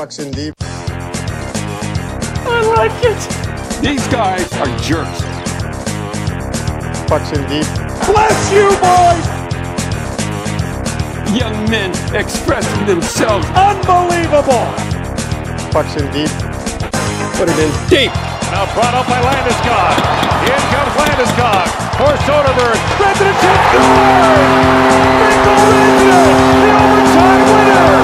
Pucks in deep. I like it. These guys are jerks. Pucks in deep. Bless you, boys. Young men expressing themselves. Unbelievable. Pucks in deep. Put it in deep. Now brought up by Landeskog. In comes Landeskog. For Soderberg. Spreads it and. Scores! Mikko Rantanen, the overtime winner.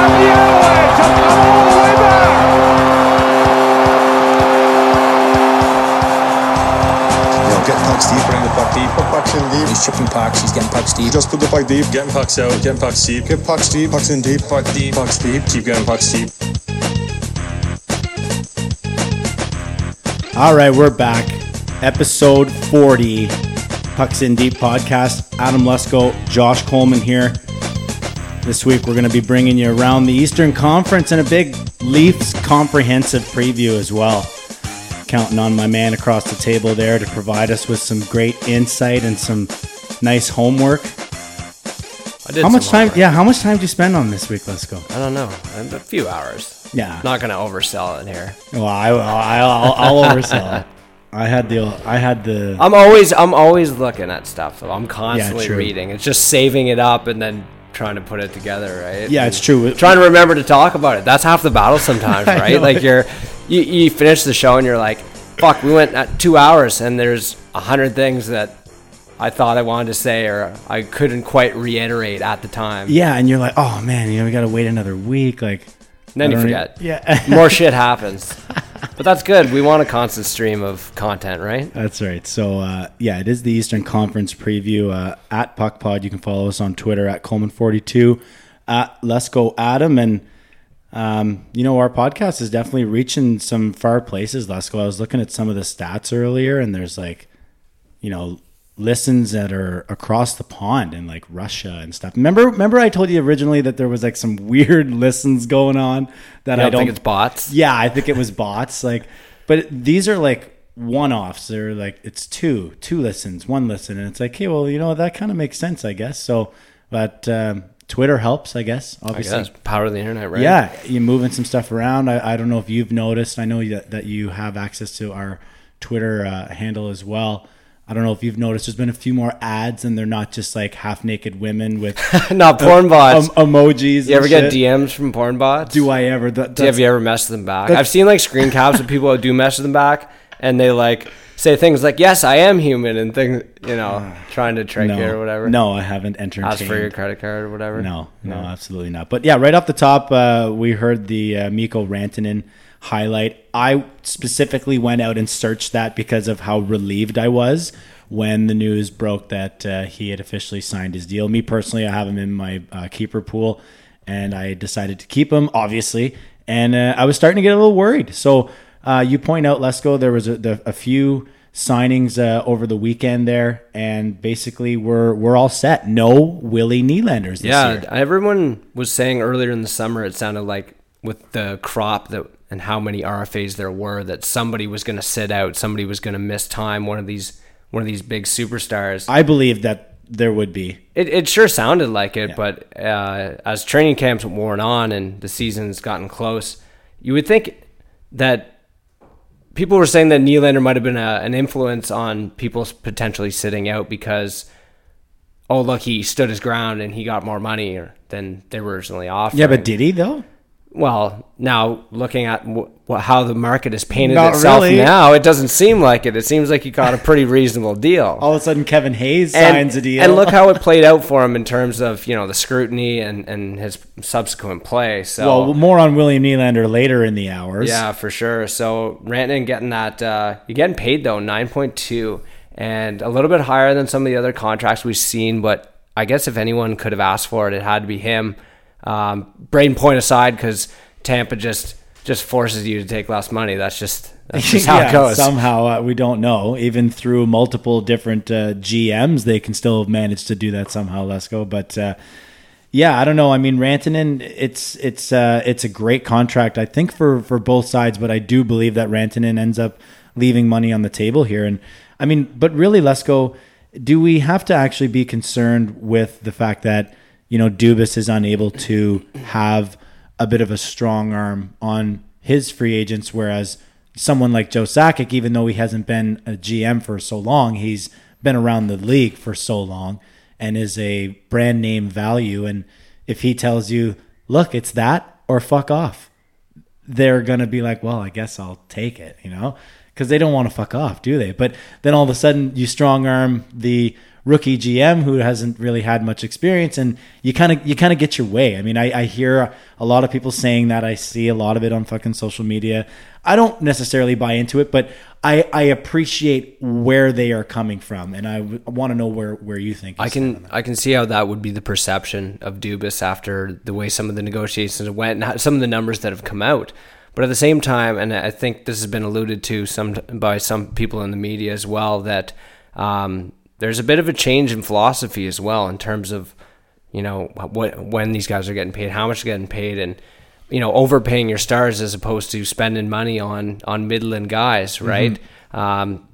And the Avalanche have come the way back. You know, getting pucks deep, bringing the puck deep. Put pucks in deep. He's chipping pucks, he's getting pucks deep. Just put the puck deep, getting pucks out, getting pucks deep. Get pucks deep, pucks in deep. Puck deep, pucks deep, keep getting pucks deep. All right, we're back. Episode 40, Pucks in Deep podcast. Adam Lesko, Josh Coleman here. This week we're going to be bringing you around the Eastern Conference and a big Leafs comprehensive preview as well. Counting on my man across the table there to provide us with some great insight and some nice homework. I did How much time? homework. Yeah, how much time did you spend on this week? Let's go. I don't know. A few hours. Yeah. Not gonna oversell it here. Well, I, I, I'll, I'll oversell it. I had the, I had the. I'm always I'm always looking at stuff. I'm constantly true. reading. It's just saving it up and then trying to put it together, right? Yeah, And it's true. Trying to remember to talk about it. That's half the battle sometimes, right? know. Like you're you, you finish the show and you're like, fuck, we went at two hours and there's a hundred things that I thought I wanted to say or I couldn't quite reiterate at the time. Yeah, and you're like, oh man, you know, we got to wait another week. Like, And then you forget. Yeah, More shit happens. But that's good. We want a constant stream of content, right? that's right. So, uh, yeah, it is the Eastern Conference preview uh, at PuckPod. You can follow us on Twitter at Coleman42 at Let's Go Adam, and um, you know our podcast is definitely reaching some far places. Let's go. I was looking at some of the stats earlier, and there's like, you know. Listens that are across the pond in like Russia and stuff. Remember, remember I told you originally that there was like some weird listens going on that I I don't think it's bots. Yeah, I think it was bots. Like, but these are like one-offs. They're like it's two, two listens, one listen, and it's like, hey, well, you know, that kind of makes sense, I guess. So, but um, Twitter helps, I guess. I Obviously, guess power of the internet, right? yeah, you're moving some stuff around. I, I don't know if you've noticed. I know that that you have access to our Twitter uh, handle as well. I don't know if you've noticed. There's been a few more ads, and they're not just like half-naked women with Not porn bots. um, emojis. you ever get shit. DMs from porn bots? Do I ever? That, Do have you ever messed them back? I've seen like screen caps of people who do message them back, and they like say things like "Yes, I am human," and things, you know, trying to trick you or whatever. No, I haven't entertained. ask for your credit card or whatever. No, no, absolutely not. But yeah, right off the top, uh, we heard the uh, Mikko Rantanen highlight. I specifically went out and searched that because of how relieved I was when the news broke that uh, he had officially signed his deal. Me personally, I have him in my uh, keeper pool, and I decided to keep him, obviously. And uh, I was starting to get a little worried. So uh, you point out, Lesko, there was a, the, a few signings uh, over the weekend there, and basically we're we're all set. No Willie Nylanders this Yeah, year. everyone was saying earlier in the summer it sounded like with the crop that and how many RFAs there were that somebody was going to sit out, somebody was going to miss time. One of these one of these big superstars. I believe that there would be. It, it sure sounded like it, but uh, as training camps worn on and the season's gotten close, you would think that people were saying that Nylander might have been a, an influence on people potentially sitting out because, oh look, he stood his ground and he got more money or, than they were originally offering. Yeah, but did he though? Well, now looking at wh- how the market has painted Not itself really. now, it doesn't seem like it. It seems like he got a pretty reasonable deal All of a sudden, Kevin Hayes and, signs a deal. and look how it played out for him in terms of you know the scrutiny and, and his subsequent play. So well, more on William Nylander later in the hours. yeah, for sure. So Rantanen getting that uh, you're getting paid though nine point two and a little bit higher than some of the other contracts we've seen. But I guess if anyone could have asked for it, it had to be him. Um, Brayden Point aside because Tampa just just forces you to take less money. That's just that's just how Yeah, it goes. Somehow uh, we don't know. Even through multiple different uh, GMs, they can still manage to do that somehow. Let's go, but. Uh, yeah, I don't know. I mean, Rantanen, it's it's uh, it's a great contract, I think for for both sides, but I do believe that Rantanen ends up leaving money on the table here. And I mean, but really, let's. Do we have to actually be concerned with the fact that you know Dubas is unable to have a bit of a strong arm on his free agents, whereas someone like Joe Sakic, even though he hasn't been a GM for so long, he's been around the league for so long and is a brand name value. And if he tells you, look, it's that or fuck off, they're going to be like, well, I guess I'll take it, you know? Because they don't want to fuck off, do they? But then all of a sudden you strong arm the rookie GM who hasn't really had much experience, and you kind of you kind of get your way. I mean, I, I hear a lot of people saying that. I see a lot of it on fucking social media. I don't necessarily buy into it, but I, I appreciate where they are coming from, and I w- want to know where, where you think. I can. I can see how that would be the perception of Dubas after the way some of the negotiations went and some of the numbers that have come out. But at the same time, and I think this has been alluded to some by some people in the media as well, that um, there's a bit of a change in philosophy as well in terms of you know what when these guys are getting paid, how much they're getting paid, and you know overpaying your stars as opposed to spending money on on Midland guys, right? Um,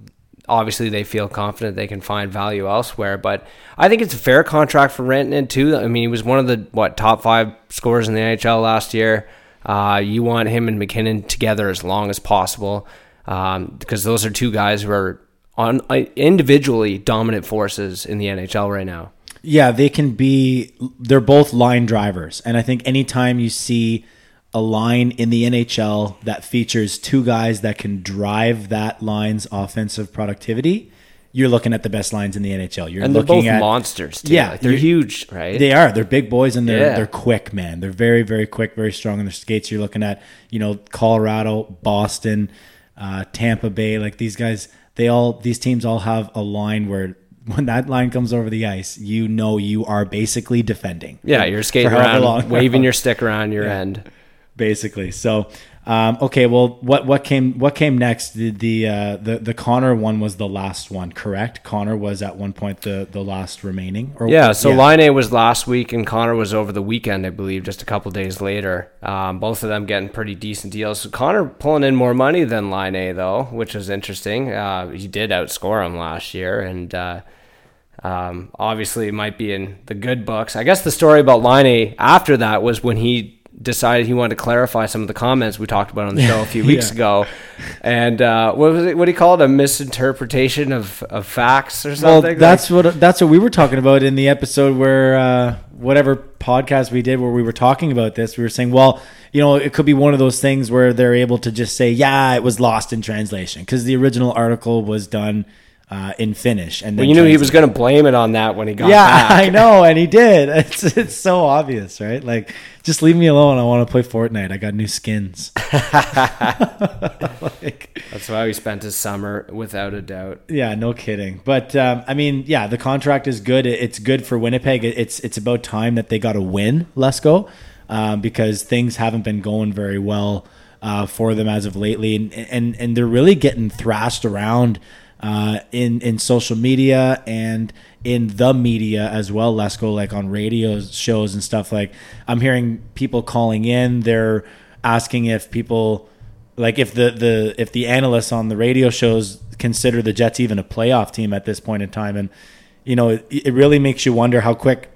obviously they feel confident they can find value elsewhere. But I think it's a fair contract for Renton too. I mean, he was one of the what top five scorers in the NHL last year. Uh, you want him and MacKinnon together as long as possible um, because those are two guys who are on uh, individually dominant forces in the NHL right now. Yeah, they can be. They're both line drivers, and I think anytime you see a line in the NHL that features two guys that can drive that line's offensive productivity, you're looking at the best lines in the NHL. You're And they're looking both at monsters. Too. Yeah, Like, they're huge, right? They are. They're big boys and they're Yeah. they're quick, man. They're very very quick, very strong in their skates. You're looking at you know Colorado, Boston, uh, Tampa Bay. Like these guys, they all these teams all have a line where when that line comes over the ice, you know you are basically defending. yeah, you're skating around, long. waving your stick around your end. basically. So, um, okay, well, what what came what came next? The the uh, the the Connor one was the last one, correct? Connor was at one point the the last remaining. Or, Yeah, so Line A was last week and Connor was over the weekend, I believe, just a couple days later. Um, both of them getting pretty decent deals. So Connor pulling in more money than Laine, though, which was interesting. Uh, he did outscore him last year, and uh, um, obviously it might be in the good books. I guess the story about Laine after that was when he decided he wanted to clarify some of the comments we talked about on the show a few weeks Yeah. ago. And uh, what was it? What do you call it? A misinterpretation of, of facts or Well, something? Like- that's what that's what we were talking about in the episode where uh, whatever podcast we did where we were talking about this. We were saying, well, you know, it could be one of those things where they're able to just say, yeah, it was lost in translation because the original article was done uh, in Finnish, and Well, you knew he was going to blame it on that when he got Yeah, back. I know, and he did. It's it's so obvious, right? Like, just leave me alone. I want to play Fortnite. I got new skins. like, That's why he spent his summer, without a doubt. yeah, no kidding. But um, I mean, yeah, the contract is good. It's good for Winnipeg. It's it's about time that they got a win. Lesko, um, because things haven't been going very well uh, for them as of lately, and and and they're really getting thrashed around uh, in in social media and in the media as well. Lesko, like on radio shows and stuff. Like I'm hearing people calling in. They're asking if people like if the the if the analysts on the radio shows consider the Jets even a playoff team at this point in time, and you know it, it really makes you wonder how quick,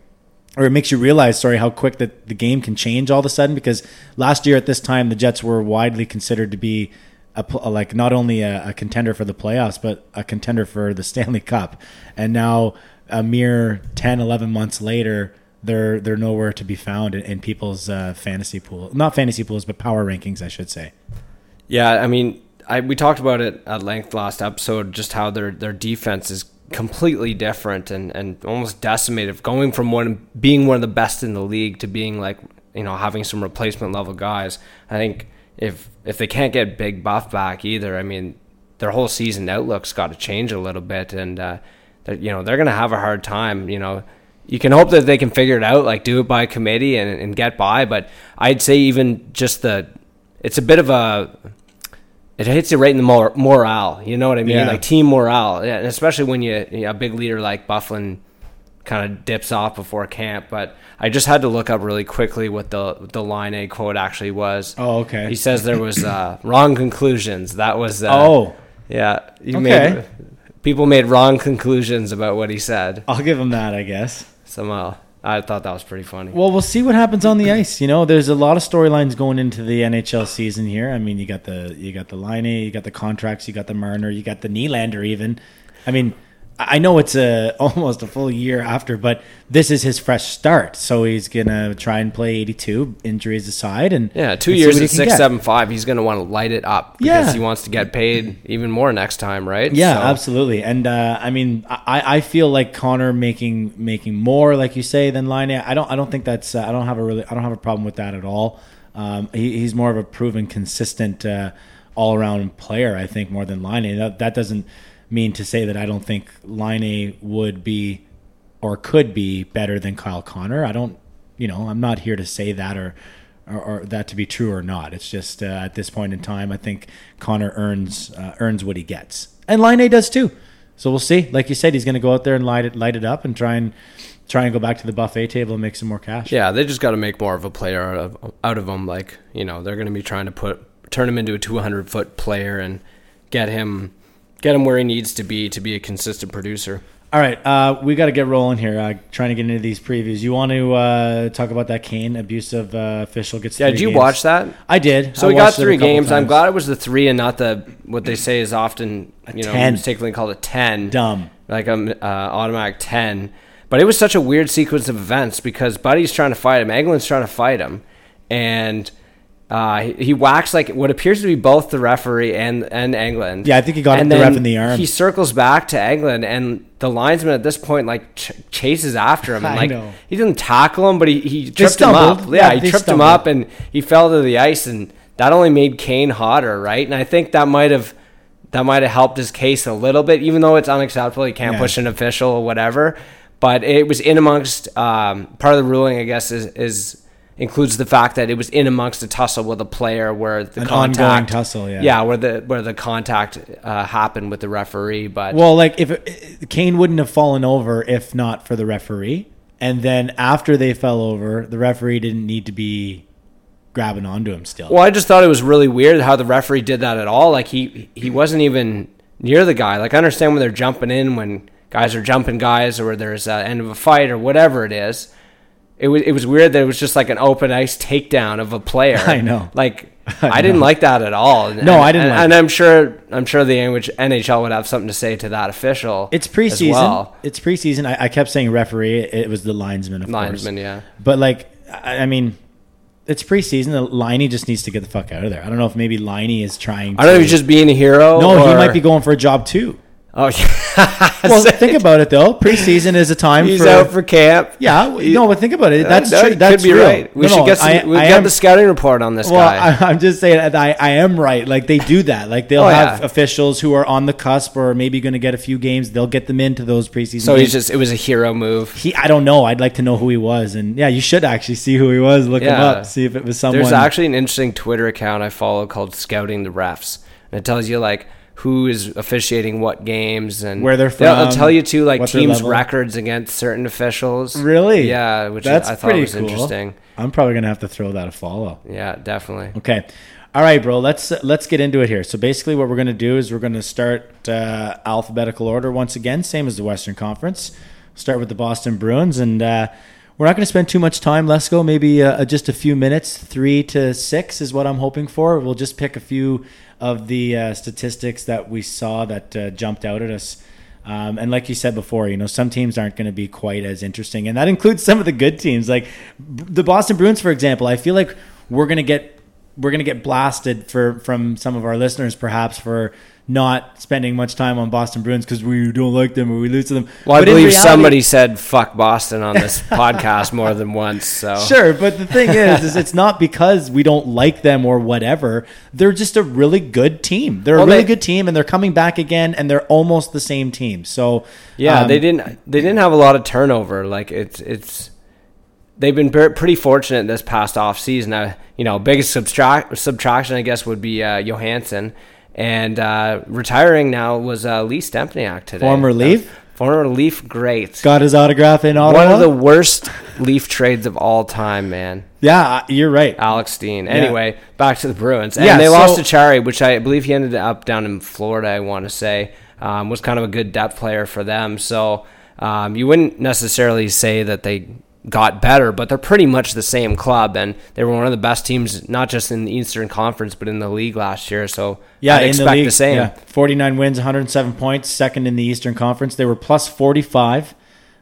or it makes you realize, sorry, how quick that the game can change all of a sudden. Because last year at this time, the Jets were widely considered to be a, like not only a, a contender for the playoffs, but a contender for the Stanley Cup, and now a mere 10, 11 months later. They're they're nowhere to be found in, in people's uh, fantasy pool, not fantasy pools, but power rankings, I should say. Yeah, I mean, I we talked about it at length last episode, just how their their defense is completely different and, and almost decimated, going from one being one of the best in the league to being like you know having some replacement level guys. I think if if they can't get Big Buff back either, I mean, their whole season outlook's got to change a little bit, and uh, you know they're gonna have a hard time. You know, you can hope that they can figure it out, like do it by committee and, and get by. But I'd say even just the, it's a bit of a, it hits you right in the mor- morale. You know what I mean? Yeah. Like team morale, yeah, and especially when you, you know, a big leader like Byfuglien kind of dips off before camp. But I just had to look up really quickly what the the Laine quote actually was. Oh, okay. He says there was uh, wrong conclusions. That was uh, Oh, yeah. You Okay. made people made wrong conclusions about what he said I'll give him that, I guess. somehow. I thought that was pretty funny. Well, we'll see what happens on the ice. You know, there's a lot of storylines going into the NHL season here. I mean, you got the you got the Line, A, you got the contracts, you got the Marner, you got the Nylander. Even, I mean, I know it's a almost a full year after, but this is his fresh start. So he's gonna try and play 82, injuries aside, and Yeah, two and years at six seven five. He's going to want to light it up because Yeah. he wants to get paid even more next time, right? Yeah, So- absolutely. And uh, I mean, I, I feel like Connor making making more, like you say, than Line. I don't I don't think that's uh, I don't have a really I don't have a problem with that at all. Um, he, he's more of a proven, consistent, uh, all around player. I think more than Line. That that doesn't mean to say that I don't think Laine would be or could be better than Kyle Connor. I don't. You know, I'm not here to say that or. Or, or that to be true or not. It's just uh, at this point in time, I think Connor earns uh, earns what he gets, and Laine does too. So we'll see. Like you said, he's going to go out there and light it light it up and try and try and go back to the buffet table and make some more cash. Yeah, they just got to make more of a player out of out of him. Like you know, they're going to be trying to put turn him into a 200 foot player and get him get him where he needs to be to be a consistent producer. All right, uh, we got to get rolling here. Uh, trying to get into these previews. You want to uh, talk about that Kane abusive uh, official gets? Yeah, did you games? watch that? I did. So I we got a three games. I'm glad it was the three and not the what they say is often you know 10. mistakenly called a ten. Dumb. like a uh, automatic ten. But it was such a weird sequence of events because Buddy's trying to fight him, Engelland's trying to fight him, and uh, he, he whacks like what appears to be both the referee and and Engelland. Yeah, I think he got and the ref in the arm. He circles back to Engelland, and the linesman at this point like ch- chases after him. And, I like know. he didn't tackle him, but he, he tripped him up. Yeah, Yeah, he tripped him up, and he fell to the ice, and that only made Kane hotter, right? And I think that might have that might have helped his case a little bit, even though it's unacceptable. You can't Yeah. push an official or whatever. But it was in amongst um, part of the ruling, I guess, is, is includes the fact that it was in amongst a tussle with a player where the An contact tussle, yeah. yeah, where the where the contact uh, happened with the referee. But Well, like if it, Kane wouldn't have fallen over if not for the referee, and then after they fell over, the referee didn't need to be grabbing onto him still. Well, I just thought it was really weird how the referee did that at all. Like he he wasn't even near the guy. Like I understand when they're jumping in when guys are jumping guys or there's an end of a fight or whatever it is. It was it was weird that it was just like an open ice takedown of a player. I know. Like I I, didn't like that at all. No, I didn't And, like and. I'm sure I'm sure the NH NHL would have something to say to that official. it's as preseason. well. It's preseason. I, I kept saying referee. It was the linesman, of Linesman, course. yeah. But like, I, I mean, it's preseason. The Liney just needs to get the fuck out of there. I don't know if maybe Liney is trying. I don't know to- he's just being a hero. No, he might be going for a job too. Oh, yeah. Well, think about it though. Preseason is a time He's for out for camp. Yeah, no, but think about it. Uh, That's no, true. That's could be real. right. We No, should no, get some, I- we I get am- the scouting report on this Well, guy. I, I'm just saying that I, I am right. Like they do that. Like they'll Oh, have yeah. officials who are on the cusp or maybe going to get a few games. They'll get them into those preseason. so games. he's just it was a hero move. he. I don't know. I'd like to know who he was. And yeah, you should actually see who he was. Look him up. See if it was someone. There's actually an interesting Twitter account I follow called Scouting the Refs, and it tells you like who is officiating what games and Where they're They'll- It'll tell you too like teams' records against certain officials. really. Yeah, which that's I thought pretty was cool. interesting. I'm probably gonna have to throw that a follow. Yeah, definitely. Okay. All right, bro. Let's let's get into it here. So basically, what we're going to do is we're going to start uh, alphabetical order once again, same as the Western Conference. Start with the Boston Bruins, and uh, we're not going to spend too much time. Let's go maybe uh, just a few minutes. Three to six is what I'm hoping for. We'll just pick a few of the uh, statistics that we saw that uh, jumped out at us. Um, and like you said before, you know, some teams aren't going to be quite as interesting, and that includes some of the good teams, like the Boston Bruins, for example. I feel like we're going to get we're going to get blasted for from some of our listeners, perhaps for not spending much time on Boston Bruins because we don't like them or we lose to them. Well, I But believe reality- somebody said "fuck Boston" on this podcast more than once. So Sure, but the thing is, is it's not because we don't like them or whatever. They're just a really good team. They're Well, a really they- good team, and they're coming back again, and they're almost the same team. So Yeah, um, they didn't. They didn't have a lot of turnover. Like it's it's. They've been pretty fortunate this past off season. Uh, you know, biggest subtract subtraction I guess would be uh, Johansson, and uh, retiring now was uh, Lee Stempniak today. Former Leaf? former Leaf great. got his autograph in Ottawa. One of the worst Leaf trades of all time, man. yeah, uh, you're right. Alex Steen. Anyway, back to the Bruins. And Yeah, they lost to Chari, which I believe he ended up down in Florida, I want to say. Um, was kind of a good depth player for them. So um, you wouldn't necessarily say that they got better, but they're pretty much the same club, and they were one of the best teams, not just in the Eastern Conference, but in the league last year. So Yeah, I'd expect the league, same. Yeah, 49 wins, 107 points, second in the Eastern Conference. They were plus 45.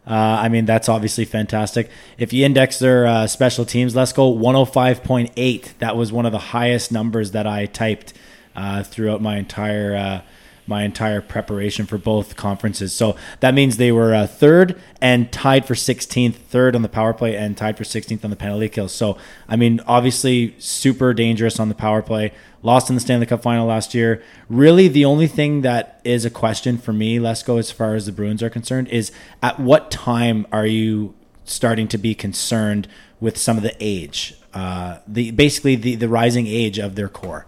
Uh, I mean, that's obviously fantastic. If you index their uh, special teams, let's go 105.8. That was one of the highest numbers that I typed uh, throughout my entire uh, my entire preparation for both conferences. So that means they were uh, third and tied for 16th, third on the power play and tied for 16th on the penalty kill. So I mean, obviously super dangerous on the power play. Lost in the Stanley Cup final last year. Really, the only thing that is a question for me, let's as far as the Bruins are concerned, is at what time are you starting to be concerned with some of the age, uh, the basically the the rising age of their core.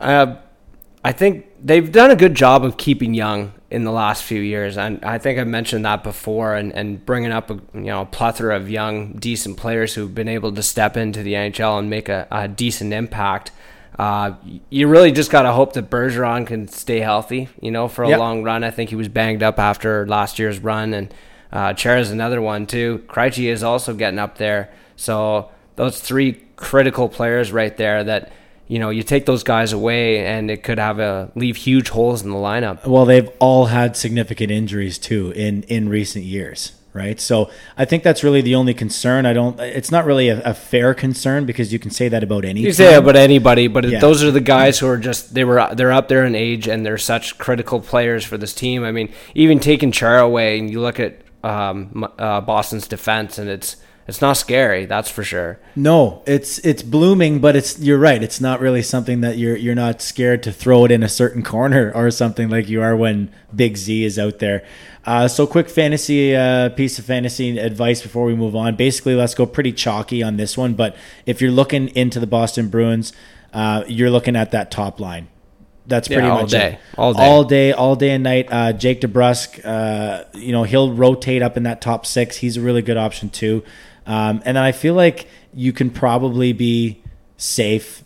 Uh, I think they've done a good job of keeping young in the last few years, and I think I mentioned that before, and, and bringing up a you know a plethora of young, decent players who've been able to step into the NHL and make a, a decent impact. Uh, you really just got to hope that Bergeron can stay healthy, you know, for a Yep. long run. I think he was banged up after last year's run, and uh, Chara is another one too. Krejci is also getting up there, so those three critical players right there that you know you take those guys away and it could have a leave huge holes in the lineup. Well, they've all had significant injuries too in in recent years, right? So I think that's really the only concern. I don't. It's not really a, a fair concern because you can say that about any. You say that about anybody, but Yeah. those are the guys who are just they were they're up there in age and they're such critical players for this team. I mean, even taking Char away and you look at um, uh, Boston's defense and it's it's not scary, that's for sure. No, it's it's blooming, but it's you're right. It's not really something that you're you're not scared to throw it in a certain corner or something like you are when Big Z is out there. Uh, so quick fantasy uh, piece of fantasy advice before we move on. Basically, let's go pretty chalky on this one. But if you're looking into the Boston Bruins, uh, you're looking at that top line. That's Yeah, pretty all much day. it. All day. all day, all day and night. Uh, Jake DeBrusk, uh, you know, he'll rotate up in that top six. He's a really good option too. Um, and then I feel like you can probably be safe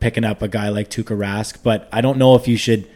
picking up a guy like Tuukka Rask, but I don't know if you should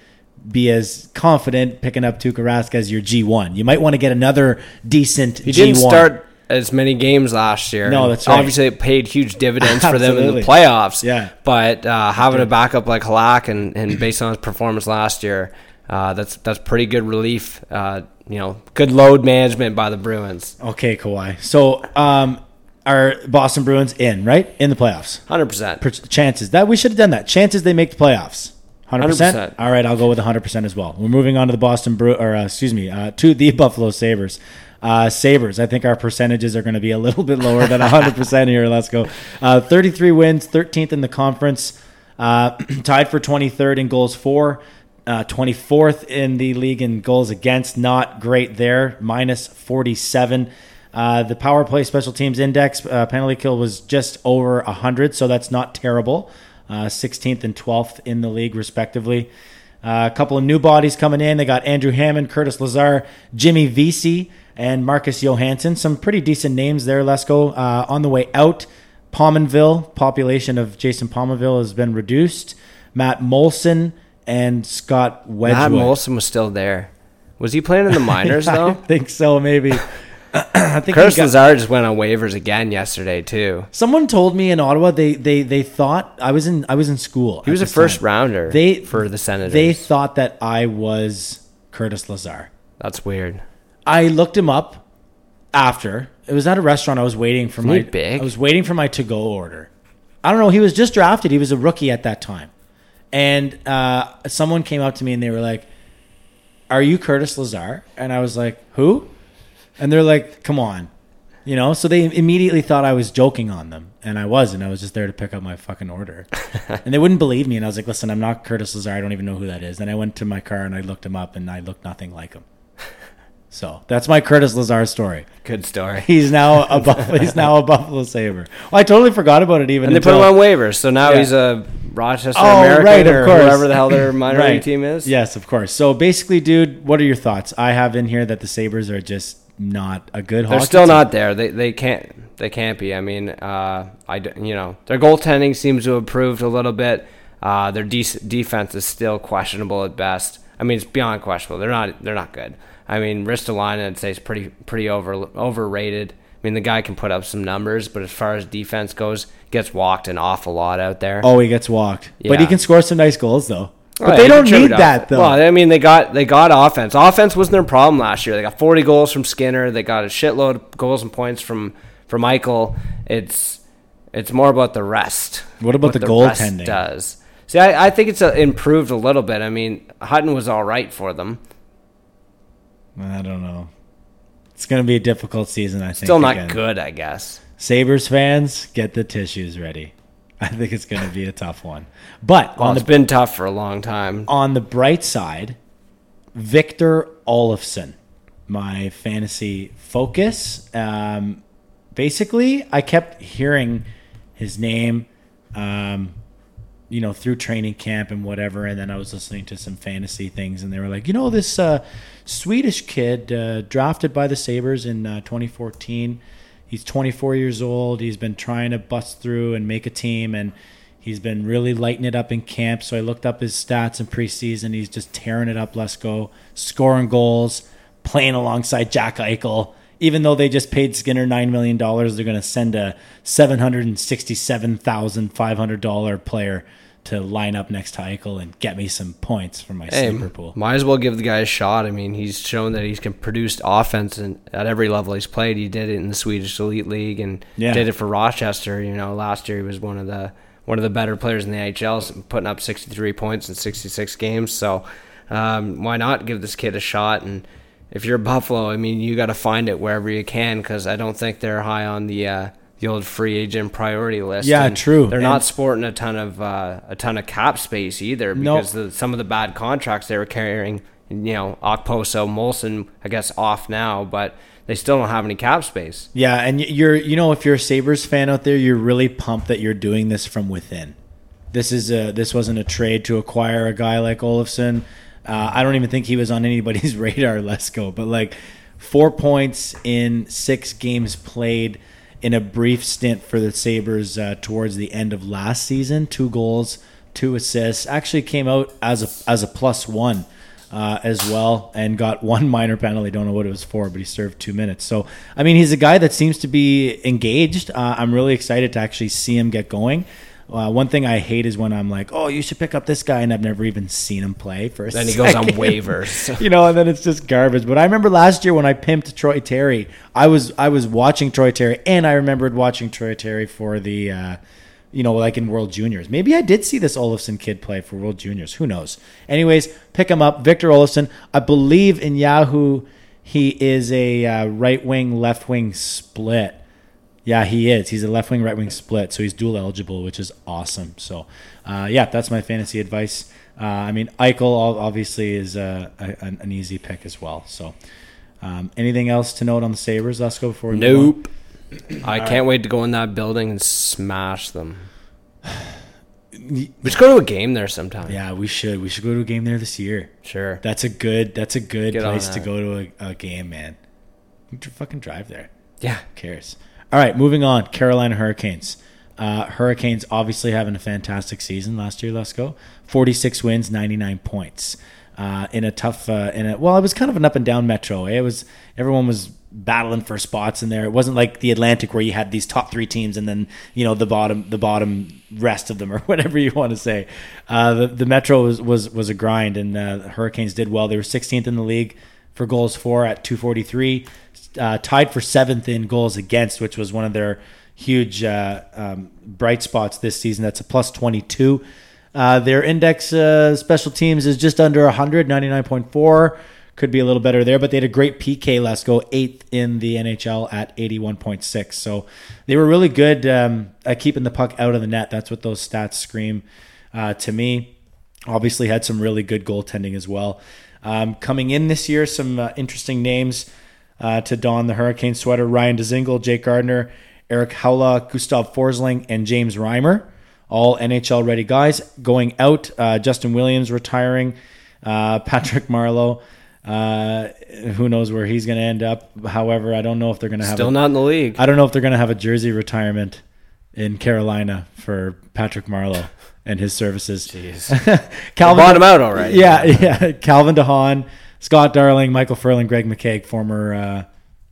be as confident picking up Tuukka Rask as your G1. You might want to get another decent He G1. didn't start as many games last year. No, that's right. Obviously, it paid huge dividends for them in the playoffs. Yeah. but uh, having a backup like Halak and, and based on his performance last year, uh, that's that's pretty good relief. Uh, you know, good load management by the Bruins. Okay, Kawhi. So, um, our Boston Bruins in, right? In the playoffs. Hundred percent. Chances that we should have done that. Chances they make the playoffs. Hundred percent. All right, I'll go with hundred percent as well. We're moving on to the Boston Brew, or uh, excuse me, uh, to the Buffalo Sabres. Uh, Sabres. I think our percentages are going to be a little bit lower than hundred percent here. Let's go. Uh, Thirty-three wins, thirteenth in the conference, uh, tied for twenty-third in goals for. Uh, 24th in the league in goals against, not great there, minus 47. Uh, the power play special teams index uh, penalty kill was just over 100, so that's not terrible. Uh, 16th and 12th in the league, respectively. Uh, a couple of new bodies coming in. They got Andrew Hammond, Curtis Lazar, Jimmy Vesey, and Marcus Johansson. Some pretty decent names there. Let's. Uh, on the way out, Pominville, population of Jason Pominville has been reduced. Matt Moulson and Scott Wedgewood. Matt Moulson was still there. Was he playing in the minors I though? think so, maybe. I think Curtis got- Lazar just went on waivers again yesterday too. Someone told me in Ottawa they, they, they thought I was in I was in school. He was a first rounder They for the Senators. They thought that I was Curtis Lazar. That's weird. I looked him up after. It was at a restaurant. I was waiting for Isn't my big? I was waiting for my to go order. I don't know. He was just drafted. He was a rookie at that time, and uh, someone came up to me and they were like, "Are you Curtis Lazar?" And I was like, "Who?" And they're like, "Come on." You know, so they immediately thought I was joking on them, and I wasn't. I was just there to pick up my fucking order, and they wouldn't believe me. And I was like, "Listen, I'm not Curtis Lazar. I don't even know who that is." Then I went to my car and I looked him up, and I looked nothing like him. So that's my Curtis Lazar story. Good story. He's now a Buffalo, he's now a Buffalo Sabre. Well, I totally forgot about it. Even And they put him on waivers, so now Yeah. he's a Rochester Oh, American right, of or course. whatever the hell their minor Right. league team is. Yes, of course. So basically, dude, what are your thoughts? I have in here that the Sabres are just not a good. They're still team. not there. They they can't they can't be. I mean, uh, I you know their goaltending seems to have improved a little bit. Uh, their de- defense is still questionable at best. I mean, it's beyond questionable. They're not they're not good. I mean, Ristolainen I'd say is pretty pretty over overrated. I mean, the guy can put up some numbers, but as far as defense goes, gets walked an awful lot out there. Oh, he gets walked, but he can score some nice goals though. But they don't need off- that though. Well, I mean, they got they got offense. Offense wasn't their problem last year. They got 40 goals from Skinner. They got a shitload of goals and points from from Eichel. It's it's more about the rest. What about the rest goaltending? Does see? I, I think it's uh improved a little bit. I mean, Hutton was all right for them. I don't know. It's going to be a difficult season. I think. Still not again. good, I guess. Sabres fans, get the tissues ready. I think it's going to be a tough one. But Well, on it's the been tough for a long time. on the bright side, Victor Olofsson, my fantasy focus. Um, basically, I kept hearing his name, um, you know, through training camp and whatever. And then I was listening to some fantasy things, and they were like, you know, this uh, Swedish kid uh, drafted by the Sabres in uh, 2014. He's 24 years old. He's been trying to bust through and make a team, and he's been really lighting it up in camp. So I looked up his stats in preseason. He's just tearing it up. Let's go, scoring goals, playing alongside Jack Eichel. Even though they just paid Skinner nine million dollars, they're going to send a seven hundred and sixty-seven thousand five hundred dollar player to line up next to Eichel and get me some points for my Hey, sleeper pool. might as well give the guy a shot. I mean, he's shown that he can produce offense and at every level he's played. He did it in the Swedish Elite League and Yeah. did it for Rochester. You know, last year he was one of the one of the better players in the NHL, putting up 63 points in 66 games. So um, why not give this kid a shot? And if you're Buffalo, I mean, you got to find it wherever you can because I don't think they're high on the uh, the old free agent priority list. Yeah, And true. They're And- not sporting a ton of uh, a ton of cap space either Nope. because the, some of the bad contracts they were carrying. You know, Okposo, Moulson, I guess off now, but they still don't have any cap space. Yeah, and you're you know if you're a Sabres fan out there, you're really pumped that you're doing this from within. This is a this wasn't a trade to acquire a guy like Olofsson. Uh, I don't even think he was on anybody's radar. Let's go, but like four points in six games played in a brief stint for the Sabres uh, towards the end of last season. Two goals, two assists. Actually came out as a as a plus one uh, as well and got one minor penalty. Don't know what it was for, but he served two minutes. So, I mean, he's a guy that seems to be engaged. Uh, I'm really excited to actually see him get going. Uh, one thing I hate is when I'm like, "Oh, you should pick up this guy," and I've never even seen him play for a Then he goes on waivers. you know, and then it's just garbage. But I remember last year when I pimped Troy Terry, I was I was watching Troy Terry, and I remembered watching Troy Terry for the, uh, you know, like in World Juniors. Maybe I did see this Olofsson kid play for World Juniors. Who knows? Anyways, pick him up, Victor Olofsson. I believe in Yahoo he is a uh, right wing, left wing split. Yeah, he is. He's a left wing, right wing split, so he's dual eligible, which is awesome. So, uh, yeah, that's my fantasy advice. Uh, I mean, Eichel obviously is uh, a, an, an easy pick as well. So, um, anything else to note on the Sabres? Let's go before we move on. nope. I can't wait to go in that building and smash them. We should go to a game there sometime. Yeah, we should. We should go to a game there this year. Sure. That's a good. That's a good Get place to go to a, a game, man. You should fucking drive there. Yeah. Who cares? All right, moving on. Carolina Hurricanes. Uh, Hurricanes obviously having a fantastic season last year. Let's go. Forty-six wins, ninety-nine points. Uh, in a tough, uh, in a well, it was kind of an up and down metro. eh? It was everyone was battling for spots in there. It wasn't like the Atlantic where you had these top three teams and then you know the bottom, the bottom rest of them or whatever you want to say. Uh, the the metro was was, was a grind, and uh, the Hurricanes did well. They were 16th in the league for goals for at 243, uh, tied for seventh in goals against, which was one of their huge uh, um, bright spots this season. That's a plus 22. Uh, their index uh, special teams is just under 100, 99.4. Could be a little better there, but they had a great PK. Let's go eighth in the NHL at 81.6. So they were really good um, at keeping the puck out of the net. That's what those stats scream uh, to me. Obviously, had some really good goaltending as well. Um, coming in this year, some uh, interesting names uh, to don the Hurricane sweater: Ryan Dzingel, Jake Gardiner, Erik Haula, Gustav Forsling, and James Reimer. All NHL ready guys. Going out, uh, Justin Williams retiring, uh, Patrick Marleau. Uh, who knows where he's going to end up? However, I don't know if they're going to have Still a- not in the league. I don't know if they're going to have a jersey retirement in Carolina for Patrick Marleau and his services. Jeez. Calvin bought him out already. Yeah, yeah. Calvin DeHaan, Scott Darling, Michael Ferland, Greg McKegg, former uh,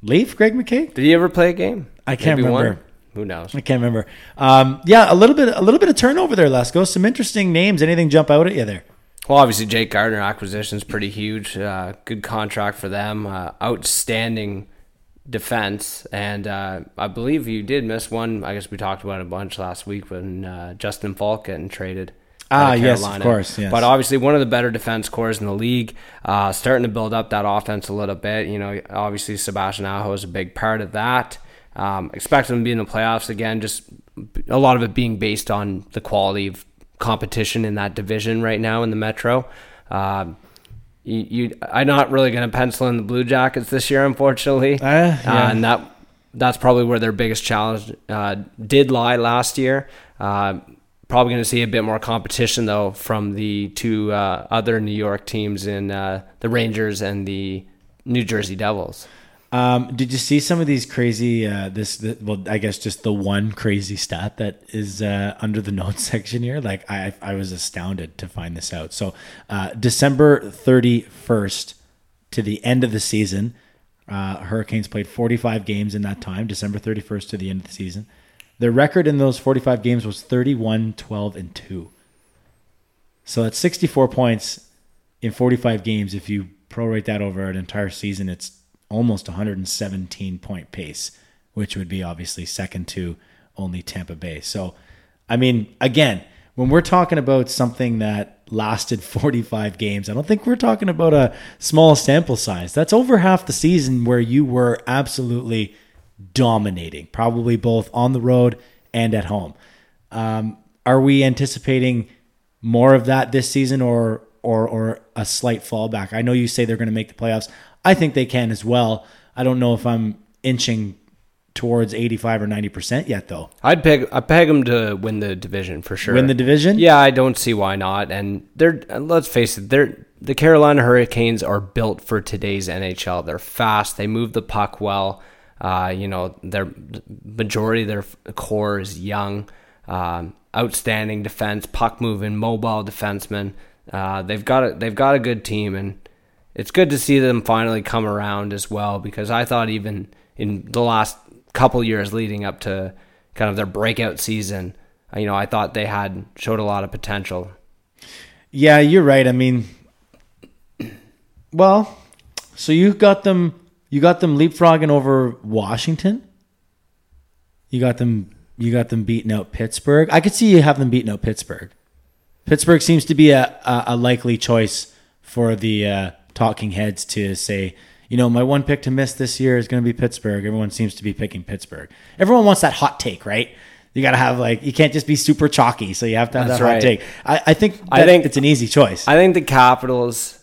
Leaf, Greg McKegg. Did he ever play a game? I can't Maybe one? remember. Who knows? I can't remember. Um, yeah, a little bit, a little bit of turnover there. Let's. Some interesting names. Anything jump out at you there? Well, obviously Jake Gardiner acquisition is pretty huge. Uh, good contract for them. Uh, outstanding defense, and uh, I believe you did miss one. I guess we talked about it a bunch last week when uh, Justin Faulk getting traded. Ah, yes, of course, yes. But obviously one of the better defense cores in the league. Uh, starting to build up that offense a little bit. You know, obviously Sebastian Aho is a big part of that. Um, expect them to be in the playoffs again. Just a lot of it being based on the quality of competition in that division right now in the Metro. Um, you, you, I'm not really going to pencil in the Blue Jackets this year, unfortunately, Uh, yeah. and that that's probably where their biggest challenge uh, did lie last year. Uh, probably going to see a bit more competition though from the two uh, other New York teams in uh, the Rangers and the New Jersey Devils. Um, did you see some of these crazy? Uh, this, the, well, I guess just the one crazy stat that is uh, under the notes section here. Like I, I was astounded to find this out. So, uh, December thirty first to the end of the season, uh, Hurricanes played forty five games in that time. December thirty first to the end of the season, their record in those forty five games was 31, 12, and two. So that's sixty four points in 45 games, if you prorate that over an entire season, it's almost 117 point pace, which would be obviously second to only Tampa Bay. So, I mean, again, when we're talking about something that lasted 45 games, I don't think we're talking about a small sample size. That's over half the season where you were absolutely dominating, probably both on the road and at home. Um, are we anticipating more of that this season or or or a slight fallback? I know you say they're going to make the playoffs. I think they can as well. I don't know if I'm inching towards 85 or 90% yet though. I'd peg I peg them to win the division for sure. Win the division? Yeah, I don't see why not. And they're let's face it, they're the Carolina Hurricanes are built for today's NHL. They're fast. They move the puck well. Uh, you know, their majority of their core is young, um, outstanding defense, puck moving, mobile defensemen. Uh, they've got a, they've got a good team, and it's good to see them finally come around as well. Because I thought even in the last couple years leading up to kind of their breakout season, you know, I thought they had showed a lot of potential. Yeah, you're right. I mean, well, so you got them. You got them leapfrogging over Washington. You got them. You got them beating out Pittsburgh. I could see you have them beating out Pittsburgh. Pittsburgh seems to be a, a, a likely choice for the uh, talking heads to say, you know, my one pick to miss this year is going to be Pittsburgh. Everyone seems to be picking Pittsburgh. Everyone wants that hot take, right? You got to have like you can't just be super chalky, so you have to have That's that hot right. take. I, I think I think- it's an easy choice. I think the Capitals,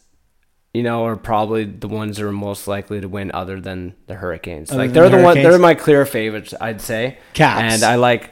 you know, are probably the ones that are most likely to win, other than the Hurricanes. Other like they're the the one, they're my clear favorites, I'd say. Caps. and I like,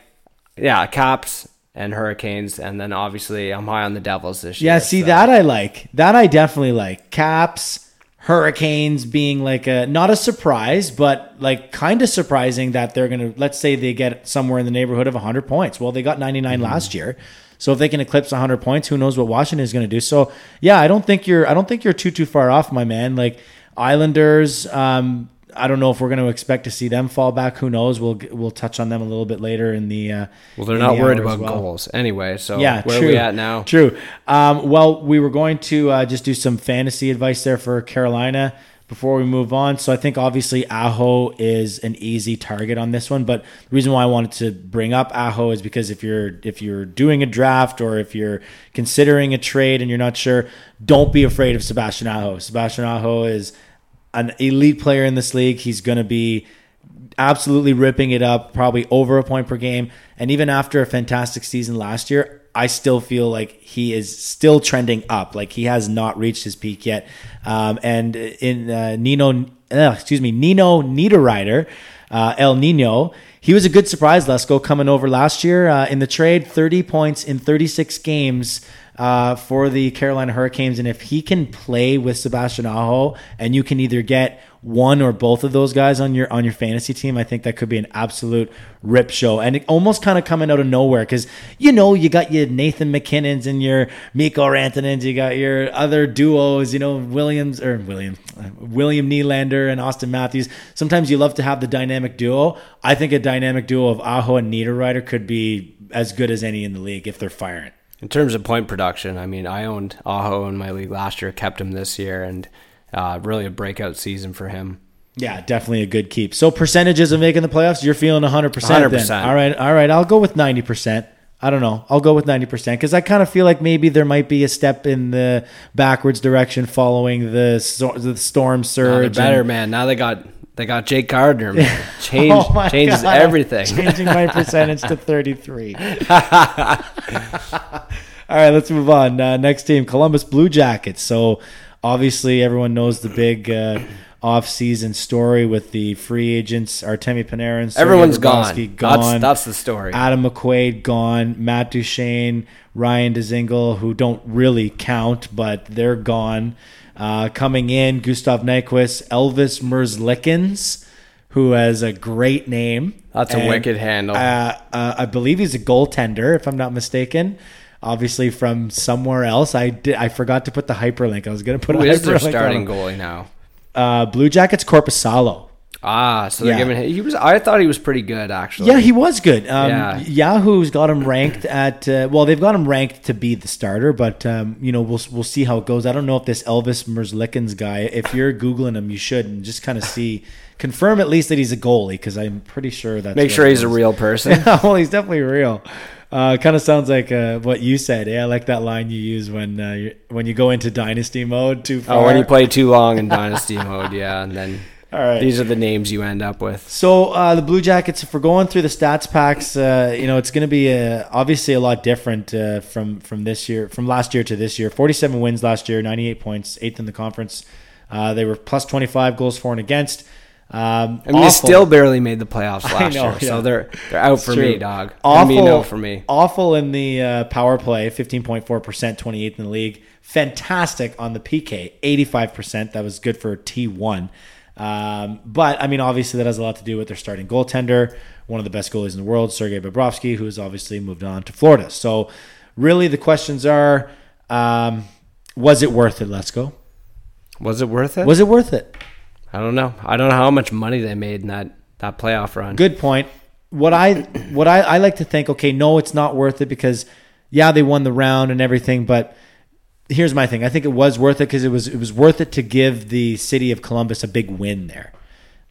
yeah, Caps and Hurricanes, and then obviously I'm high on the Devils this year. Yeah, see so- that I like. That I definitely like. Caps, Hurricanes being like a not a surprise, but like kind of surprising that they're gonna. Let's say they get somewhere in the neighborhood of 100 points. Well, they got 99 Mm-hmm. last year, so if they can eclipse 100 points, who knows what Washington is gonna do? So yeah, I don't think you're. I don't think you're too too far off, my man. Like Islanders. Um, I don't know if we're going to expect to see them fall back. Who knows? We'll we'll touch on them a little bit later in the. Uh, Well, they're not the worried about well. goals anyway. So Yeah, where true. are we at now? True. Um, well, we were going to uh, just do some fantasy advice there for Carolina before we move on. So I think obviously Aho is an easy target on this one, but the reason why I wanted to bring up Aho is because if you're if you're doing a draft or if you're considering a trade and you're not sure, don't be afraid of Sebastian Aho. Sebastian Aho is an elite player in this league. He's going to be absolutely ripping it up, probably over a point per game. And even after a fantastic season last year, I still feel like he is still trending up. Like he has not reached his peak yet. Um, and in uh, Nino, uh, excuse me, Nino Niederreiter, uh, El Nino, he was a good surprise. Let's go coming over last year uh, in the trade, 30 points in 36 games. Uh, for the Carolina Hurricanes, and if he can play with Sebastian Aho, and you can either get one or both of those guys on your on your fantasy team, I think that could be an absolute rip show, and it almost kind of coming out of nowhere because you know you got your Nathan MacKinnons and your Mikko Rantanens, you got your other duos, you know Williams or William uh, William Nylander and Auston Matthews. Sometimes you love to have the dynamic duo. I think a dynamic duo of Aho and Niederreiter could be as good as any in the league if they're firing. In terms of point production, I mean, I owned Aho in my league last year, kept him this year, and uh, really a breakout season for him. Yeah, definitely a good keep. So percentages of making the playoffs, you're feeling 100%. 100%. Then. All right, all right. I'll go with 90%. I don't know. I'll go with 90% because I kind of feel like maybe there might be a step in the backwards direction following the, the storm surge. they're better, and- man. Now they got they got Jake Gardiner, man. Change Oh changes God, everything. Changing my percentage to 33. All right, let's move on. Uh, next team, Columbus Blue Jackets. So obviously, everyone knows the big uh, off-season story with the free agents, Artemi Panarin. Sergei Everyone's Bobrovsky gone. That's that's the story. Adam McQuaid gone. Matt Duchene, Ryan Dzingel, who don't really count, but they're gone. Uh, coming in, Gustav Nyquist, Elvis Merzlikins, who has a great name. That's a wicked handle. Uh, uh, I believe he's a goaltender, if I'm not mistaken. Obviously from somewhere else. I did. I forgot to put the hyperlink. I was going to put Who a is their starting goalie now? Uh, Blue Jackets Korpisalo. Ah, so they're Yeah. giving him. He was. I thought he was pretty good actually. Yeah, he was good. Um, Yeah. Yahoo's got him ranked at uh, well, they've got him ranked to be the starter, but um, you know we'll we'll see how it goes. I don't know if this Elvis Merzlikins guy, if you're googling him, you should and just kind of see, confirm at least that he's a goalie because I'm pretty sure that's Make sure he's a real person. Yeah, well, he's definitely real. Uh, kind of sounds like uh, what you said. Yeah, I like that line you use when uh, you when you go into dynasty mode too far. Oh, when you play too long in dynasty mode, yeah, and then All right. these are the names you end up with. So uh, the Blue Jackets, if we're going through the stats packs, uh, you know it's going to be uh, obviously a lot different uh, from from this year, from last year to this year. Forty-seven wins last year, ninety-eight points, eighth in the conference. Uh, they were plus twenty-five goals for and against. Um, I mean, they still barely made the playoffs last know, year, yeah. so they're they're out for True. me, dog. Awful, Awful, no for me. Awful in the uh, power play, fifteen point four percent, twenty eighth in the league. Fantastic on the PK, eighty five percent. That was good for T one. Um, but I mean, obviously, that has a lot to do with their starting goaltender, one of the best goalies in the world, Sergei Bobrovsky, who has obviously moved on to Florida. So, really, the questions are: um, Was it worth it? Let's go. Was it worth it? Was it worth it? I don't know. I don't know how much money they made in that that playoff run. Good point. What I what I, I like to think, okay, no, it's not worth it because yeah, they won the round and everything, but here's my thing. I think it was worth it because it was it was worth it to give the city of Columbus a big win there.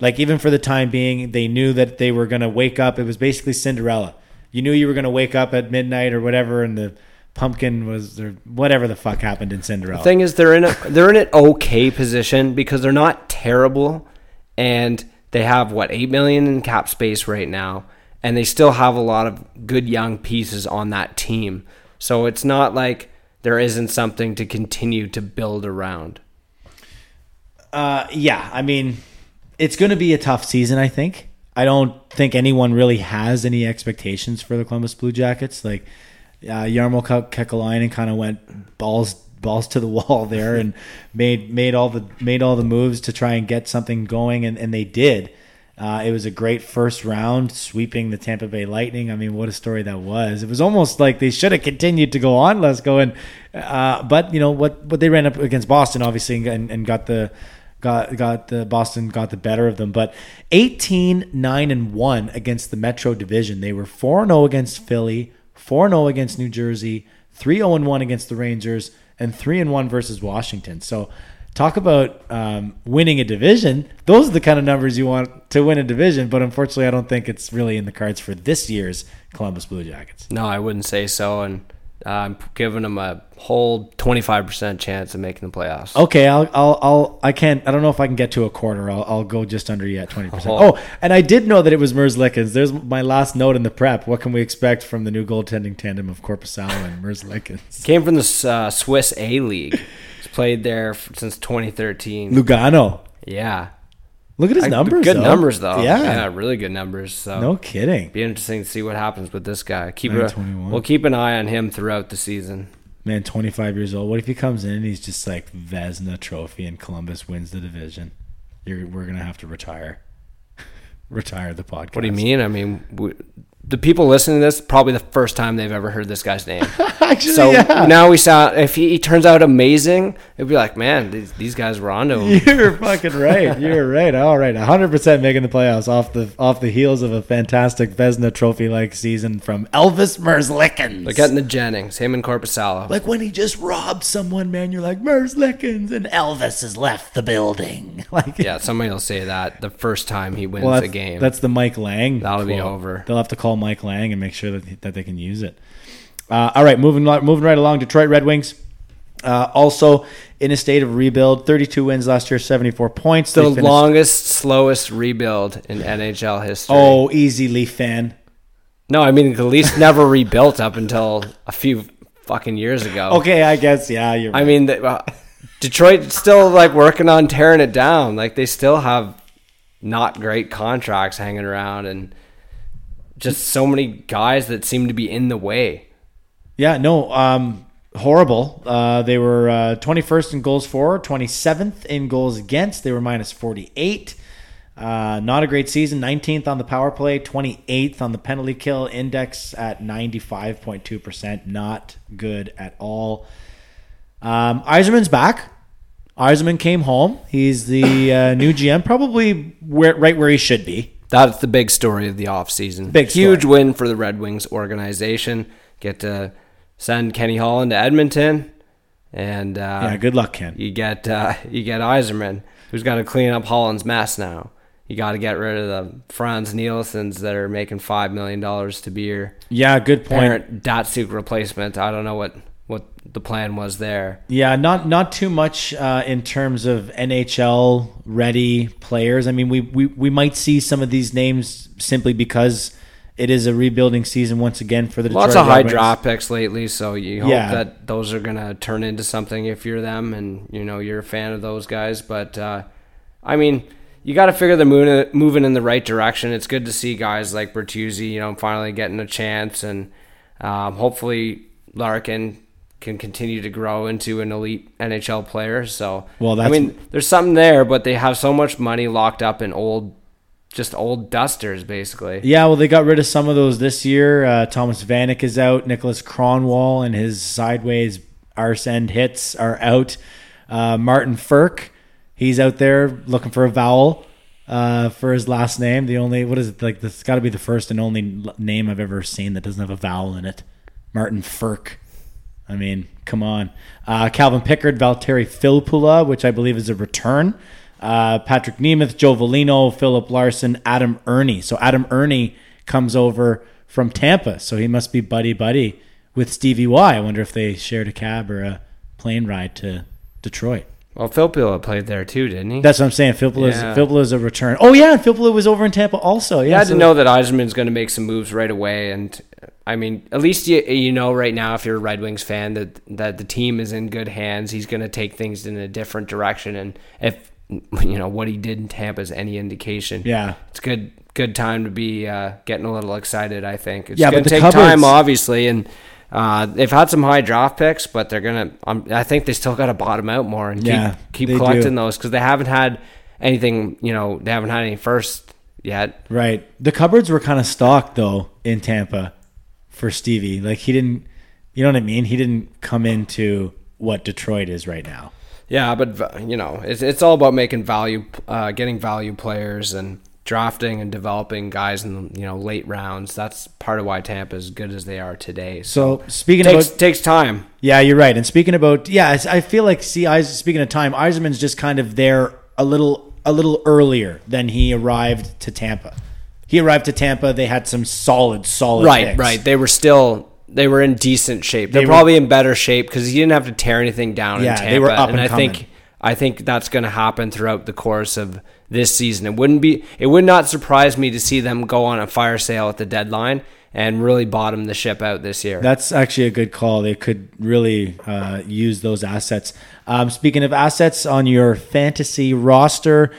Like even for the time being, they knew that they were going to wake up. It was basically Cinderella. You knew you were going to wake up at midnight or whatever, and the pumpkin was or whatever the fuck happened in Cinderella. The thing is they're in a they're in an okay position because they're not terrible and they have what 8 million in cap space right now and they still have a lot of good young pieces on that team. So it's not like there isn't something to continue to build around. Uh, yeah, I mean, it's going to be a tough season. I think. I don't think anyone really has any expectations for the Columbus Blue Jackets. Like uh, Jarmo Ke- Kekalainen kind of went balls balls to the wall there and made made all the made all the moves to try and get something going, and, and they did. Uh, it was a great first round, sweeping the Tampa Bay Lightning. I mean, what a story that was! It was almost like they should have continued to go on. Let's go and, uh, but you know what? What they ran up against Boston, obviously, and, and got the got got the Boston got the better of them. But 18 9 and 1 against the Metro Division. They were 4 0 against Philly, 4 0 against New Jersey, 3 0 1 against the Rangers, and 3 1 versus Washington. So talk about um, winning a division. Those are the kind of numbers you want to win a division. But unfortunately, I don't think it's really in the cards for this year's Columbus Blue Jackets. No, I wouldn't say so and uh, I'm giving them a whole 25% chance of making the playoffs. Okay, I'll, I'll, I'll, I can't, I don't know if I can get to a quarter. I'll, I'll go just under yet, 20%. Oh. Oh, and I did know that it was Merzlikins. There's my last note in the prep. What can we expect from the new goaltending tandem of Korpisalo and Merzlikins? Came from the uh, Swiss A League. Played there since 2013. Lugano. Yeah. Look at his I- numbers. Good though. numbers though. Yeah. Yeah, really good numbers. So No kidding. be interesting to see what happens with this guy. Keep a, we'll keep an eye on him throughout the season. Man, 25 years old. What if he comes in and he's just like Vezina Trophy and Columbus wins the division? You're, we're gonna have to retire, retire the podcast. What do you mean? I mean, w the people listening to this probably the first time they've ever heard this guy's name. Actually, so yeah. now we sound. If he, he turns out amazing, it'd be like, man, these, these guys were onto him. You're fucking right. You're right. All right, 100 percent making the playoffs off the off the heels of a fantastic Vezina Trophy like season from Elvis Merzlikins. They're getting the Jennings, him and Korpisalo. like when he just robbed someone, man. You're like Merzlikins, and Elvis has left the building. Like, yeah, somebody will say that the first time he wins well, a game. that's the Mike Lange. That'll be over. They'll have to call Mike Lange and make sure that that they can use it. Uh, all right, moving moving right along. Detroit Red Wings. Uh, also in a state of rebuild, 32 wins last year, 74 points. the finished- longest, slowest rebuild in NHL history. Oh, easy Leaf fan. no, I mean the Leafs never rebuilt up until a few fucking years ago. Okay, I guess yeah. You're. I mean, the, uh, Detroit still like working on tearing it down. Like they still have not great contracts hanging around, and just so many guys that seem to be in the way. Yeah, no, um, horrible. Uh, they were uh, 21st in goals for, 27th in goals against. They were minus 48. Uh, not a great season. 19th on the power play, 28th on the penalty kill index at 95.2%. Not good at all. Um, Yzerman's back. Yzerman came home. He's the uh, new GM, probably where, right where he should be. That's the big story of the offseason. Big Huge story. win for the Red Wings organization. Get to send Kenny Holland to Edmonton, and uh, Yeah, good luck, Ken. you get uh, you get Yzerman, who's got to clean up Holland's mess now. You got to get rid of the Frans Nielsen's that are making five million dollars to be your Yeah, good point. parent Datsyuk replacement. I don't know what what the plan was there. Yeah, not not too much uh, in terms of NHL ready players. I mean, we, we we might see some of these names simply because it is a rebuilding season once again for the Detroit Lots of high Red draft picks lately, so you hope Yeah. that those are gonna turn into something if you're them and you know you're a fan of those guys. But uh, I mean, you got to figure they're moving, moving in the right direction. It's good to see guys like Bertuzzi, you know, finally getting a chance, and um, hopefully Larkin can continue to grow into an elite NHL player. So, Well, I mean, there's something there, but they have so much money locked up in old, just old dusters, basically. Yeah, well, they got rid of some of those this year. Uh, Thomas Vanek is out. Niklas Kronwall and his sideways arse end hits are out. Uh, Martin Frk, he's out there looking for a vowel uh, for his last name. The only what is it like? This got to be the first and only name I've ever seen that doesn't have a vowel in it. Martin Frk. I mean, come on. Uh, Calvin Pickard, Valtteri Filppula, which I believe is a return. Uh, Patrik Nemeth, Joe Veleno, Filip Larsson, Adam Erne. So Adam Erne comes over from Tampa. So he must be buddy buddy with Stevie Y. I wonder if they shared a cab or a plane ride to Detroit. Well, Filppula played there too, didn't he? That's what I'm saying. Filppula's, Yeah. Filppula's a return. Oh, yeah. And Filppula was over in Tampa also. Yeah. So- to know that Yzerman's going to make some moves right away, and I mean, at least you you know right now if you're a Red Wings fan that that the team is in good hands. He's going to take things in a different direction, and if you know what he did in Tampa is any indication, Yeah. it's good good time to be uh, getting a little excited. I think it's Yeah, going but to take time, obviously, and. Uh, they've had some high draft picks, but they're gonna. Um, I think they still got to bottom out more and Yeah, keep keep collecting do. those because they haven't had anything. You know, they haven't had any first yet. Right. The cupboards were kind of stocked though in Tampa for Stevie. Like he didn't, you know what I mean? He didn't come into what Detroit is right now. Yeah, but you know, it's it's all about making value, uh, getting value players, and drafting and developing guys in the you know late rounds. That's part of why Tampa is good as they are today. So speaking takes about, takes time. yeah, you're right. And speaking about, yeah, I I feel like see, Eis- speaking of time, Yzerman's just kind of there a little, a little earlier than he arrived to Tampa. He arrived to Tampa. They had some solid, solid, Right, picks. right. They were still they were in decent shape. They're They were- probably in better shape because he didn't have to tear anything down Yeah, in Tampa. they were up and and I think. I think that's going to happen throughout the course of this season. It wouldn't be it would not surprise me to see them go on a fire sale at the deadline and really bottom the ship out this year. That's actually a good call. They could really uh, use those assets. Um, speaking of assets on your fantasy roster,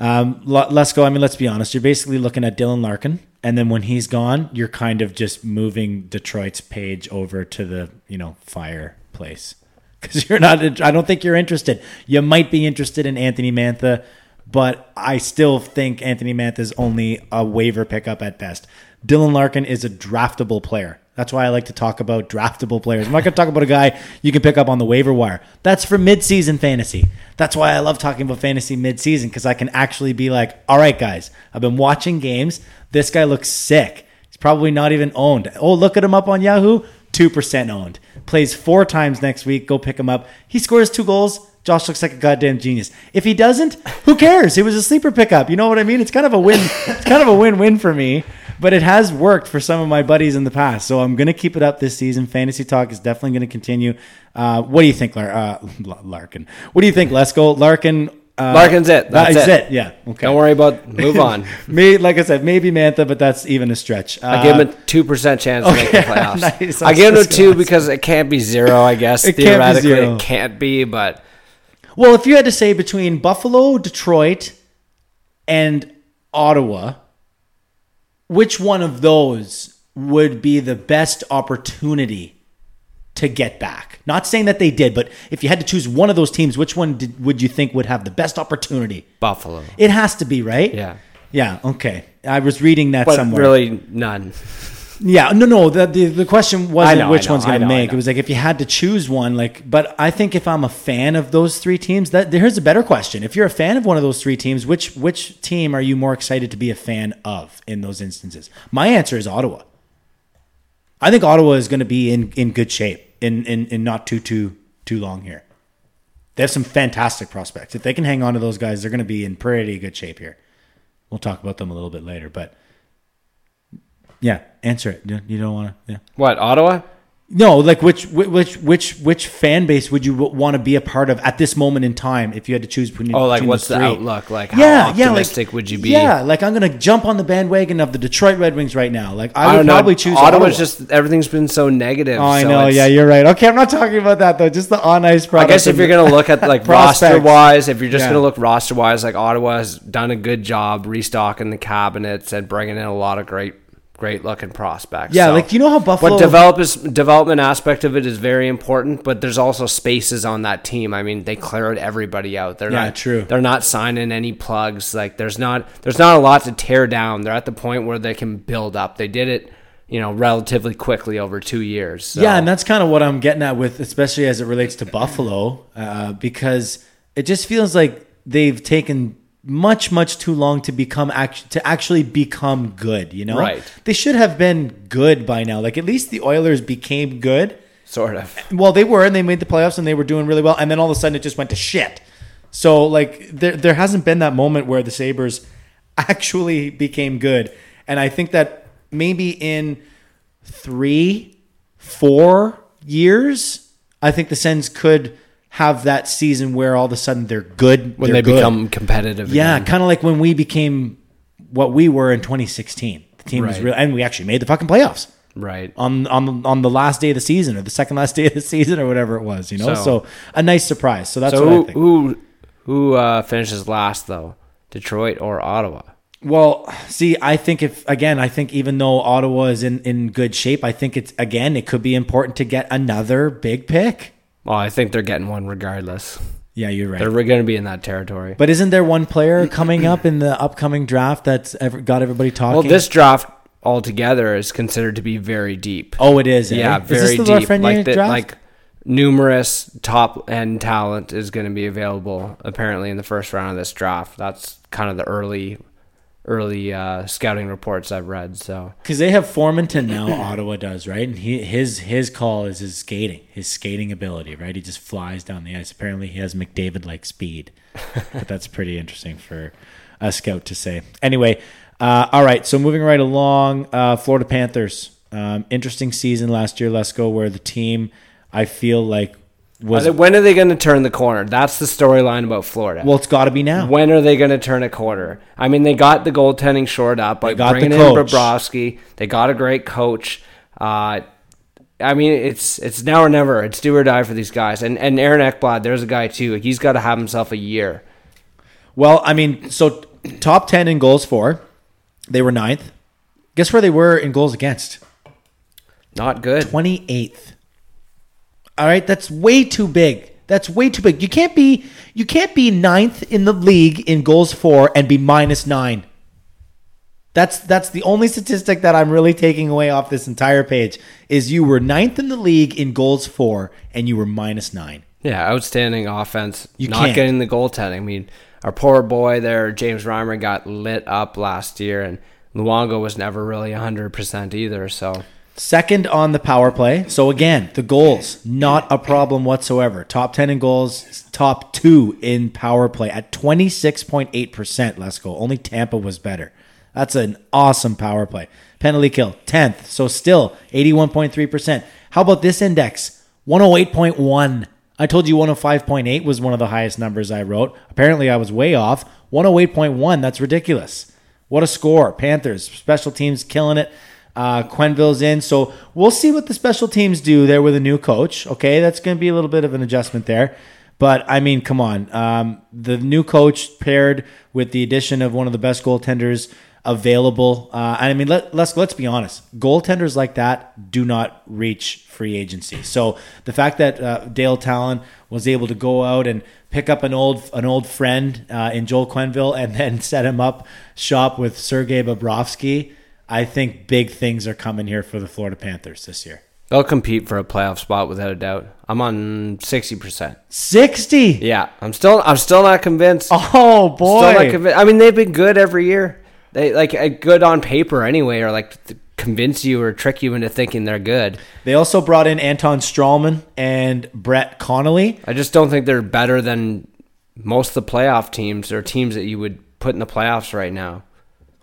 um, Le- let's go. I mean, let's be honest. You're basically looking at Dylan Larkin And then when he's gone, you're kind of just moving Detroit's page over to the, you know, fireplace. Because you're not, I don't think you're interested. You might be interested in Anthony Mantha, but I still think Anthony Mantha is only a waiver pickup at best. Dylan Larkin is a draftable player. That's why I like to talk about draftable players. I'm not going to talk about a guy you can pick up on the waiver wire. That's for midseason fantasy. That's why I love talking about fantasy midseason because I can actually be like, all right, guys, I've been watching games. This guy looks sick. He's probably not even owned. Oh, look at him up on Yahoo. 2% owned. Plays four times next week. Go pick him up. He scores two goals. Josh looks like a goddamn genius. If he doesn't, who cares? It was a sleeper pickup. You know what I mean? It's kind of a win. It's kind of a win-win for me. But it has worked for some of my buddies in the past, so I'm going to keep it up this season. Fantasy talk is definitely going to continue. Uh, what do you think, Lar- uh, Larkin? What do you think, Lesko? Larkin. Uh, Larkin's it. That's That's it. it. Yeah. Okay. Don't worry about. Move on. Me, like I said, maybe Mantha, but that's even a stretch. Uh, I give him a two percent chance to make the okay, playoffs. nice. I give him a two because it can't be zero. I guess It can't theoretically it can't be, but Well, if you had to say between Buffalo, Detroit, and Ottawa, which one of those would be the best opportunity to get back? Not saying that they did, but if you had to choose one of those teams, which one did, would you think would have the best opportunity? Buffalo. It has to be, right? Yeah, Yeah, okay. I was reading that but somewhere. really none. Yeah, no, no. The the, the question wasn't know, which know, one's going to make. It was like if you had to choose one. Like, but I think if I'm a fan of those three teams, that here's a better question. If you're a fan of one of those three teams, which which team are you more excited to be a fan of in those instances? My answer is Ottawa. I think Ottawa is going to be in, in good shape in, in in not too too too long here. They have some fantastic prospects. If they can hang on to those guys, they're going to be in pretty good shape here. We'll talk about them a little bit later, but yeah, answer it. You- don't want to. Yeah. What Ottawa? No, like which which which which fan base would you want to be a part of at this moment in time if you had to choose between? Oh, like between what's the three? outlook? Like how yeah, yeah, like, would you be? Yeah, like I'm gonna jump on the bandwagon of the Detroit Red Wings right now. Like I, I would don't know. probably choose Ottawa's Ottawa. just everything's been so negative. Oh, I so know. Yeah, you're right. Okay, I'm not talking about that though. Just the on ice I guess if you're gonna look at like roster wise, if you're just Yeah. gonna look roster wise, like Ottawa has done a good job restocking the cabinets and bringing in a lot of great, great looking prospects. Yeah, So- like you know how Buffalo. What develop is, development aspect of it is very important, but there's also spaces on that team. I mean, they cleared everybody out. They're Yeah, not true. They're not signing any plugs. Like there's not there's not a lot to tear down. They're at the point where they can build up. They did it, you know, relatively quickly over two years. So. Yeah, and that's kind of what I'm getting at with, especially as it relates to Buffalo, uh, because it just feels like they've taken much, much too long to become act- to actually become good. You know, Right. They should have been good by now. Like at least the Oilers became good. sort of. Well, they were, and they made the playoffs, and they were doing really well. And then all of a sudden, it just went to shit. So, like, there there hasn't been that moment where the Sabres actually became good. And I think that maybe in three, four years, I think the Sens could have that season where all of a sudden they're good When they're they good. become competitive. Yeah, kind of like when we became what we were in 2016. The team was real, and we actually made the fucking playoffs right. on on on the last day of the season or the second last day of the season or whatever it was. You know, so, So- a nice surprise. So that's So who who who uh, finishes last though? Detroit or Ottawa? Well, see, I think if again, I think even though Ottawa is in in good shape, I think it's again it could be important to get another big pick. Well, I think they're getting one regardless. Yeah, you're right. They're going to be in that territory. but isn't there one player coming up in the upcoming draft that's ever got everybody talking? well, this draft altogether is considered to be very deep. oh, it is. eh? yeah, Is this very deep. Like the, draft? like numerous top end talent is going to be available apparently in the first round of this draft. That's kind of the early early uh, scouting reports I've read. So Because they have Formenton now, Ottawa does, right? And he his his call is his skating, his skating ability, right? He just flies down the ice. Apparently, he has McDavid like speed, but that's pretty interesting for a scout to say. Anyway, uh, all right. So moving right along, uh, Florida Panthers. Um, interesting season last year. Let's go where the team I feel like was Are they- when are they going to turn the corner? That's the storyline about Florida. well. It's got to be now. When are they going to turn a corner? I mean, they got the goaltending shored up by got the bringing in coach. Bobrovsky. They got a great coach. Uh, I mean, it's it's now or never. It's do or die for these guys. And and Aaron Ekblad, there's a guy too. He's got to have himself a year. Well, I mean, so top ten in goals for, they were ninth. Guess where they were in goals against? Not good. 28th. All right, that's way too big. That's way too big. You can't be you can't be ninth in the league in goals for and be minus nine. That's that's the only statistic that I'm really taking away off this entire page is you were ninth in the league in goals for and you were minus nine. Yeah, outstanding offense. You not can't. getting the goaltending. I mean, our poor boy there, James Reimer, got lit up last year, and Luongo was never really 100% either. So, Second on the power play. So again, the goals, not a problem whatsoever. Top 10 in goals, top 2 in power play at 26.8%. Let's go. Only Tampa was better. That's an awesome power play. Penalty kill, 10th. So still 81.3%. How about this index? 108.1. I told you 105.8 was one of the highest numbers I wrote. Apparently I was way off. 108.1, that's ridiculous. What a score. Panthers, special teams killing it. Uh, Quenneville's in. So we'll see what the special teams do there with a new coach. Okay, that's going to be a little bit of an adjustment there. But I mean, come on. Um, the new coach paired with the addition of one of the best goaltenders available. Uh, I mean, let, let's let's be honest. Goaltenders like that do not reach free agency. So the fact that uh, Dale Tallon was able to go out and pick up an old an old friend uh, in Joel Quenneville and then set him up shop with Sergei Bobrovsky, I think big things are coming here for the Florida Panthers this year. they'll compete for a playoff spot without a doubt. I'm on 60%. Sixty. Yeah, I'm still I'm still not convinced. Oh boy. Still not convinced. I mean, they've been good every year. They like uh, good on paper anyway, or like convince you or trick you into thinking they're good. They also brought in Anton Stralman and Brett Connolly. I just don't think they're better than most of the playoff teams or teams that you would put in the playoffs right now.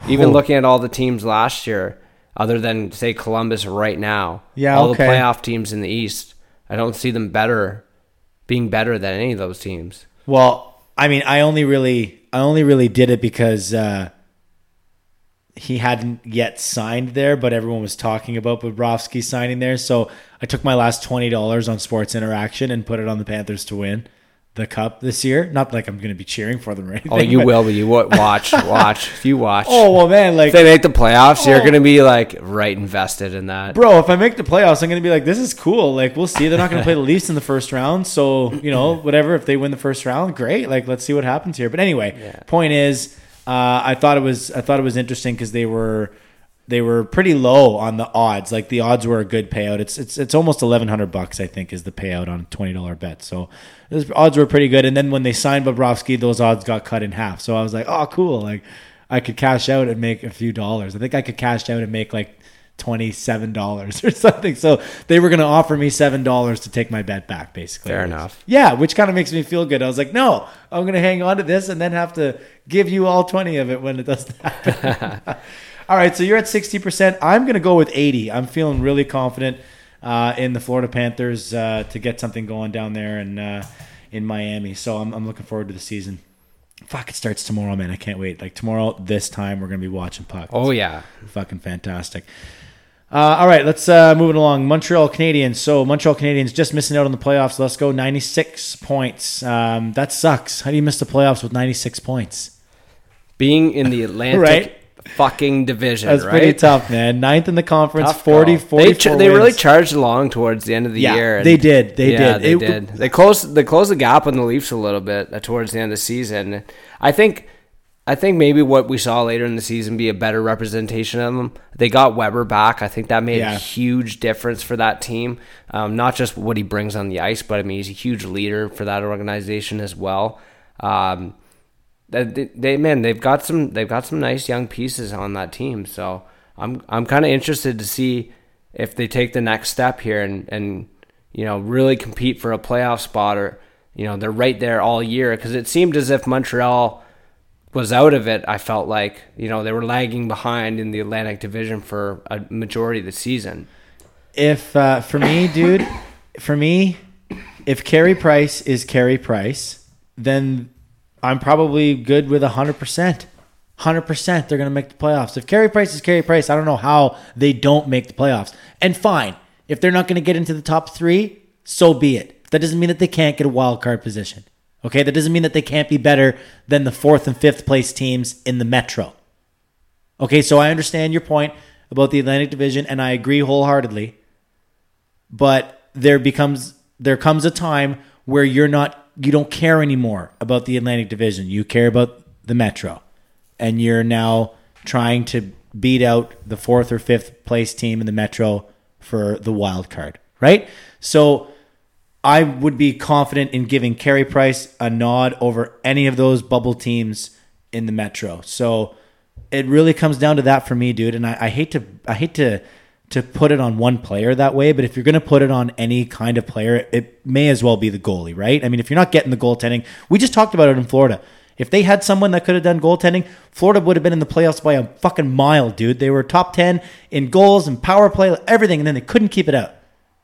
Even looking at all the teams last year, other than say Columbus right now, Yeah, all okay. the playoff teams in the East, I don't see them better, being better than any of those teams. Well, I mean, I only really, I only really did it because uh, he hadn't yet signed there, but everyone was talking about Bobrovsky signing there. So I took my last twenty dollars on Sports Interaction and put it on the Panthers to win the cup this year. Not like I'm going to be cheering for them or anything. Oh, you but- will, but you watch, watch, if you watch. Oh well, man, like if they make the playoffs, you're Oh. gonna be like right invested in that. Bro, if I make the playoffs, I'm going to be like, this is cool. Like, we'll see. They're not going to play the Leafs in the first round. So, you know, whatever. If they win the first round, great. Like, let's see what happens here. But anyway, point is, uh, I thought it was, I thought it was interesting because they were, they were pretty low on the odds. Like the odds were a good payout. It's it's it's almost eleven hundred bucks, I think, is the payout on a twenty dollar bet. So those odds were pretty good. And then when they signed Bobrovsky, those odds got cut in half. So I was like, oh, cool. Like I could cash out and make a few dollars. I think I could cash out and make like twenty seven dollars or something. So they were going to offer me seven dollars to take my bet back, basically. Fair enough. Yeah, which kind of makes me feel good. I was like, no, I'm going to hang on to this and then have to give you all 20 of it when it doesn't happen. all right, so you're at 60%. I'm going to go with 80. I'm feeling really confident uh, in the Florida Panthers uh, to get something going down there and uh, in Miami. So I'm, I'm looking forward to the season. Fuck, it starts tomorrow, man. I can't wait. Like tomorrow, this time, we're going to be watching puck. Oh yeah, Fucking fantastic. Uh, all right, let's uh, move it along. Montreal Canadiens. So Montreal Canadiens just missing out on the playoffs. Let's go. 96 points. Um, that sucks. How do you miss the playoffs with 96 points? being in the Atlantic Right. Fucking division, That's right? pretty tough, man. Ninth in the conference, Tough 40, call. 44 They, ch- they really charged along towards the end of the Yeah, year. they did. They yeah, did. They It- did. They closed. They closed the gap on the Leafs a little bit uh, towards the end of the season. I think. I think maybe what we saw later in the season be a better representation of them. They got Weber back. I think that made Yeah. a huge difference for that team. Um, not just what he brings on the ice, but I mean he's a huge leader for that organization as well. Um, they, they man, they've got some they've got some nice young pieces on that team. So I'm I'm kind of interested to see if they take the next step here and and you know really compete for a playoff spot or you know they're right there all year because it seemed as if Montreal was out of it. I felt like you know they were lagging behind in the Atlantic Division for a majority of the season. if uh, for me, dude, for me, if Carey Price is Carey Price, then I'm probably good with hundred percent. Hundred percent, they're gonna make the playoffs. If Carey Price is Carey Price, I don't know how they don't make the playoffs. And fine, if they're not gonna get into the top three, so be it. That doesn't mean that they can't get a wild card position. Okay, that doesn't mean that they can't be better than the fourth and fifth place teams in the Metro. Okay, so I understand your point. about the Atlantic Division, and I agree wholeheartedly. But there becomes there comes a time where you're not you don't care anymore about the Atlantic Division. You care about the Metro, and you're now trying to beat out the fourth or fifth place team in the Metro for the wild card, right? So I would be confident in giving Carey Price a nod over any of those bubble teams in the Metro. So it really comes down to that for me, dude. And I, I hate to I hate to to put it on one player that way, but if you're going to put it on any kind of player, it may as well be the goalie, right? I mean, if you're not getting the goaltending, we just talked about it in Florida. If they had someone that could have done goaltending, Florida would have been in the playoffs by a fucking mile, dude. They were top 10 in goals and power play, everything, and then they couldn't keep it out.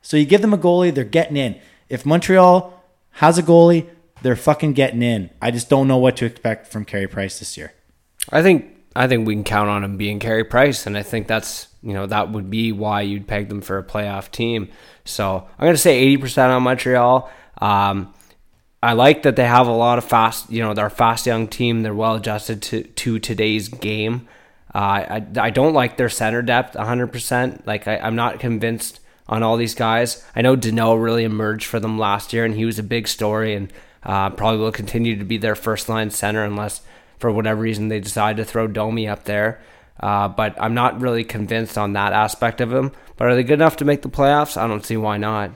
So you give them a goalie, they're getting in. If Montreal has a goalie, they're fucking getting in. I just don't know what to expect from Carey Price this year. I think I think we can count on him being Carey Price, and I think that's you know that would be why you'd peg them for a playoff team. So I'm going to say 80% on Montreal. Um, I like that they have a lot of fast, you know, they're a fast young team. They're well adjusted to to today's game. Uh, I I don't like their center depth 100%. Like I, I'm not convinced on all these guys. I know Danault really emerged for them last year, and he was a big story, and uh, probably will continue to be their first line center unless for whatever reason they decide to throw Domi up there. Uh, but I'm not really convinced on that aspect of him. But are they good enough to make the playoffs? I don't see why not.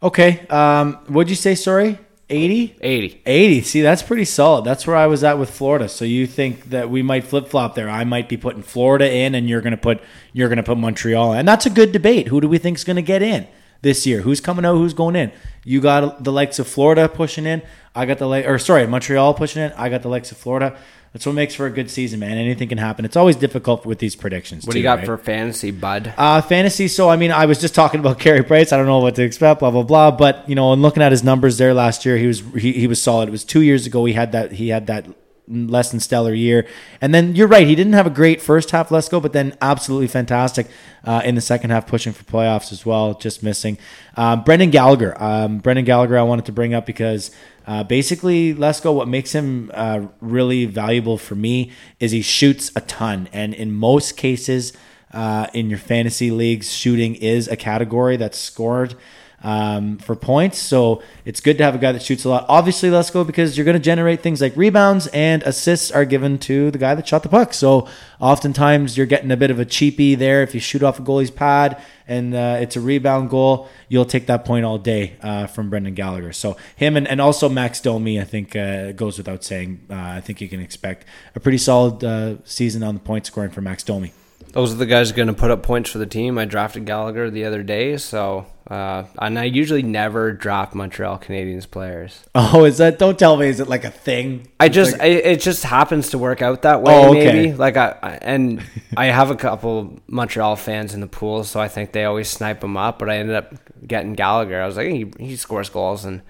Okay. Um, what'd you say? Sorry, 80? 80. 80. See, that's pretty solid. That's where I was at with Florida. So you think that we might flip flop there? I might be putting Florida in, and you're gonna put you're gonna put Montreal, in. and that's a good debate. Who do we think is gonna get in this year? Who's coming out? Who's going in? You got the likes of Florida pushing in. I got the like, or sorry, Montreal pushing in. I got the likes of Florida. That's what makes for a good season, man. Anything can happen. It's always difficult with these predictions. What too, do you got right? for fantasy, bud? Uh, fantasy. So, I mean, I was just talking about Carey Price. I don't know what to expect, blah blah blah. But you know, and looking at his numbers there last year, he was he, he was solid. It was two years ago. He had that he had that less than stellar year. And then you're right, he didn't have a great first half. Let's go, but then absolutely fantastic uh, in the second half, pushing for playoffs as well. Just missing. Um, Brendan Gallagher. Um, Brendan Gallagher, I wanted to bring up because. Uh, basically, let's. What makes him uh, really valuable for me is he shoots a ton, and in most cases, uh, in your fantasy leagues, shooting is a category that's scored um, for points. So it's good to have a guy that shoots a lot. Obviously, let's go because you're going to generate things like rebounds and assists are given to the guy that shot the puck. So oftentimes you're getting a bit of a cheapie there. If you shoot off a goalie's pad and uh, it's a rebound goal, you'll take that point all day uh, from Brendan Gallagher. So him and, and also Max Domi, I think uh, goes without saying. Uh, I think you can expect a pretty solid uh, season on the point scoring for Max Domi. Those are the guys going to put up points for the team. I drafted Gallagher the other day, so uh, and I usually never draft Montreal Canadiens players. Oh, is that? Don't tell me. Is it like a thing? I just like- I, it just happens to work out that way. Oh, okay. Maybe like I I- and I have a couple Montreal fans in the pool, so I think they always snipe him up. But I ended up getting Gallagher. I was like, he, he scores goals, and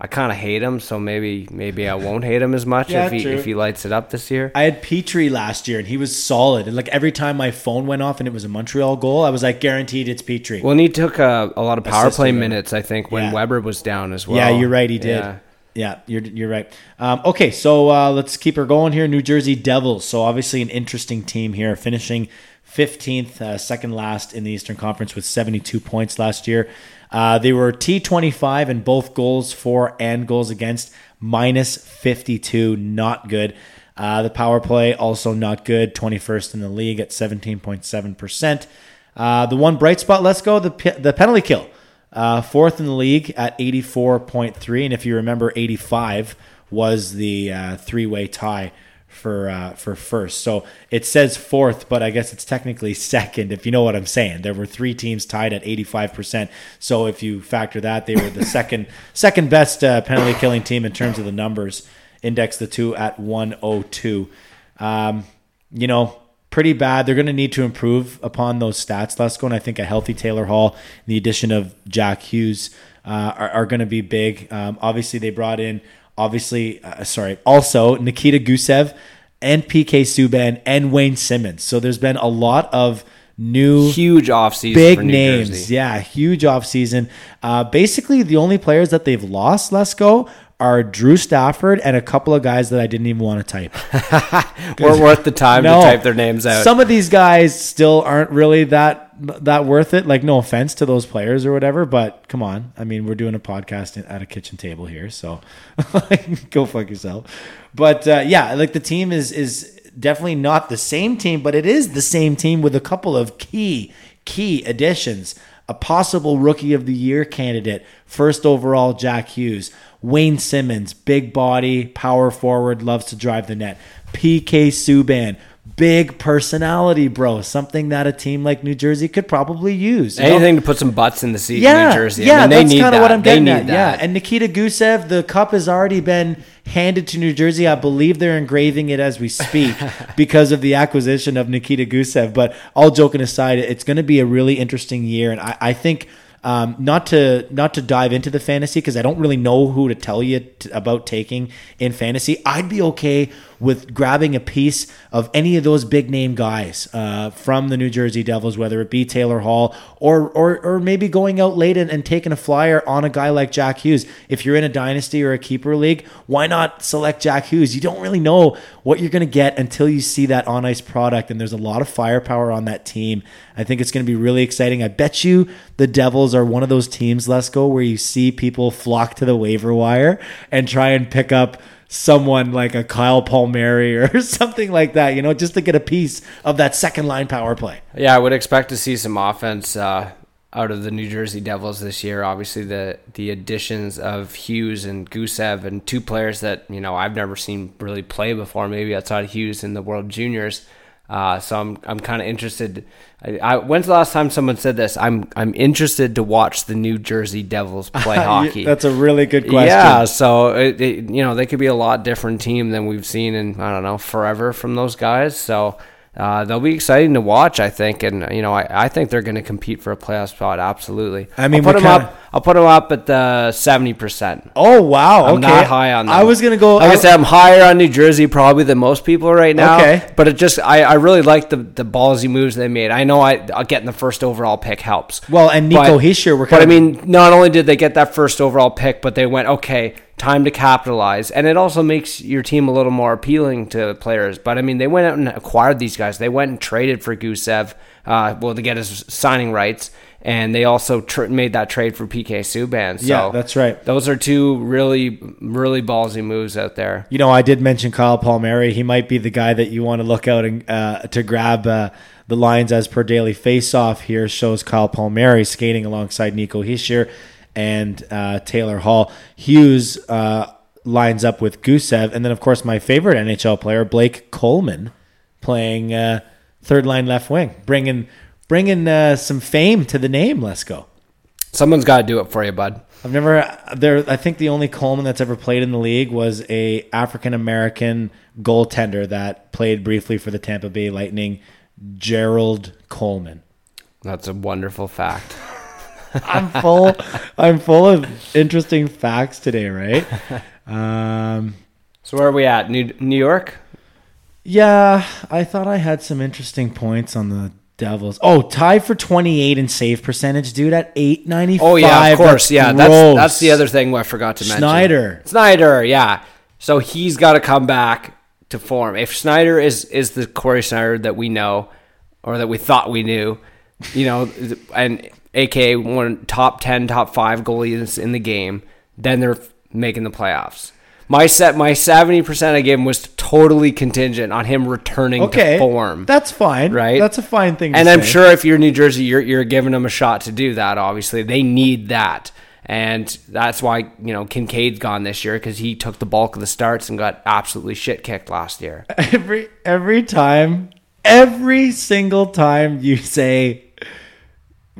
I kind of hate him. So maybe maybe I won't hate him as much Yeah, if he true. if he lights it up this year. I had Petry last year, and he was solid. And like every time my phone went off and it was a Montreal goal, I was like, guaranteed it's Petry. Well, and he took a, a lot of power Assisted play minutes. I think when Yeah. Weber was down as well. yeah, you're right. He did. Yeah. Yeah, you're you're right. Um, okay, so uh, let's keep her going here. New Jersey Devils. So obviously an interesting team here, finishing 15th, uh, second last in the Eastern Conference with 72 points last year. Uh, they were T25 in both goals for and goals against, minus 52. Not good. Uh, the power play also not good. 21st in the league at 17.7%. Uh, the one bright spot, let's go, the, the penalty kill. Uh, fourth in the league at 84.3. And if you remember, 85 was the uh, three way tie for uh, for first. So it says fourth, but I guess it's technically second, if you know what I'm saying. There were three teams tied at 85%. So if you factor that, they were the second second best uh, penalty killing team in terms of the numbers. Index the two at 102. Um, you know, pretty bad. They're going to need to improve upon those stats, Lesko. And I think a healthy Taylor Hall, the addition of Jack Hughes, uh, are, are going to be big. Um, obviously, they brought in, obviously, uh, sorry, also Nikita Gusev and PK Subban and Wayne Simmonds. So there's been a lot of new Huge offseason big names. Jersey. Yeah, huge offseason. Uh, basically, the only players that they've lost, let's go, are Drew Stafford and a couple of guys that I didn't even want to type. We're worth the time to type their names out. Some of these guys still aren't really that that worth it. Like, no offense to those players or whatever, but come on. I mean, we're doing a podcast at a kitchen table here, so go fuck yourself. But uh, yeah, like the team is is definitely not the same team, but it is the same team with a couple of key key additions. A possible rookie of the year candidate, first overall Jack Hughes, Wayne Simmonds, big body, power forward, loves to drive the net. PK Subban, big personality, bro. Something that a team like New Jersey could probably use. you know? Anything to put some butts in the seat Yeah, in New Jersey. yeah, I mean, they that's kind that. of what I'm They getting need at. that. Yeah, and Nikita Gusev, the cup has already been handed to New Jersey. I believe they're engraving it as we speak because of the acquisition of Nikita Gusev. But all joking aside, it's going to be a really interesting year, and I, I think. Um, not to not to dive into the fantasy because I don't really know who to tell you t- about taking in fantasy. I'd be okay with grabbing a piece of any of those big name guys uh, from the New Jersey Devils, whether it be Taylor Hall or or or maybe going out late and, and taking a flyer on a guy like Jack Hughes. If you're in a dynasty or a keeper league, why not select Jack Hughes? You don't really know what you're going to get until you see that on ice product, and there's a lot of firepower on that team. I think it's going to be really exciting. I bet you the Devils are one of those teams, let's go, where you see people flock to the waiver wire and try and pick up someone like a Kyle Palmieri or something like that, you know, just to get a piece of that second line power play. Yeah, I would expect to see some offense uh, out of the New Jersey Devils this year. Obviously, the the additions of Hughes and Gusev and two players that you know I've never seen really play before, maybe outside of Hughes in the World Juniors. Uh, so I'm I'm kind of interested. I, I, when's the last time someone said this? I'm I'm interested to watch the New Jersey Devils play hockey. That's a really good question. Yeah, so it, it, you know they could be a lot different team than we've seen in I don't know forever from those guys. So uh, they'll be exciting to watch, I think, and you know I, I think they're going to compete for a playoff spot. Absolutely. I mean, I'll put them kinda- up. I'll put them up at the seventy percent. Oh wow! I'm okay, not high on them. I was gonna go. Like I said, I'm higher on New Jersey probably than most people right now. Okay. But it just, I, I really like the, the ballsy moves they made. I know I uh, getting the first overall pick helps. Well, and Nico But- Hischier were But kind I mean, not only did they get that first overall pick, but they went, okay, time to capitalize. And it also makes your team a little more appealing to players. But I mean, they went out and acquired these guys. They went and traded for Gusev, uh, well, to get his signing rights. And they also tr- made that trade for PK Subban. So Yeah, that's right. Those are two really, really ballsy moves out there. You know, I did mention Kyle Palmieri. He might be the guy that you want to look out and uh, to grab uh, the lines as per daily faceoff. Here shows Kyle Palmieri skating alongside Nico Hischier and uh, Taylor Hall. Hughes uh, lines up with Gusev, and then of course my favorite NHL player Blake Coleman playing uh, third line left wing, bringing bringing uh, some fame to the name. Let's go. Someone's got to do it for you, bud. I've never there. I think the only Coleman that's ever played in the league was a African American goaltender that played briefly for the Tampa Bay Lightning, Gerald Coleman. That's a wonderful fact. I'm full. I'm full of interesting facts today, right? Um, So where are we at? New New York? yeah, I thought I had some interesting points on the Devils. Oh, tied for 28 in save percentage, dude, at 895. Oh yeah, of course. That's yeah, that's gross. that's the other thing I forgot to mention. Schneider. Schneider, yeah. So he's got to come back to form. If Schneider is is the Cory Schneider that we know, or that we thought we knew, you know, and aka one top ten, top five goalies in the game, then they're making the playoffs. My set, my seventy percent I gave him was totally contingent on him returning Okay, to form. That's fine, Right? That's a fine thing. To and I'm say. sure if you're New Jersey, you're you're giving them a shot to do that. Obviously, they need that, and that's why you know Kinkaid's gone this year because he took the bulk of the starts and got absolutely shit kicked last year. every every time, every single time you say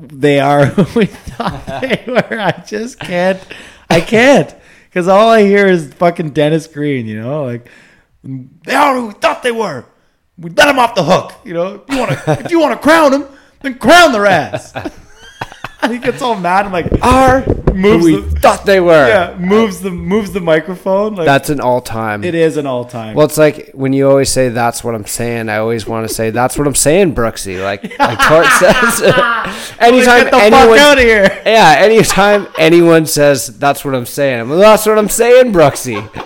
they are who we thought they were, I just can't. I can't because all I hear is fucking Dennis Green. You know, like they are who we thought they were. We let them off the hook. You know, if you want to, if you want to crown them, then crown their ass. he gets all mad. I'm like, Are moves we the, thought they were. yeah, moves the moves the microphone. Like, That's an all time. it is an all time. Well, it's like when you always say that's what I'm saying. I always want to say that's what I'm saying, Brooksy. Like like Tort says. anytime get the anyone, fuck out of here. yeah, anytime anyone says that's what I'm saying, I'm, that's what I'm saying, Brooksy.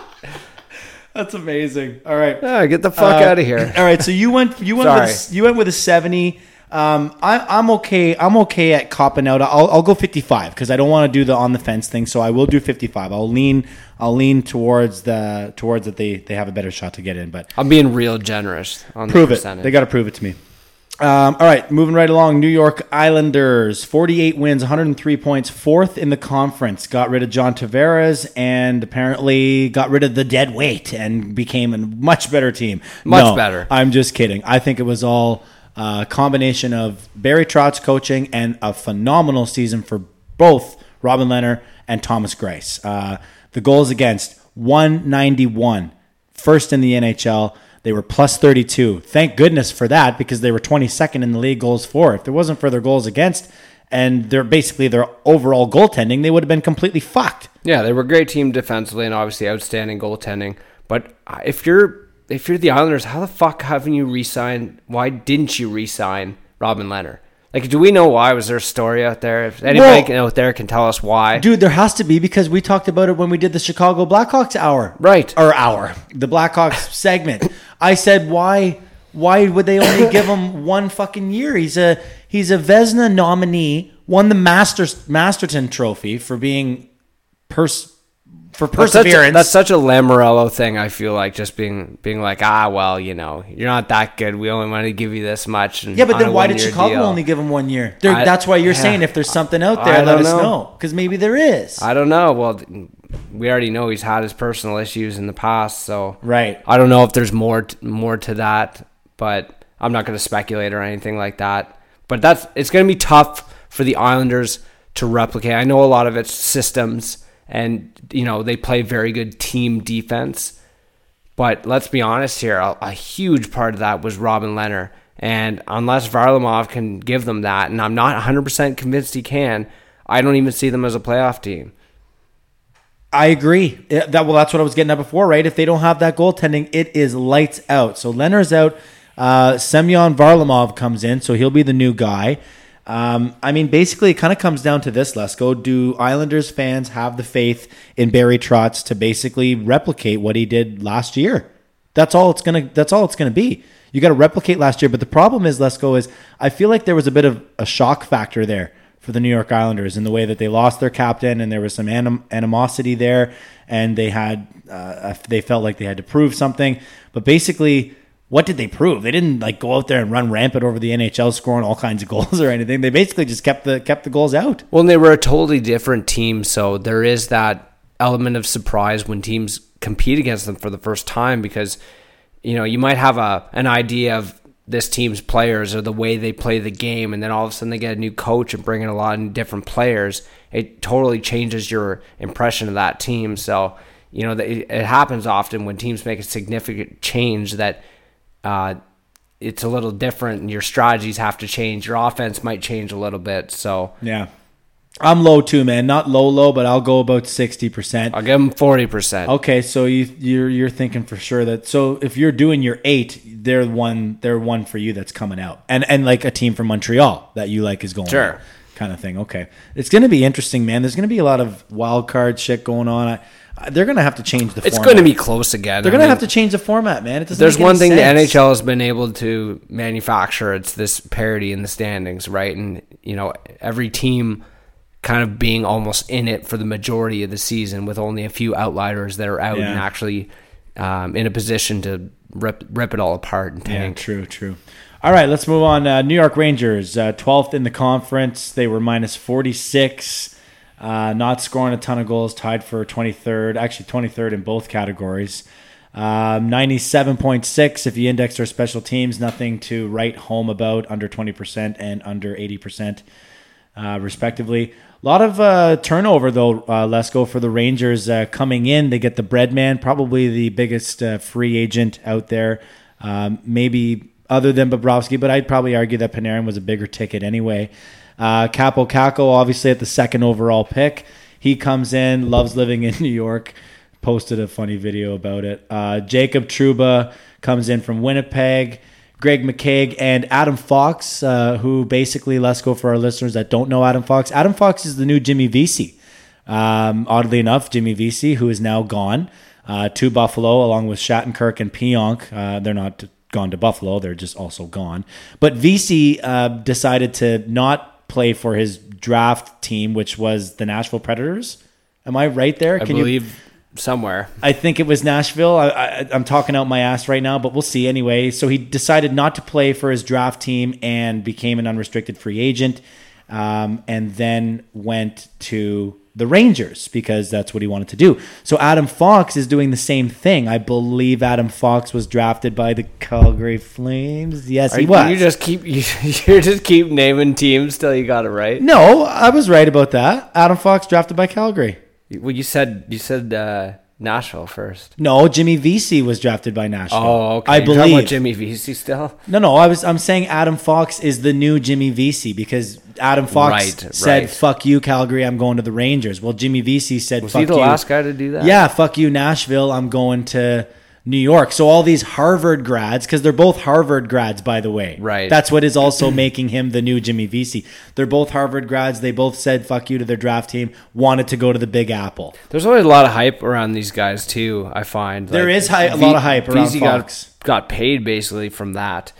That's amazing. All right. Yeah, get the fuck Uh, out of here. All right, so you went you went with a, you went with a seventy. Um, I, I'm okay. I'm okay at copping out. I'll, I'll go 55 because I don't want to do the on the fence thing. So I will do 55. I'll lean. I'll lean towards the towards that they they have a better shot to get in. But I'm being real generous on prove the it. They got to prove it to me. Um, all right, moving right along. New York Islanders, 48 wins, 103 points, fourth in the conference. Got rid of John Tavares and apparently got rid of the dead weight and became a much better team. Much No, better. I'm just kidding. I think it was all a combination of Barry Trotz's coaching and a phenomenal season for both Robin Lehner and Thomas Greiss. Uh, the goals against 191, first in the NHL. They were plus 32. Thank goodness for that because they were 22nd in the league goals for. If it wasn't for their goals against and they're basically their overall goaltending, they would have been completely fucked. Yeah, they were a great team defensively and obviously outstanding goaltending. But if you're if you're the Islanders, how the fuck haven't you re-signed? Why didn't you re-sign Robin Lehner? Like, do we know why? Was there a story out there? If anybody Well- out there can tell us why, Dude, there has to be because we talked about it when we did the Chicago Blackhawks hour. Right. Or hour. The Blackhawks segment. I said why why would they only give him one fucking year? He's a he's a Vezina nominee, won the Masters Masterton trophy for being pers for That's such, a, perseverance. that's such a Lamoriello thing. I feel like just being being like, ah, well, you know, you're not that good. We only want to give you this much. And yeah, but then why did Chicago deal. only give him one year? I- that's why you're yeah. saying if there's something out I there, let us know. know. Because maybe there is. I don't know. Well, we already know he's had his personal issues in the past, so Right. I don't know if there's more t- more to that, but I'm not going to speculate or anything like that. But that's it's going to be tough for the Islanders to replicate. I know a lot of it's systems, and you know they play very good team defense. But let's be honest here, a, a huge part of that was Robin Lehner. And unless Varlamov can give them that, and I'm not 100% convinced he can, I don't even see them as a playoff team. I agree. That well, that's what I was getting at before, right? If they don't have that goaltending, it is lights out. So Lehner's out. Uh, Semyon Varlamov comes in, so he'll be the new guy. Um, I mean, basically, it kind of comes down to this. Let's. Do Islanders fans have the faith in Barry Trotz to basically replicate what he did last year? That's all it's gonna. That's all it's gonna be. You got to replicate last year. But the problem is, let's. Is I feel like there was a bit of a shock factor there for the New York Islanders in the way that they lost their captain and there was some anim- animosity there, and they had uh, they felt like they had to prove something. But basically, what did they prove? They didn't like go out there and run rampant over the NHL, scoring all kinds of goals or anything. They basically just kept the kept the goals out. Well, and they were a totally different team, so there is that element of surprise when teams compete against them for the first time because you know you might have a an idea of this team's players or the way they play the game, and then all of a sudden they get a new coach and bring in a lot of different players. It totally changes your impression of that team. So you know it, it happens often when teams make a significant change that. Uh, it's a little different and your strategies have to change. Your offense might change a little bit. So Yeah, I'm low too, man. Not low low, but I'll go about sixty percent. I'll give them 40%. Okay, so you you're you're thinking for sure that so if you're doing your eight, they're one they're one for you that's coming out, and and like a team from Montreal that you like is going Sure. out, kind of thing. Okay, it's gonna be interesting, man. There's gonna be a lot of wild card shit going on. I, They're gonna have to change the. Format. It's format. going to be close again. They're gonna have to change the format, man. It doesn't. There's one thing sense. the NHL has been able to manufacture. It's this parity in the standings, right? And you know, every team kind of being almost in it for the majority of the season, with only a few outliers that are out Yeah. and actually um, in a position to rip rip it all apart and Yeah, tank. true, true. All right, let's move on. Uh, New York Rangers, uh, 12th in the conference. They were minus 46, uh, not scoring a ton of goals, tied for 23rd, actually 23rd in both categories. Um, 97.6 if you index our special teams, nothing to write home about, under 20% and under 80%, uh, respectively. A lot of uh, turnover, though, uh, Lesko, for the Rangers uh, coming in. They get the Breadman, probably the biggest uh, free agent out there. Um, maybe other than Bobrovsky, but I'd probably argue that Panarin was a bigger ticket anyway. Uh, Kaapo Kakko, obviously at the second overall pick, he comes in, loves living in New York. Posted a funny video about it. Uh, Jacob Trouba comes in from Winnipeg. Greg McKegg and Adam Fox, uh, who basically, let's go for our listeners that don't know Adam Fox. Adam Fox is the new Jimmy Vesey. Um, oddly enough, Jimmy Vesey, who is now gone uh, to Buffalo along with Shattenkirk and Pionk. Uh, they're not gone to Buffalo; they're just also gone. But Vesey uh, decided to not play for his draft team, which was the Nashville Predators. Am I right there? Can I believe somewhere. I think it was Nashville. I, I, I'm talking out my ass right now, but we'll see anyway. So he decided not to play for his draft team and became an unrestricted free agent, um, and then went to the Rangers because that's what he wanted to do. So Adam Fox is doing the same thing. I believe Adam Fox was drafted by the Calgary Flames. Yes, Are he you- was. You just keep you, you just keep naming teams till you got it right. no, I was right about that. Adam Fox drafted by Calgary. Well, you said you said uh, Nashville first. No, Jimmy Vesey was drafted by Nashville. Oh, okay. I You're believe about Jimmy Vesey still. No, no, I was I'm saying Adam Fox is the new Jimmy Vesey because Adam Fox Right, said right. fuck you Calgary, I'm going to the Rangers. Well, Jimmy Vesey said Was fuck he the you. last guy to do that? Yeah, fuck you Nashville, I'm going to New York. So all these Harvard grads cuz they're both Harvard grads by the way. Right. That's what is also making him the new Jimmy Vesey. They're both Harvard grads. They both said fuck you to their draft team, wanted to go to the Big Apple. There's always a lot of hype around these guys too. I find There is hy- a lot of hype around Vesey Fox. Got, got paid basically from that.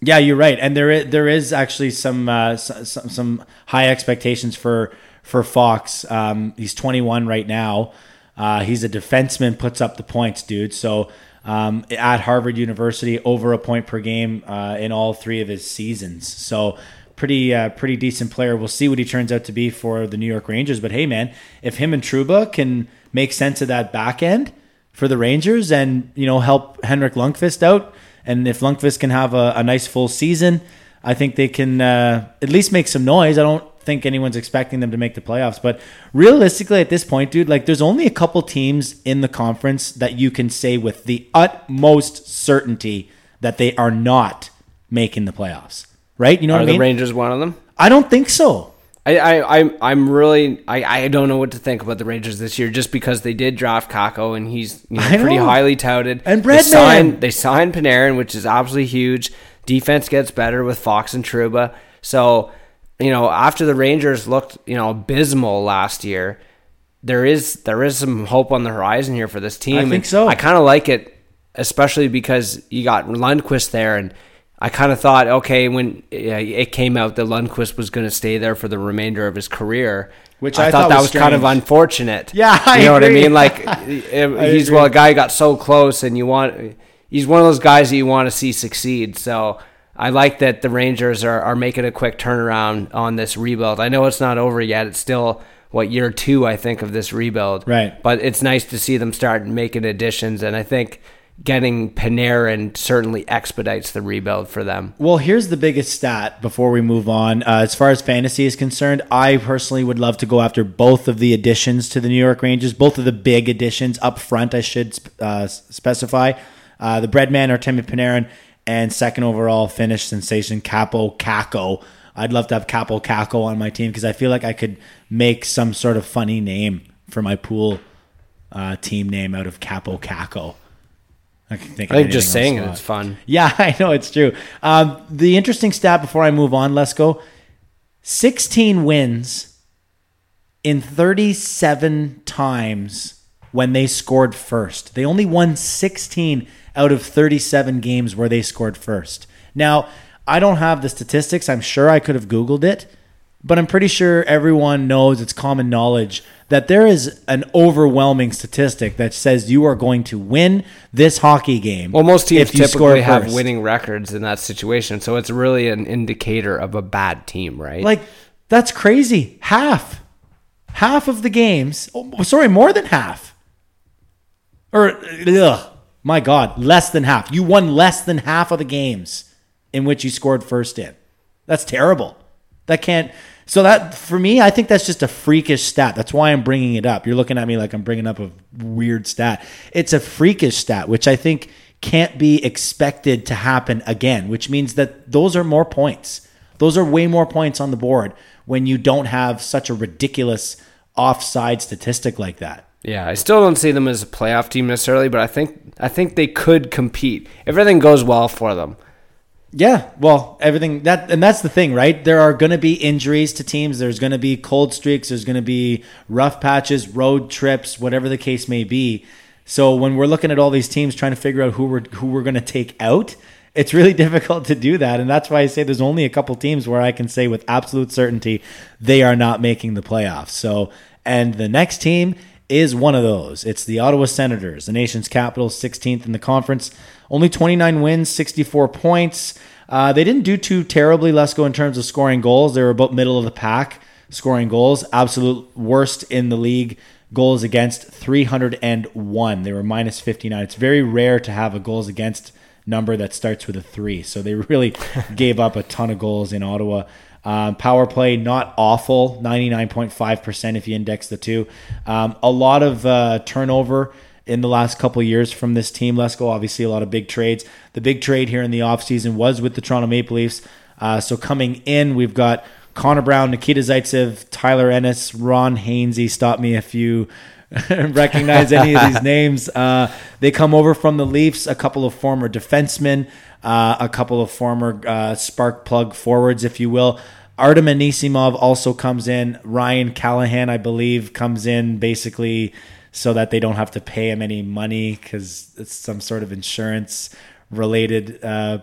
Yeah, you're right, and there is, there is actually some uh, some, some high expectations for for Fox. Um, he's 21 right now. Uh, he's a defenseman, puts up the points, dude. So um, at Harvard University, over a point per game uh, in all three of his seasons. So pretty uh, pretty decent player. We'll see what he turns out to be for the New York Rangers. But hey, man, if him and Trouba can make sense of that back end for the Rangers and you know help Henrik Lundqvist out, and if Lundqvist can have a, a nice full season, I think they can uh, at least make some noise. I don't think anyone's expecting them to make the playoffs, but realistically at this point, dude, like there's only a couple teams in the conference that you can say with the utmost certainty that they are not making the playoffs. Right? You know Are what I the? Rangers one of them? I don't think so. I, I, I'm, I'm really, I, I don't know what to think about the Rangers this year, just because they did draft Kakko and he's you know, pretty know. highly touted. And they signed, they signed Panarin, which is absolutely huge. Defense gets better with Fox and Trouba. So, you know, after the Rangers looked, you know, abysmal last year, there is there is some hope on the horizon here for this team. I think And so. I kind of like it, especially because you got Lundqvist there, and I kind of thought, okay, when it came out that Lundqvist was going to stay there for the remainder of his career, Which I, I thought, thought that was was kind of unfortunate. Yeah, I you know what I mean. Like he's agree. well, a guy who got so close, and you want he's one of those guys that you want to see succeed. So. I like that the Rangers are, are making a quick turnaround on this rebuild. I know it's not over yet. It's still what year two, I think, of this rebuild. Right. But it's nice to see them start making additions, and I think getting Panarin certainly expedites the rebuild for them. Well, here's the biggest stat before we move on. Uh, as far as fantasy is concerned, I personally would love to go after both of the additions to the New York Rangers, both of the big additions up front, I should uh, specify. Uh, the Breadman, Artemi Panarin, and second overall Finnish sensation Kaapo Kakko. I'd love to have Kaapo Kakko on my team because I feel like I could make some sort of funny name for my pool uh, team name out of Kaapo Kakko. I can think. I think just saying it, it's fun. Yeah, I know it's true. Um, the interesting stat before I move on, let's go. 16 wins in 37 times when they scored first. They only won 16 out of 37 games where they scored first. Now, I don't have the statistics. I'm sure I could have Googled it, but I'm pretty sure everyone knows it's common knowledge that there is an overwhelming statistic that says you are going to win this hockey game. Well, most teams if you score typically have first. winning records in that situation, so it's really an indicator of a bad team, right? Like that's crazy. Half, half of the games. Oh, sorry, more than half. Or ugh, my God, less than half. You won less than half of the games in which you scored first in. That's terrible. That can't. So that for me, I think that's just a freakish stat. That's why I'm bringing it up. You're looking at me like I'm bringing up a weird stat. It's a freakish stat, which I think can't be expected to happen again. Which means that those are more points. Those are way more points on the board when you don't have such a ridiculous offside statistic like that. Yeah, I still don't see them as a playoff team necessarily, but I think I think they could compete everything goes well for them. Yeah, well, everything that and that's the thing, right? There are going to be injuries to teams. There's going to be cold streaks. There's going to be rough patches, road trips, whatever the case may be. So when we're looking at all these teams trying to figure out who we're who we're going to take out, it's really difficult to do that, and that's why I say there's only a couple teams where I can say with absolute certainty they are not making the playoffs. So, and the next team is one of those. It's the Ottawa Senators, the nation's capital, 16th in the conference. Only 29 wins, 64 points. Uh, they didn't do too terribly, let's go in terms of scoring goals. They were about middle of the pack scoring goals. Absolute worst in the league. Goals against 301. They were minus 59. It's very rare to have a goals against number that starts with a three. So they really gave up a ton of goals in Ottawa. Um, power play, not awful, 99.5% if you index the two. Um, a lot of uh, turnover in the last couple of years from this team. Let's go, obviously, a lot of big trades. The big trade here in the offseason was with the Toronto Maple Leafs. Uh, so coming in, we've got Connor Brown, Nikita Zaitsev, Tyler Ennis, Ron Hainsey. Stop me if you recognize any of these names. Uh, they come over from the Leafs, a couple of former defensemen, uh, a couple of former uh, spark plug forwards, if you will. Artem Anisimov also comes in. Ryan Callahan, I believe, comes in basically so that they don't have to pay him any money because it's some sort of insurance related. Uh,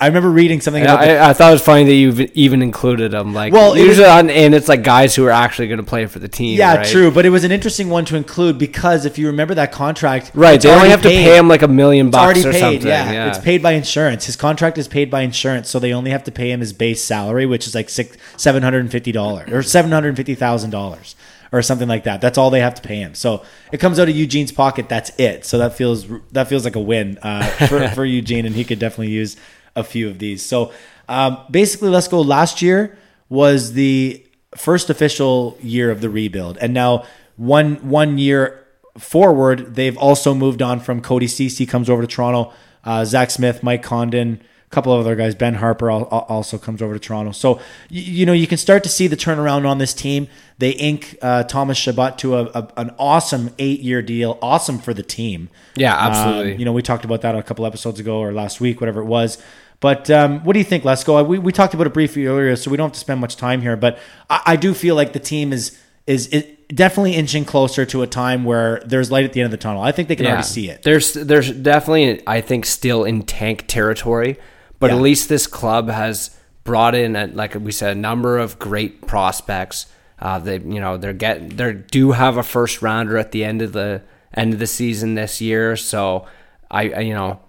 I remember reading something about the- I, I thought it was funny that you even included them. Like, Well, well, it usually on, and it's like guys who are actually going to play for the team. Yeah, right? true, but it was an interesting one to include because if you remember that contract, Right, they only have to pay him like a million It's bucks already or paid. something. Yeah. Yeah, it's paid by insurance. His contract is paid by insurance, so they only have to pay him his base salary, which is like six seven hundred and fifty dollars or seven hundred and fifty thousand dollars or something like that. That's all they have to pay him. So it comes out of Eugene's pocket. That's it. So that feels that feels like a win uh, for for Eugene, and he could definitely use a few of these. So um, basically, let's go. Last year was the first official year of the rebuild, and now one one year forward, they've also moved on from Cody Ceci comes over to Toronto, uh, Zach Smith, Mike Condon, a couple of other guys, Ben Harpur al- al- also comes over to Toronto. So you, you know you can start to see the turnaround on this team. They ink uh, Thomas Chabot to a, a, an awesome eight year deal, awesome for the team. Yeah, absolutely. Um, you know, we talked about that a couple episodes ago or last week, whatever it was. But um, what do you think, Lesko? We, we talked about it briefly earlier, so we don't have to spend much time here. But I, I do feel like the team is is it definitely inching closer to a time where there's light at the end of the tunnel. I think they can already see it. There's there's definitely I think still in tank territory, but Yeah. at least this club has brought in a, like we said a number of great prospects. Uh, they you know they're get they do have a first rounder at the end of the end of the season this year, so I, I you know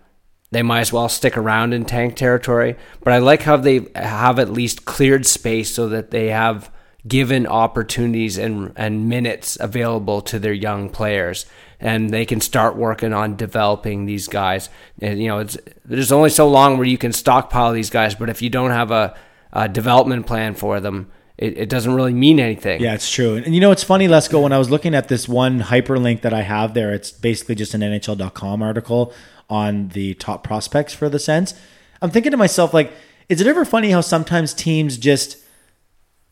they might as well stick around in tank territory. But I like how they have at least cleared space so that they have given opportunities and and minutes available to their young players and they can start working on developing these guys and you know it's there's only so long where you can stockpile these guys but if you don't have a, a development plan for them it, it doesn't really mean anything Yeah, it's true. And, you know, it's funny, Let's go. When I was looking at this one hyperlink that I have there, it's basically just an NHL.com article on the top prospects for the Sens. I'm thinking to myself, like, is it ever funny how sometimes teams just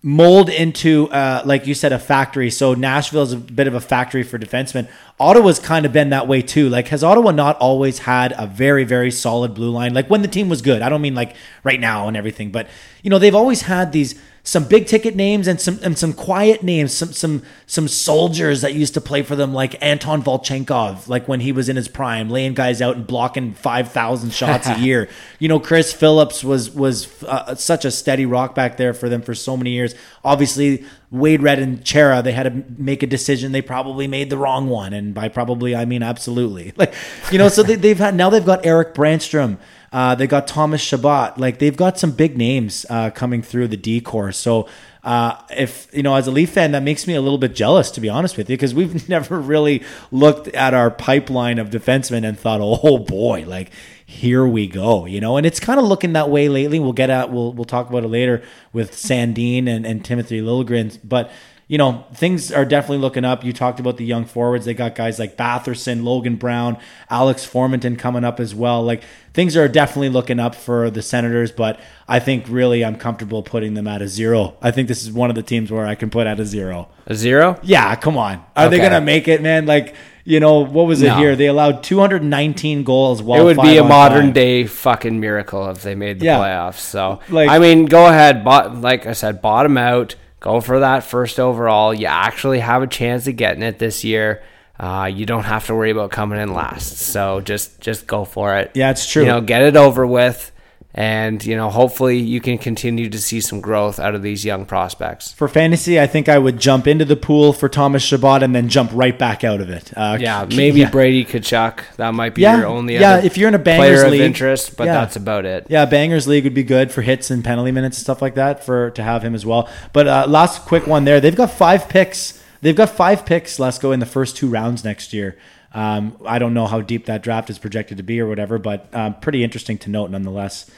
mold into, uh, like you said, a factory? So Nashville is a bit of a factory for defensemen. Ottawa's kind of been that way too. Like, has Ottawa not always had a very, very solid blue line? Like when the team was good. I don't mean like right now and everything, but you know, they've always had these some big ticket names and some and some quiet names, some some some soldiers that used to play for them, like Anton Volchenkov, like when he was in his prime, laying guys out and blocking five thousand shots a year. You know, Chris Phillips was was uh, such a steady rock back there for them for so many years. Obviously, Wade Redden and Chara, they had to make a decision. They probably made the wrong one, and by probably I mean absolutely. Like you know, so they, they've had now they've got Erik Brannstrom. Uh, they got Thomas Chabot. Like they've got some big names uh, coming through the D course. So uh, if you know, as a Leaf fan, that makes me a little bit jealous, to be honest with you, because we've never really looked at our pipeline of defensemen and thought, oh boy, like here we go, you know. And it's kind of looking that way lately. We'll get at we'll we'll talk about it later with Sandin and, and Timothy Liljegren, but you know, things are definitely looking up. You talked about the young forwards. They got guys like Batherson, Logan Brown, Alex Formenton coming up as well. Like things are definitely looking up for the Senators, but I think really I'm comfortable putting them at a zero. I think this is one of the teams where I can put at a zero. A zero? Yeah, come on. Are they going to make it, man? Like, you know, what was it No. here? They allowed 219 goals while it would be a modern five. day fucking miracle if they made the Yeah. playoffs. So, Like- I mean, go ahead. Bot, like I said, bottom out. Go for that first overall. You actually have a chance of getting it this year. Uh, you don't have to worry about coming in last. So just just go for it. Yeah, it's true. You know, get it over with, and you know, hopefully you can continue to see some growth out of these young prospects. For fantasy, I think I would jump into the pool for Thomas Chabot and then jump right back out of it. Uh, Yeah, maybe yeah. Brady Tkachuk. That might be Yeah, your only yeah, other if you're in a player bangers of league, interest, but yeah. that's about it. Yeah, bangers league would be good for hits and penalty minutes and stuff like that for to have him as well. But uh, last quick one there, they've got five picks. They've got five picks. Let's go in the first two rounds next year. Um, I don't know how deep that draft is projected to be or whatever, but um, pretty interesting to note nonetheless.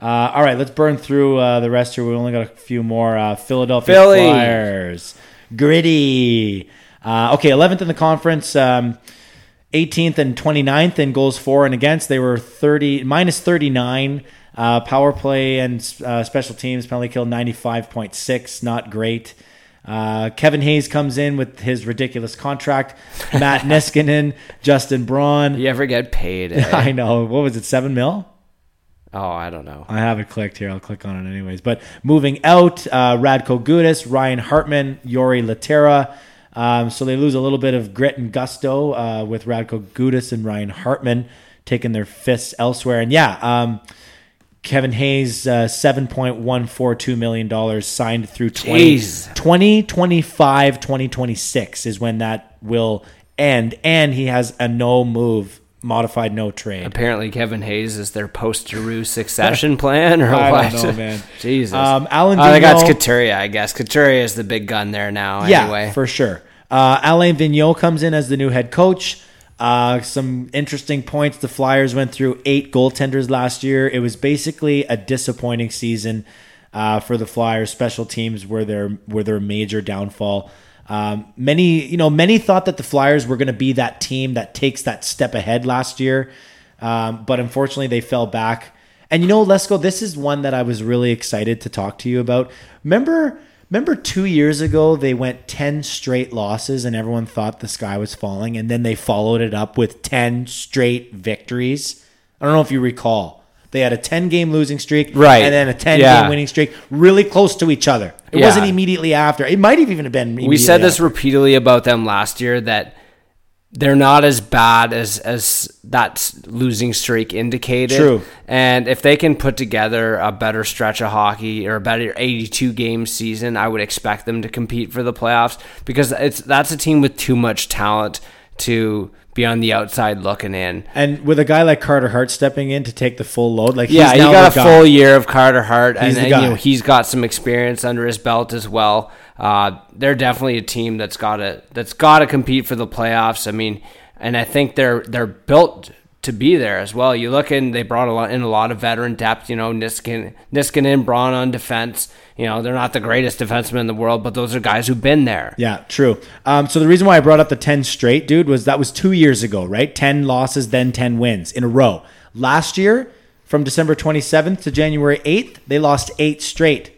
Uh, all right, let's burn through uh, the rest here. We only got a few more. Uh, Philadelphia Philly. Flyers, gritty. Uh, okay, 11th in the conference. Um, 18th and 29th in goals for and against. They were 30 minus 39. Uh, power play and uh, special teams penalty kill 95.6. Not great. Uh, Kevin Hayes comes in with his ridiculous contract. Matt Niskanen, Justin Braun. You ever get paid? eh? I know. What was it? Seven mil? Oh, I don't know. I have it clicked here. I'll click on it anyways. But moving out, uh, Radko Gudas, Ryan Hartman, Jori Lehtera. Um, so they lose a little bit of grit and gusto uh, with Radko Gudas and Ryan Hartman taking their fists elsewhere. And yeah, um, Kevin Hayes, uh, $7.142 million signed through 20, 2025, 2026 is when that will end. And he has a no move, modified no trade. Apparently, Kevin Hayes is their post Giroux succession plan, or I what? don't know, man. Jesus. Um, Alan oh, they got Couturier, I guess. Couturier is the big gun there now. Yeah, Anyway, for sure. Uh, Alain Vigneault comes in as the new head coach. Uh, some interesting points. The Flyers went through eight goaltenders last year. It was basically a disappointing season uh, for the Flyers. Special teams were their were their major downfall. Um, many, you know, many thought that the Flyers were going to be that team that takes that step ahead last year, um, but unfortunately they fell back. And you know, Lesko, this is one that I was really excited to talk to you about. Remember, remember two years ago they went ten straight losses, and everyone thought the sky was falling, and then they followed it up with ten straight victories. I don't know if you recall. They had a ten game losing streak, Right. and then a ten Yeah. game winning streak, really close to each other. It Yeah. wasn't immediately after. It might have even been. we said this after. repeatedly about them last year that they're not as bad as as that losing streak indicated. True. And if they can put together a better stretch of hockey or a better 82 game season, I would expect them to compete for the playoffs because it's that's a team with too much talent to be on the outside looking in. And with a guy like Carter Hart stepping in to take the full load, like Yeah, now got a guy. full year of Carter Hart, and, He's and, you know he's got some experience under his belt as well. Uh, they're definitely a team that's got to that's got to compete for the playoffs. I mean, and I think they're they're built to be there as well. You look in, they brought a lot in a lot of veteran depth. You know, Niskin, Niskanen, Braun on defense. You know, they're not the greatest defensemen in the world, but those are guys who've been there. Yeah, true. Um, so the reason why I brought up the 10 straight, dude, was that was two years ago, right? 10 losses, then 10 wins in a row. Last year, from December 27th to January 8th, they lost eight straight.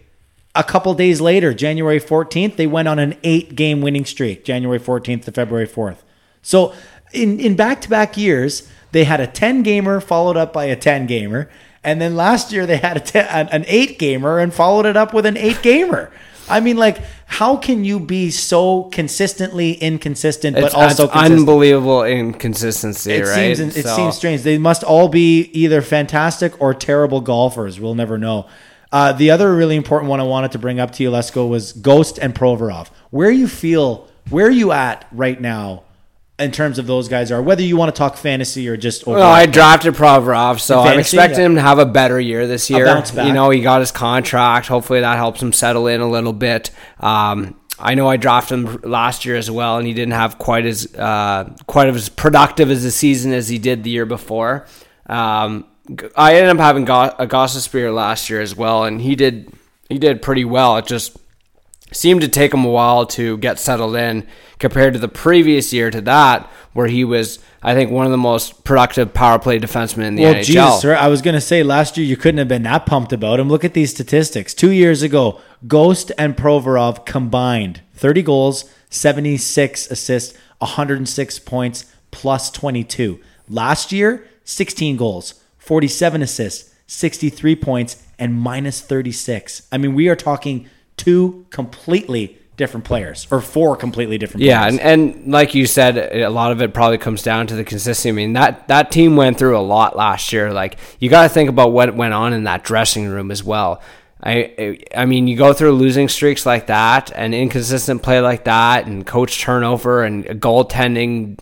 A couple days later, January 14th, they went on an eight game winning streak, January 14th to February 4th. So in, in back-to-back years, they had a 10 gamer followed up by a 10 gamer. And then last year they had a 10, an, an eight gamer and followed it up with an eight gamer. I mean, like, how can you be so consistently inconsistent, but It's, also it's consistent? unbelievable inconsistency, It right? seems it So- seems strange. They must all be either fantastic or terrible golfers. We'll never know. Uh, the other really important one I wanted to bring up to you, Lesko, was Ghost and Provorov. Where you feel, where are you at right now in terms of those guys are? Whether you want to talk fantasy or just overall. Well, I drafted Provorov, so In I'm expecting yeah. him to have a better year this year. You know, he got his contract. Hopefully, that helps him settle in a little bit. Um, I know I drafted him last year as well, and he didn't have quite as uh, quite as productive as a season as he did the year before. Um, I ended up having Go- a Gostisbehere last year as well, and he did he did pretty well. It just seemed to take him a while to get settled in compared to the previous year to that, where he was, I think, one of the most productive power play defensemen in the Well, NHL. Jesus, sir, I was going to say last year you couldn't have been that pumped about him. Look at these statistics. Two years ago, Ghost and Provorov combined 30 goals, 76 assists, 106 points, plus 22. Last year, 16 goals, 47 assists, 63 points, and minus 36. I mean, we are talking two completely different players, or four completely different Yeah, players. and, and like you said, a lot of it probably comes down to the consistency. I mean, that, that team went through a lot last year. Like, you got to think about what went on in that dressing room as well. I, I mean, you go through losing streaks like that, and inconsistent play like that, and coach turnover, and a goaltending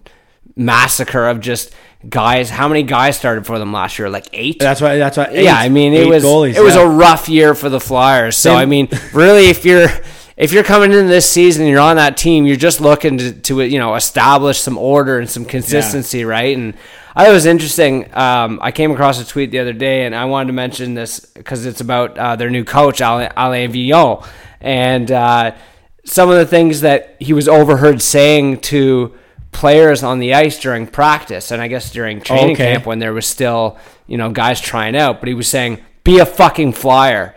massacre of just guys. How many guys started for them last year? Like eight. that's why. That's why. yeah, I mean, it was goalies, it was a rough year for the Flyers. So Same- I mean, really, if you're if you're coming into this season, and you're on that team, you're just looking to, to you know establish some order and some consistency, right? And I thought it was interesting. Um, I came across a tweet the other day, and I wanted to mention this because it's about uh, their new coach, Alain, Alain Vigneault, and uh, some of the things that he was overheard saying to players on the ice during practice, and I guess during training Okay. camp when there was still you know guys trying out. But he was saying, "Be a fucking flyer."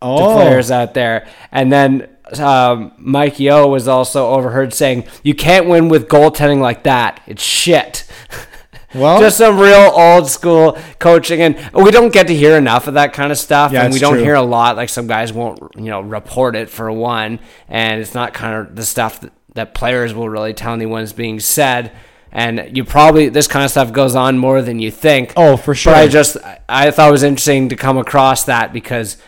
to Oh. players out there. And then um, Mike Yeo was also overheard saying, "You can't win with goaltending like that. It's shit." Well- just some real old school coaching, and we don't get to hear enough of that kind of stuff, Yeah, and we don't true. hear a lot. Like some guys won't, you know, report it for one, and it's not kind of the stuff that, that players will really tell anyone is being said. And you probably this kind of stuff goes on more than you think. Oh, for sure. But I just I thought it was interesting to come across that because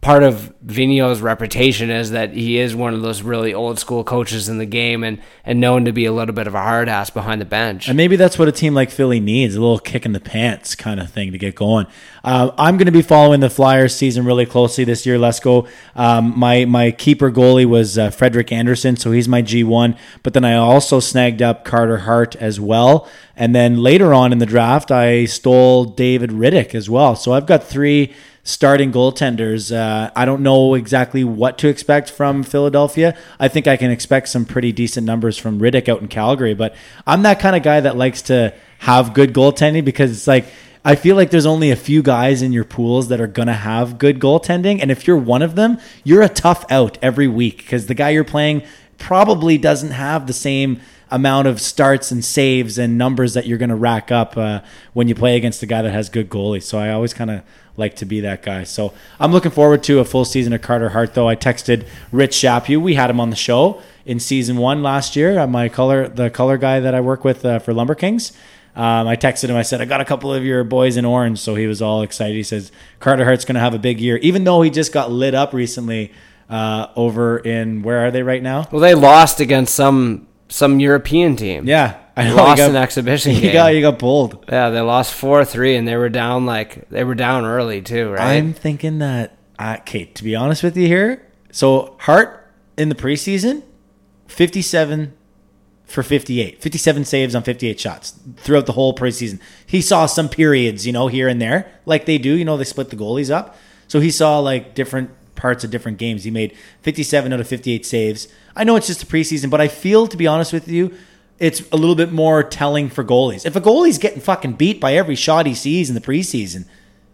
part of Vigneault's reputation is that he is one of those really old school coaches in the game and, and known to be a little bit of a hard ass behind the bench. And maybe that's what a team like Philly needs a little kick in the pants kind of thing to get going. Uh, I'm going to be following the Flyers season really closely this year. Let's go. Um, my, my keeper goalie was uh, Frederik Andersen, so he's my G1. But then I also snagged up Carter Hart as well. And then later on in the draft, I stole David Rittich as well. So I've got three starting goaltenders. Uh, I don't know exactly what to expect from Philadelphia. I think I can expect some pretty decent numbers from Rittich out in Calgary, but I'm that kind of guy that likes to have good goaltending because it's like I feel like there's only a few guys in your pools that are going to have good goaltending and if you're one of them, you're a tough out every week because the guy you're playing probably doesn't have the same amount of starts and saves and numbers that you're going to rack up uh, when you play against a guy that has good goalies. So I always kind of like to be that guy. So I'm looking forward to a full season of Carter Hart. Though I texted Rich Shapu, we had him on the show in season one last year. My color, the color guy that I work with uh, for Lumber Kings. Um, I texted him. I said I got a couple of your boys in orange, so he was all excited. He says Carter Hart's going to have a big year, even though he just got lit up recently uh, over in where are they right now? well, they lost against some some European team. Yeah, I know, lost got- an exhibition He game. got he got pulled. Yeah, they lost four three, and they were down like they were down early too, right? I'm thinking that uh, okay, to be honest with you here, so Hart in the preseason, 57 for 58, 57 saves on 58 shots throughout the whole preseason. He saw some periods, you know, here and there, like they do. You know, they split the goalies up, so he saw like different parts of different games. He made 57 out of 58 saves. I know it's just a preseason, but I feel, to be honest with you, it's a little bit more telling for goalies. If a goalie's getting fucking beat by every shot he sees in the preseason,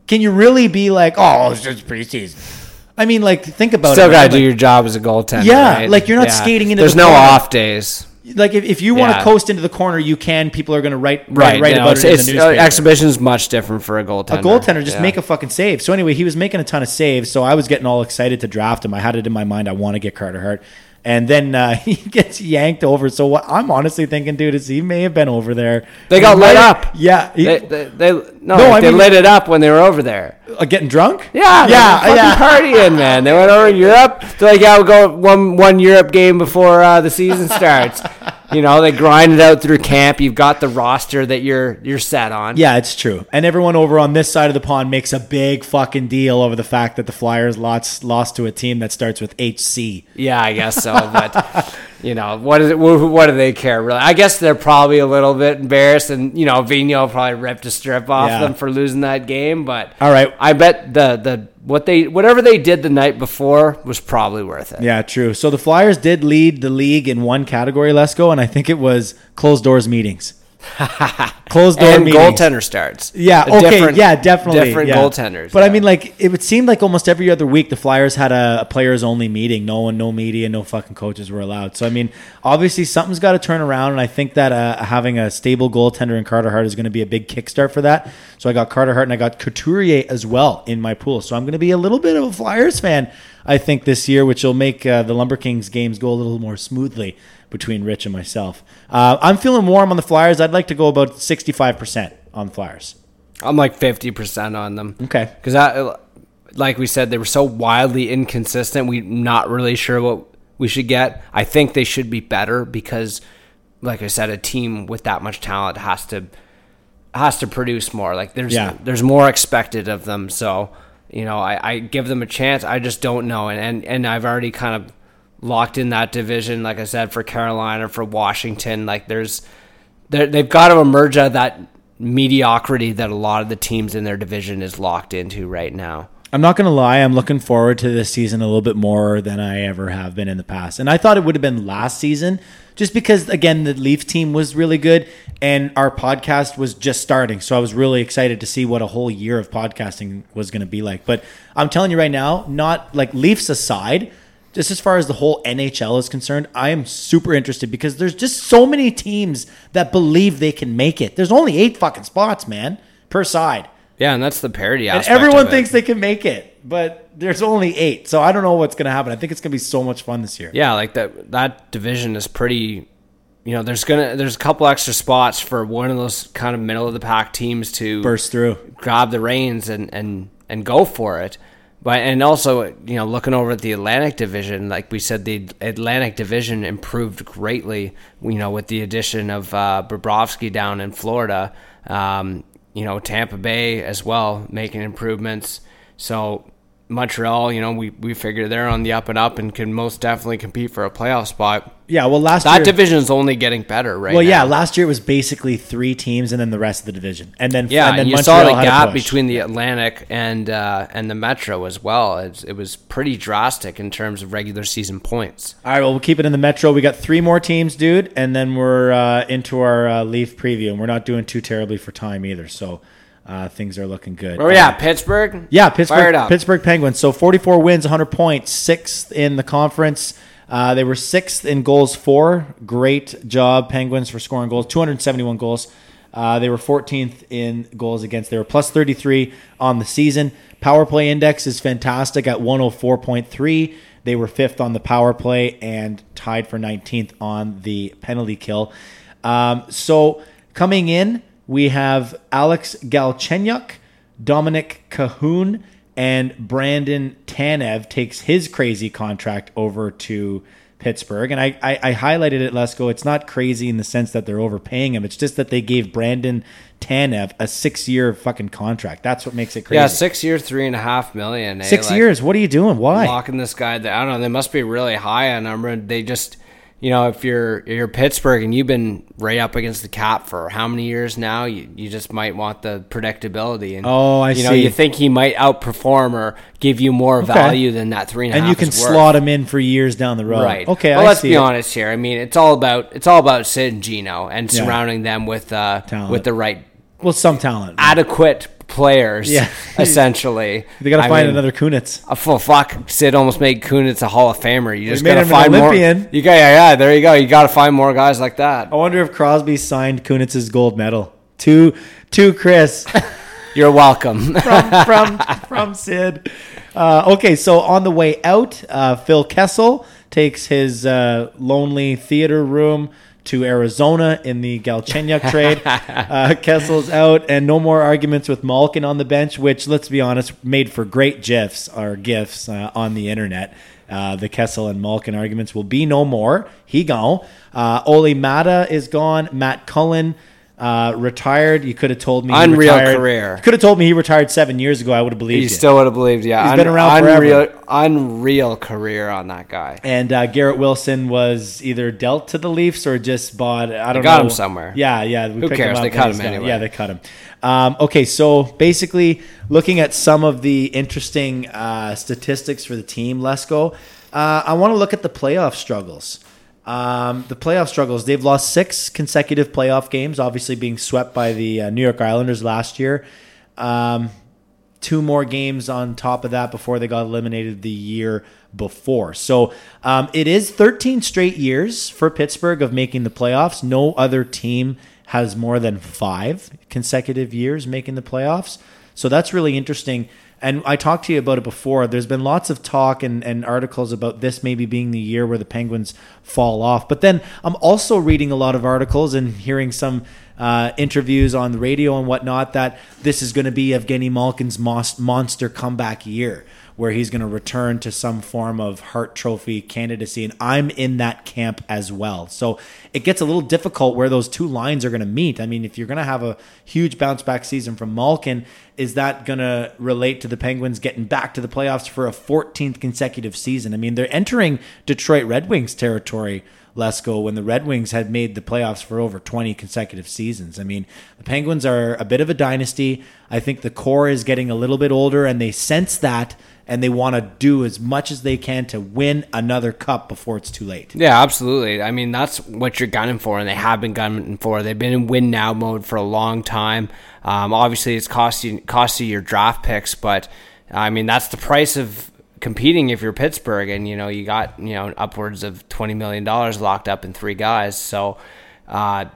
can you really be like, oh, it's just preseason? I mean, like, think about Still it. Still got to Like, do your job as a goaltender. Yeah, right? like, you're not skating into the There's the no corner. off days. Like, if, if you want to Yeah. coast into the corner, you can. People are going to write Right, write, no, about it's, it in it's, the uh, newspaper. exhibition's much different for a goaltender. a goaltender just Yeah. make a fucking save. So anyway, he was making a ton of saves. So I was getting all excited to draft him. I had it in my mind. I want to get Carter Hart. And then uh, he gets yanked over. So what I'm honestly thinking, dude, is he may have been over there. They got lit up. Yeah, he- They, they, they no, No, they mean- lit it up when they were over there. uh, getting drunk. Yeah, yeah, yeah. partying, man. They went over to Europe. They're like, yeah, we'll go one one Europe game before uh, the season starts. you know, they grind it out through camp. You've got the roster that you're you're set on. Yeah, it's true. And everyone over on this side of the pond makes a big fucking deal over the fact that the Flyers lost lost to a team that starts with HC. Yeah, I guess so. But you know what is it? What, do they care really? I guess they're probably a little bit embarrassed, and you know Vino probably ripped a strip off Yeah. them for losing that game. But All right. I bet the the what they whatever they did the night before was probably worth it. Yeah, true. So the Flyers did lead the league in one category, let's go, and I think it was closed doors meetings. closed door and meetings. goaltender starts. Yeah, A okay, yeah, definitely. different yeah. goaltenders. But I mean, like, it would seem like almost every other week the Flyers had a, a players only meeting. No one, no media, no fucking coaches were allowed. So I mean, obviously something's got to turn around, and I think that uh, having a stable goaltender in Carter Hart is going to be a big kickstart for that. So I got Carter Hart and I got Couturier as well in my pool. So I'm going to be a little bit of a Flyers fan, I think, this year, which will make uh, the Lumber Kings games go a little more smoothly between Rich and myself. Uh, I'm feeling warm on the Flyers. I'd like to go about 65% on Flyers. I'm like fifty percent on them. Okay. because I, like we said, they were so wildly inconsistent. We're not really sure what we should get. I think they should be better because, like I said, a team with that much talent has to has to produce more. Like there's Yeah. there's more expected of them. So you know, I, I give them a chance. I just don't know, and and and I've already kind of locked in that division. Like I said, for Carolina, for Washington, like there's they've got to emerge out of that mediocrity that a lot of the teams in their division is locked into right now. I'm not going to lie. I'm looking forward to this season a little bit more than I ever have been in the past. And I thought it would have been last season just because, again, the Leaf team was really good and our podcast was just starting. So I was really excited to see what a whole year of podcasting was going to be like. But I'm telling you right now, not like Leafs aside, just as far as the whole NHL is concerned, I am super interested because there's just so many teams that believe they can make it. There's only eight fucking spots, man, per side. Yeah, and that's the parity And everyone thinks they can make it, but there's only eight. So I don't know what's going to happen. I think it's going to be so much fun this year. Yeah, like that that division is pretty. You know, there's gonna there's a couple extra spots for one of those kind of middle of the pack teams to Burst through. grab the reins and and and go for it. But and also, you know, looking over at the Atlantic Division, like we said, the Atlantic Division improved greatly. You know, with the addition of uh, Bobrovsky down in Florida, um, you know, Tampa Bay as well making improvements. So Montreal, you know, we we figure they're on the up and up and can most definitely compete for a playoff spot. Yeah, well, last That year. division's only getting better right well, now. yeah, last year it was basically three teams and then the rest of the division, and then Yeah, and then and you Montreal saw the gap between the Atlantic and uh, and the Metro as well. It's, it was pretty drastic in terms of regular season points. All right, well, we'll keep it in the Metro. We got three more teams, dude, and then we're uh, into our uh, Leaf preview, and we're not doing too terribly for time either. So uh, things are looking good. Oh yeah, Pittsburgh. Yeah, Pittsburgh. Pittsburgh Penguins. So 44 wins, 100 points, sixth in the conference. Uh, they were sixth in goals for. Great job, Penguins, for scoring goals. 271 goals. Uh, they were 14th in goals against. They were plus 33 on the season. Power play index is fantastic at 104.3. They were fifth on the power play and tied for 19th on the penalty kill. Um, so coming in, we have Alex Galchenyuk, Dominik Kahun, and Brandon Tanev takes his crazy contract over to Pittsburgh. And I, I, I highlighted it, Lesko. It's not crazy in the sense that they're overpaying him. It's just that they gave Brandon Tanev a six year fucking contract. That's what makes it crazy. Yeah, six years, three and a half million. eh? Six Like, years. What are you doing? Why? locking this guy. I don't know. They must be really high on number. They just, you know, if you're you're Pittsburgh and you've been right up against the cap for how many years now, you, you just might want the predictability. And Oh, I you know, see. you think he might outperform or give you more value than that three and a half. and you can slot him in for years down the road. Right. Okay. Well, I let's be it. honest here. I mean, it's all about it's all about Sid and Gino and Yeah. surrounding them with uh, Talent. with the right Well, some talent. adequate players. Yeah. essentially. They got to find mean, another Kunitz. a full fuck. Sid almost made Kunitz a Hall of Famer. You just gotta him an find more. You got yeah, yeah. There you go. You got to find more guys like that. I wonder if Crosby signed Kunitz's gold medal to to Chris You're welcome. from from from Sid. Uh, okay, so on the way out, uh, Phil Kessel takes his uh, lonely theater room to Arizona in the Galchenyuk trade. uh, Kessel's out, and no more arguments with Malkin on the bench, which, let's be honest, made for great gifs or gifs uh, on the internet. Uh, the Kessel and Malkin arguments will be no more. He gone. Uh, Olli Maatta is gone. Matt Cullen Uh, retired. You could have told me he Unreal retired- career. Could have told me he retired seven years ago. I would have believed You still would have believed, yeah. He's been around forever. unreal, unreal career on that guy. And uh, Garrett Wilson was either dealt to the Leafs or just bought. I don't got know. him somewhere. Yeah, yeah. We Who cares? They cut him anyway. Yeah, they cut him. Um, okay, so basically, looking at some of the interesting uh, statistics for the team, Lesko, uh, I want to look at the playoff struggles. Um, the playoff struggles. They've lost six consecutive playoff games, obviously being swept by the uh, New York Islanders last year. Um, two more games on top of that before they got eliminated the year before. So um, it is 13 straight years for Pittsburgh of making the playoffs. No other team has more than five consecutive years making the playoffs. So that's really interesting. And I talked to you about it before. There's been lots of talk and, and articles about this maybe being the year where the Penguins fall off. But then I'm also reading a lot of articles and hearing some uh, interviews on the radio and whatnot that this is going to be Evgeny Malkin's monster comeback year where he's going to return to some form of Hart Trophy candidacy. And I'm in that camp as well. So it gets a little difficult where those two lines are going to meet. I mean, if you're going to have a huge bounce back season from Malkin, is that going to relate to the Penguins getting back to the playoffs for a 14th consecutive season? I mean, they're entering Detroit Red Wings territory. Lesko when the Red Wings had made the playoffs for over 20 consecutive seasons. I mean, the Penguins are a bit of a dynasty. I think the core is getting a little bit older and they sense that and they want to do as much as they can to win another cup before it's too late. Yeah, absolutely. I mean, that's what you're gunning for, and they have been gunning for. They've been in win now mode for a long time. Um, obviously, it's costing you cost you your draft picks, but I mean that's the price of competing if you're Pittsburgh, and you know you got you know upwards of twenty million dollars locked up in three guys. So. Uh,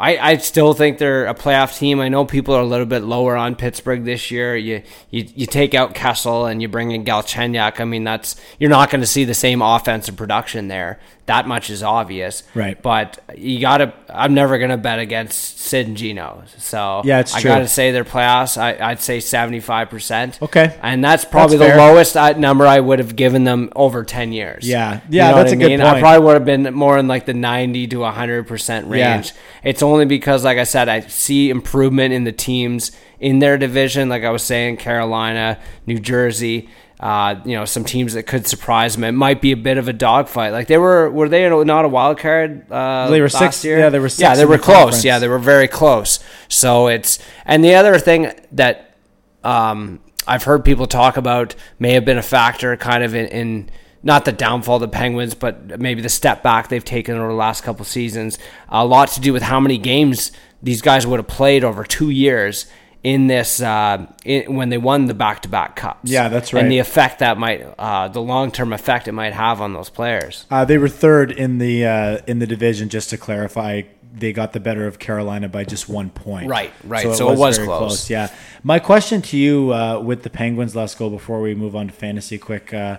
I, I still think they're a playoff team. I know people are a little bit lower on Pittsburgh this year. You you, you take out Kessel and you bring in Galchenyuk. I mean, that's you're not going to see the same offensive production there. That much is obvious. Right. But you got to. I'm never going to bet against Sid and Gino. So Yeah, it's I true. got to say their playoffs. I, I'd say 75 percent. Okay. And that's probably That's the lowest number I would have given them over 10 years. Yeah. You Yeah, know that's a I good mean? I probably would have been more in like the 90 to 100 percent Yeah. range. It's only because, like I said, I see improvement in the teams in their division. Like I was saying, Carolina, New Jersey. Uh, you know, some teams that could surprise them. It might be a bit of a dogfight. Like they were, were they not a wild card? Uh, They were last six- Year? yeah, they were six Yeah, they were the close. conference. Yeah, they were very close. So it's and the other thing that um, I've heard people talk about may have been a factor, kind of in. in not the downfall of the Penguins, but maybe the step back they've taken over the last couple seasons. A lot to do with how many games these guys would have played over two years in this uh, in, when they won the back-to-back cups. Yeah, that's right. And the effect that might, uh, the long-term effect it might have on those players. Uh, they were third in the uh, in the division. Just to clarify, they got the better of Carolina by just one point. Right, right. So it was very close. Yeah. My question to you uh, with the Penguins, let's go before we move on to fantasy. Quick, uh,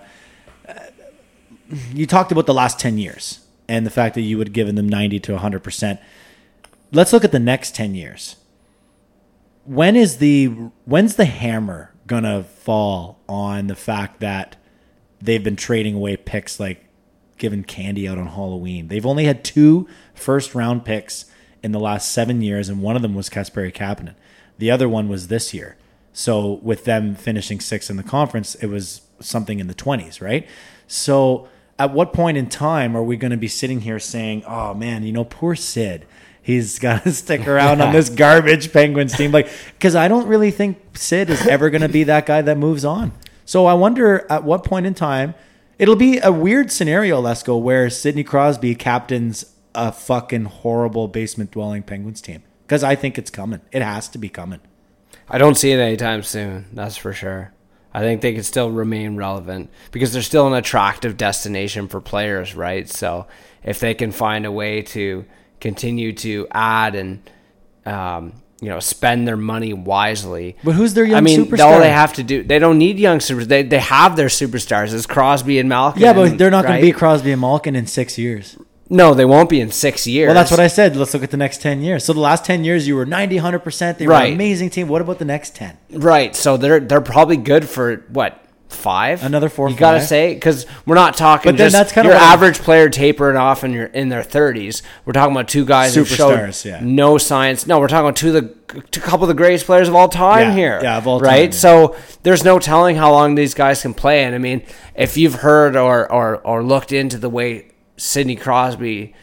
uh, you talked about the last ten years and the fact that you would given them ninety to hundred percent. Let's look at the next ten years. When is the when's the hammer gonna fall on the fact that they've been trading away picks like giving candy out on Halloween. They've only had two first round picks in the last seven years, and one of them was Kasperi Kapanen. The other one was this year. So with them finishing sixth in the conference, it was something in the twenties, right? So at what point in time are we going to be sitting here saying, "Oh man, you know, poor Sid." He's got to stick around on this garbage Penguins team, like because I don't really think Sid is ever going to be that guy that moves on. So I wonder at what point in time it'll be a weird scenario, Lesko, where Sidney Crosby captains a fucking horrible basement dwelling Penguins team. Because I think it's coming. It has to be coming. I don't see it anytime soon. That's for sure. I think they can still remain relevant because they're still an attractive destination for players, right? So if they can find a way to continue to add and um, you know spend their money wisely. But who's their young I mean, superstar? all they have to do, they don't need young superstars. They they have their superstars. It's Crosby and Malkin. Yeah, but they're not going to be Crosby and Malkin in six years. No, they won't be in six years. Well, that's what I said. Let's look at the next 10 years. So the last 10 years, you were 90, 100%. They were Right. an amazing team. What about the next 10? Right. So they're they're probably good for what five. Another four, You gotta five. say because we're not talking But then just that's kinda your what I- average player tapering off and you're in their thirties. We're talking about two guys who showed Superstars, yeah. no science. No, we're talking about two of the a couple of the greatest players of all time Yeah, here. yeah, of all time, right. yeah. So there's no telling how long these guys can play. And I mean, if you've heard or or or looked into the way Sidney Crosby.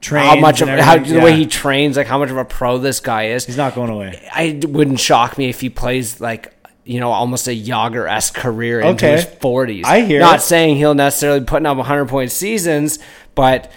Trains how much of how, the way he trains, like how much of a pro this guy is. He's not going away. I wouldn't shock me if he plays like you know almost a Jagr esque career into his forties. I hear Not it. saying he'll necessarily be putting up 100 point seasons, but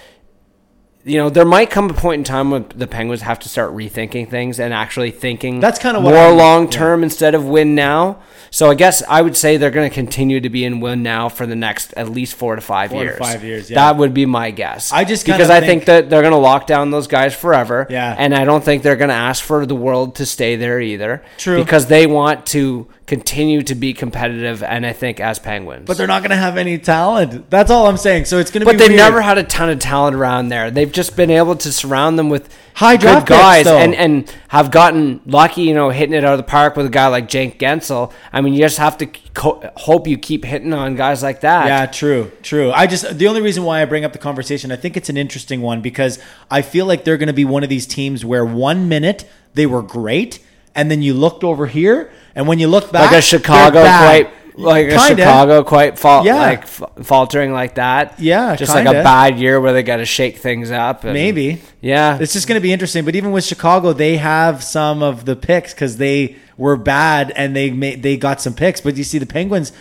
you know there might come a point in time when the Penguins have to start rethinking things and actually thinking That's kinda what more long term instead of win now. So I guess I would say they're going to continue to be in win now for the next at least four to five Four to years. five years, yeah. That would be my guess. I just because I think- think that they're going to lock down those guys forever. Yeah. and I don't think they're going to ask for the world to stay there either. True. Because they want to continue to be competitive, and I think as Penguins. But they're not going to have any talent. That's all I'm saying. So it's going to be But they've weird. never had a ton of talent around there. They've just been able to surround them with High draft picks, guys though. and, and have gotten lucky, you know, hitting it out of the park with a guy like Jake Guentzel. I mean, you just have to co- hope you keep hitting on guys like that. Yeah, true, true. I just the only reason why I bring up the conversation, I think it's an interesting one because I feel like they're going to be one of these teams where one minute they were great, and then you looked over here, and when you look back, like a Chicago quite like a Kinda. Chicago quite fal- Yeah. like f- faltering like that. Yeah, just like a bad year where they got to shake things up. and- Maybe. Yeah, It's just going to be interesting. But even with Chicago, they have some of the picks because they were bad and they made, they got some picks. But you see, the Penguins,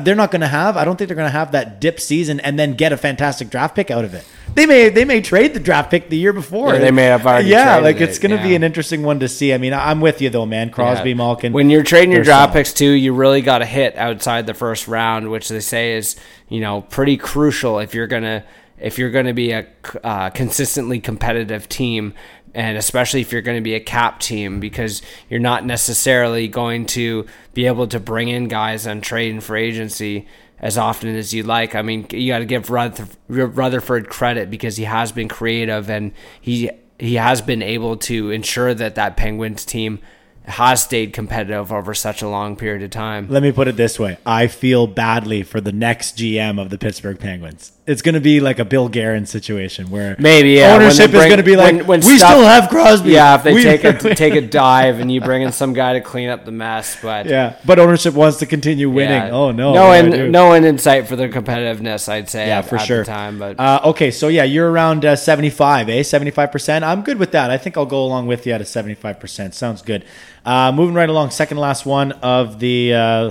they're not going to have. I don't think they're going to have that dip season and then get a fantastic draft pick out of it. They may they may trade the draft pick the year before. Yeah, they may have already Yeah, like it's it, going to be an interesting one to see. I mean, I'm with you though, man. Crosby, Yeah. Malkin. When you're trading your draft picks too, you really got to hit outside the first round, which they say is you know pretty crucial if you're gonna if you're gonna be a uh, consistently competitive team. And especially if you're going to be a cap team, because you're not necessarily going to be able to bring in guys on trade and free agency as often as you like. I mean, you got to give Rutherford, Rutherford credit because he has been creative and he he has been able to ensure that that Penguins team has stayed competitive over such a long period of time. Let me put it this way: I feel badly for the next GM of the Pittsburgh Penguins. It's going to be like a Bill Guerin situation where Maybe yeah, ownership bring- is going to be like, when- when we stuff- still have Crosby. Yeah, if they We- take a take a dive and you bring in some guy to clean up the mess, but yeah, but ownership wants to continue winning. yeah. Oh no, no what do I do? one no one in sight for their competitiveness. I'd say Yeah, at, for at sure. the time, but uh, okay, so yeah, you're around uh, 75, eh? 75 percent. I'm good with that. I think I'll go along with you at a 75 percent. Sounds good. Uh, moving right along, second last one of the uh,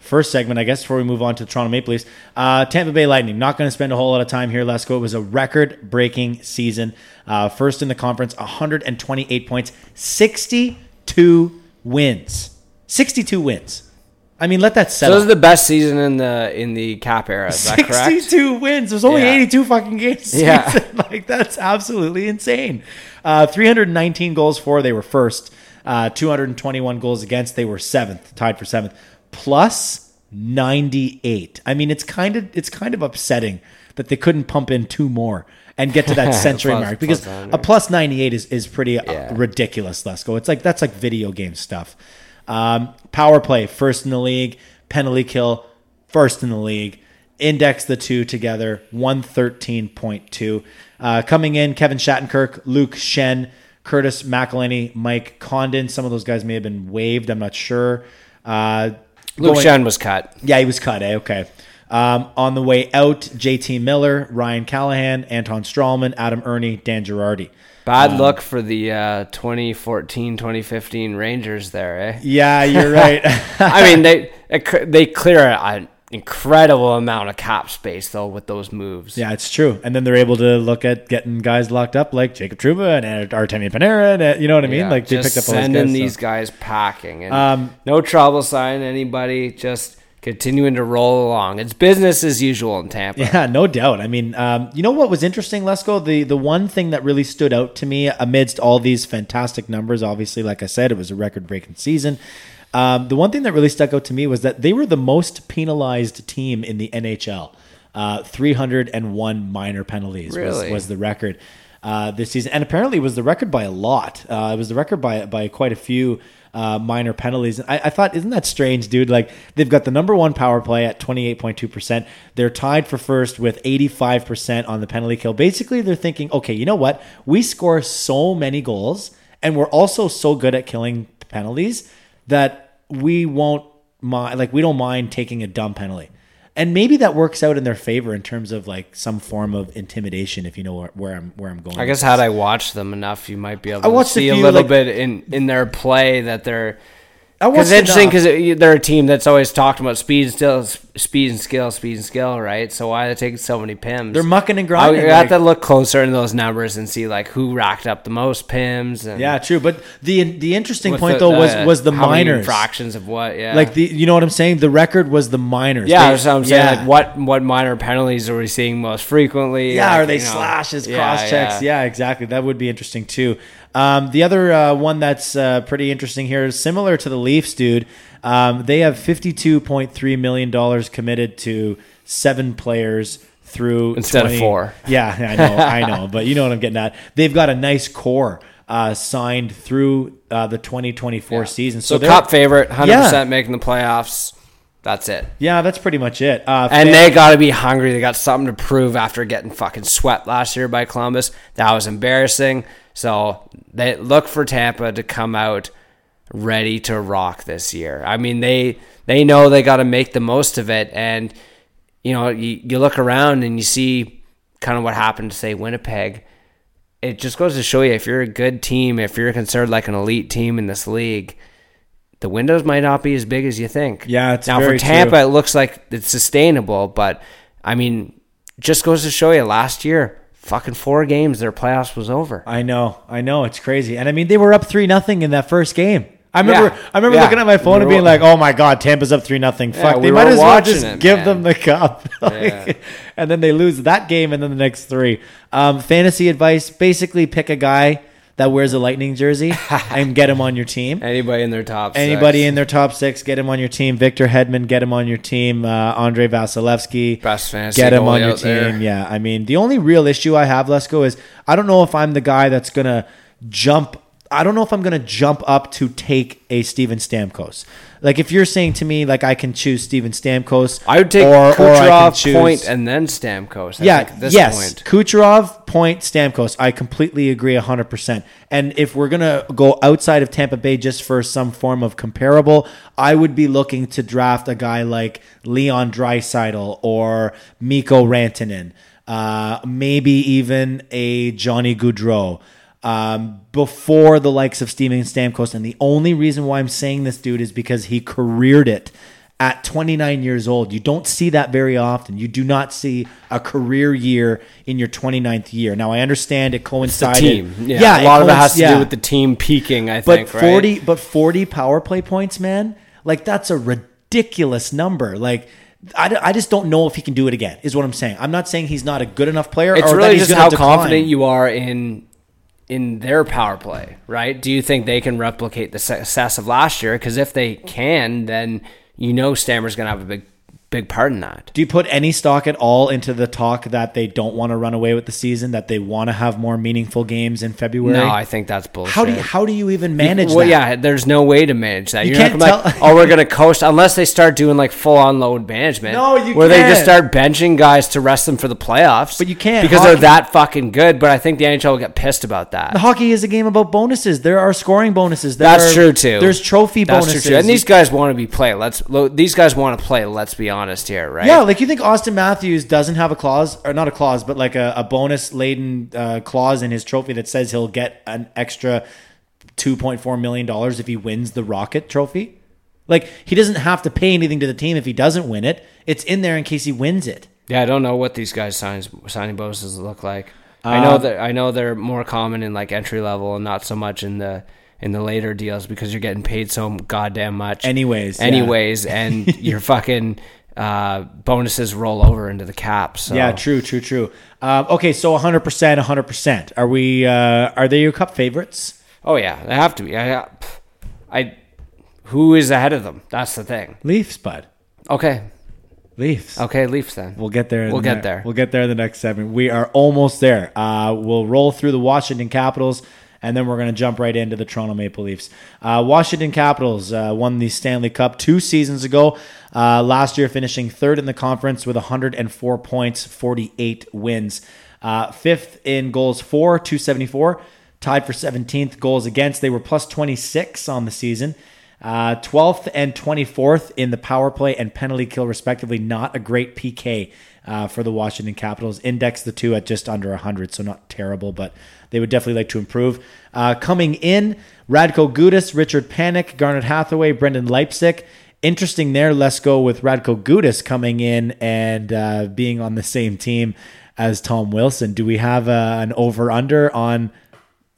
first segment, I guess, before we move on to the Toronto Maple Leafs. Uh, Tampa Bay Lightning. Not going to spend a whole lot of time here. Let's go. It was a record-breaking season. Uh, first in the conference, 128 points, 62 wins, 62 wins. I mean, let that so settle. this is the best season in the in the cap era. Is that correct? 62 wins. There's only Yeah. 82 fucking games. Yeah. season. like that's absolutely insane. Uh, 319 goals for. They were first. Uh, 221 goals against. They were seventh, tied for seventh. Plus 98. I mean, it's kind of it's kind of upsetting that they couldn't pump in two more and get to that century Plus- mark because plus a plus 98 is is pretty uh, Yeah. ridiculous. Let's go. It's like that's like video game stuff. Um, power play first in the league. Penalty kill first in the league. Index the two together, 113.2. Uh, coming in, Kevin Shattenkirk, Luke Schenn, Curtis McElhinney, Mike Condon. Some of those guys may have been waived. I'm not sure. Uh, Luke going- Schenn was cut. yeah, he was cut. Eh? Okay. Um, on the way out, JT Miller, Ryan Callahan, Anton Stralman, Adam Erne, Dan Girardi. Bad luck for the uh, 2014 2015 Rangers there, eh? Yeah, you're right. I mean, they they clear incredible amount of cap space though with those moves. yeah, it's true. And then they're able to look at getting guys locked up like Jacob Trouba and Artemi Panarin. And, uh, you know what I mean? Yeah, like they just picked up all sending these these guys. so. guys packing and Um, no trouble signing anybody. Just continuing to roll along. It's business as usual in Tampa. Yeah, no doubt. I mean, um, you know what was interesting, Lesko? The the one thing that really stood out to me amidst all these fantastic numbers, obviously, like I said, it was a record breaking season. Um, the one thing that really stuck out to me was that they were the most penalized team in the NHL. Uh, 301 minor penalties was, Really? was the record. uh, this season, and apparently it was the record by a lot. Uh, it was the record by by quite a few uh, minor penalties. And I, I thought, isn't that strange, dude? Like they've got the number one power play at twenty eight point two percent. They're tied for first with eighty five percent on the penalty kill. Basically, they're thinking, okay, you know what? We score so many goals, and we're also so good at killing the penalties that we won't mind. Like we don't mind taking a dumb penalty and maybe that works out in their favor in terms of like some form of intimidation if you know where, where i'm where i'm going I guess had I watched them enough, you might be able I to see a little like- bit in in their play that they're. I Because interesting uh, because they're a team that's always talked about speed and still speed and skill, speed and skill, right? So why are they taking so many pims? they're mucking and I grinding have like- to look closer in those numbers and see like who racked up the most pims. And yeah true but the the interesting point the- though was the- was the minors fractions of what? Yeah, like the you know what i'm saying the record was the minors yeah, They- that's what I'm saying. yeah. Like what what minor penalties are we seeing most frequently? Yeah, Like, are they you know, slashes, yeah, cross checks? Yeah. exactly. That would be interesting too. Um, the other uh, one that's uh, pretty interesting here is similar to the Leafs, dude. Um, they have fifty-two point three million dollars committed to seven players through Instead of four. Yeah, I know, I know, but you know what I'm getting at. They've got a nice core uh, signed through uh, the 2024 season. So, they're- cup favorite, hundred Yeah. percent making the playoffs. That's it. Yeah, that's pretty much it. Uh, And fan- they got to be hungry. They got something to prove after getting fucking swept last year by Columbus. That was embarrassing. So they look for Tampa to come out ready to rock this year. I mean, they they know they got to make the most of it. And you know, you, you look around and you see kind of what happened to say Winnipeg. It just goes to show you if you're a good team, if you're considered like an elite team in this league, the windows might not be as big as you think. Yeah, it's now very for Tampa, true. it looks like it's sustainable, but I mean, just goes to show you last year, fucking four games, their playoffs was over. I know, I know, it's crazy. And I mean, they were up three nothing in that first game. I remember, Yeah. I remember Yeah. looking at my phone We and being like, "Oh my god, Tampa's up three nothing. Fuck, we they might as well just it, give man. them the cup." Like, Yeah. And then they lose that game, and then the next three. Um, fantasy advice: basically, pick a guy that wears a Lightning jersey and get him on your team. Anybody in their top six. Anybody in their top six, get him on your team. Victor Hedman, get him on your team. Uh, Andre Vasilevskiy, Best fantasy get him on your out there. team. Yeah, I mean, the only real issue I have, Lesko, is I don't know if I'm the guy that's gonna jump. I don't know if I'm gonna jump up to take a Steven Stamkos. Like if you're saying to me, like I can choose Steven Stamkos, I would take or- or I can choose- Point, and then Stamkos. I yeah, this yes. point. Kucherov, Point, Stamkos. I completely agree 100%. And if we're going to go outside of Tampa Bay just for some form of comparable, I would be looking to draft a guy like Leon Draisaitl or Mikko Rantanen, uh, maybe even a Johnny Gaudreau. Um, before the likes of Steven Stamkos, and the only reason why I'm saying this, dude, is because he careered it at 29 years old. You don't see that very often. You do not see a career year in your 29th year. Now I understand it coincided. team. Yeah, a lot of it has to do with the team peaking, I but think, right? 40 but 40 power play points, man. Like that's a ridiculous number. Like I, I just don't know if he can do it again. Is what I'm saying. I'm not saying he's not a good enough player. It's or that really just how decline. confident you are in in their power play, right? Do you think they can replicate the success of last year? Because if they can, then you know Stammer's going to have a big big part in that. Do you put any stock at all into the talk that they don't want to run away with the season, that they want to have more meaningful games in February? No, I think that's bullshit. how do you, how do you even manage well, that? yeah, there's no way to manage that. You You're can't tell- like, oh, we're gonna coast unless they start doing like full on load management. No, you where they just start benching guys to rest them for the playoffs. But you can't. because Hockey- they're that fucking good. But I think the NHL will get pissed about that. The hockey is a game about bonuses. There are scoring bonuses. There That's are- true too. There's trophy That's bonuses. True too. And these guys want to be play. Let's lo- these guys want to play. Let's be honest here, right? yeah, like you think Auston Matthews doesn't have a clause, or not a clause, but like a, a bonus laden uh, clause in his trophy that says he'll get an extra two point four million dollars if he wins the Rocket Trophy. Like he doesn't have to pay anything to the team if he doesn't win it. It's in there in case he wins it. Yeah, I don't know what these guys signs signing bonuses look like. I know that I know they're more common in like entry level and not so much in the in the later deals because you're getting paid so goddamn much. Anyways, yeah. anyways, and your fucking uh, bonuses roll over into the cap. So Yeah, true, true, true. Um, okay, so 100%, 100%. Are we? Uh, are they your cup favorites? Oh yeah, they have to be. I, I, who is ahead of them? That's the thing. Leafs, bud. Okay, Leafs. Okay, Leafs then. We'll get there. We'll the get ne- there. We'll get there in the next segment. We are almost there. Uh, we'll roll through the Washington Capitals, and then we're going to jump right into the Toronto Maple Leafs. Uh, Washington Capitals uh, won the Stanley Cup two seasons ago. Uh, last year, finishing third in the conference with 104 points, 48 wins. Uh, fifth in goals for, 274. Tied for 17th goals against. They were plus 26 on the season. Uh, 12th and 24th in the power play and penalty kill, respectively. Not a great PK uh, for the Washington Capitals. Index the two at just under 100, so not terrible, but they would definitely like to improve. Uh, coming in, Radko Gudas, Richard Panik, Garnet Hathaway, Brendan Leipsic. Interesting there. Let's go with Radko Gudas coming in and uh, being on the same team as Tom Wilson. Do we have uh, an over under on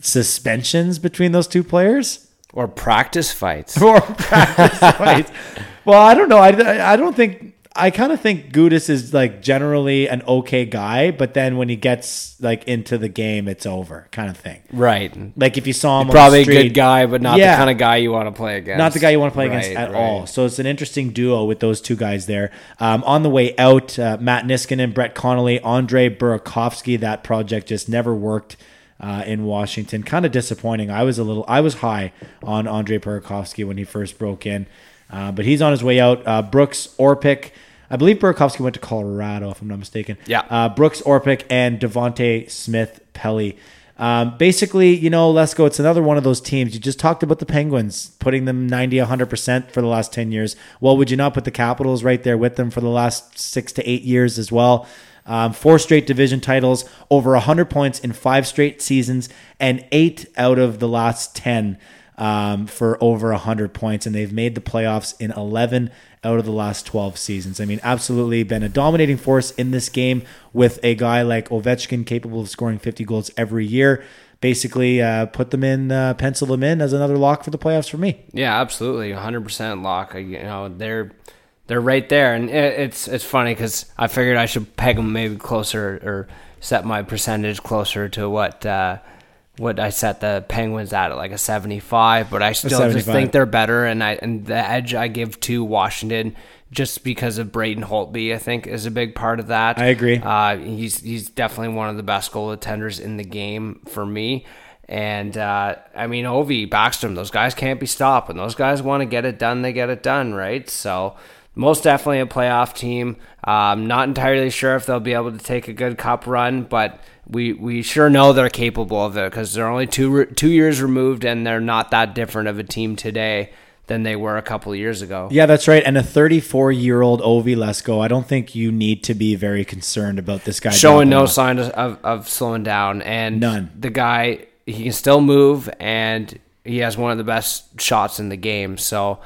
suspensions between those two players? Or practice fights. or practice fights. Well, I don't know. I, I don't think. I kind of think Gudas is like generally an okay guy, but then when he gets like into the game, it's over, kind of thing. Right. Like if you saw him, on Probably a good guy, but not Yeah. the kind of guy you want to play against. not the guy you want to play against at right. all. So it's an interesting duo with those two guys there. Um, on the way out, uh, Matt Niskanen, Brett Connolly, Andre Burakovsky. That project just never worked uh, in Washington. Kind of disappointing. I was a little, I was high on Andre Burakovsky when he first broke in, uh, but he's on his way out. Uh, Brooks Orpik. I believe Burakovsky went to Colorado, if I'm not mistaken. Yeah. Uh, Brooks Orpik and Devante Smith Pelly. Um, basically, you know, Lesko, it's another one of those teams. You just talked about the Penguins putting them 90, 100% for the last 10 years. Well, would you not put the Capitals right there with them for the last six to eight years as well? Um, four straight division titles, over 100 points in five straight seasons, and eight out of the last 10 um, for over 100 points. And they've made the playoffs in 11 out of the last 12 seasons. I mean, absolutely been a dominating force in this game with a guy like Ovechkin capable of scoring 50 goals every year. Basically, uh, put them in, uh, pencil them in as another lock for the playoffs for me. Yeah, absolutely, 100% lock. You know, they're they're right there, and it, it's it's funny because I figured I should peg them maybe closer or set my percentage closer to what uh, what I set the Penguins at, like a 75. But I still just think they're better, and I and the edge I give to Washington just because of Braden Holtby, I think, is a big part of that. I agree. Uh, he's he's definitely one of the best goal goaltenders in the game for me. And uh, I mean, Ovi, Backstrom, those guys can't be stopped. When those guys want to get it done, they get it done, right? So most definitely a playoff team. Um, not entirely sure if they'll be able to take a good cup run, but we we sure know they're capable of it because they're only two two years removed, and they're not that different of a team today than they were a couple of years ago. Yeah, that's right. And a 34 year old Ovi Lesko, I don't think you need to be very concerned about this guy showing no sign of, of, of slowing down and None. the guy he can still move and he has one of the best shots in the game so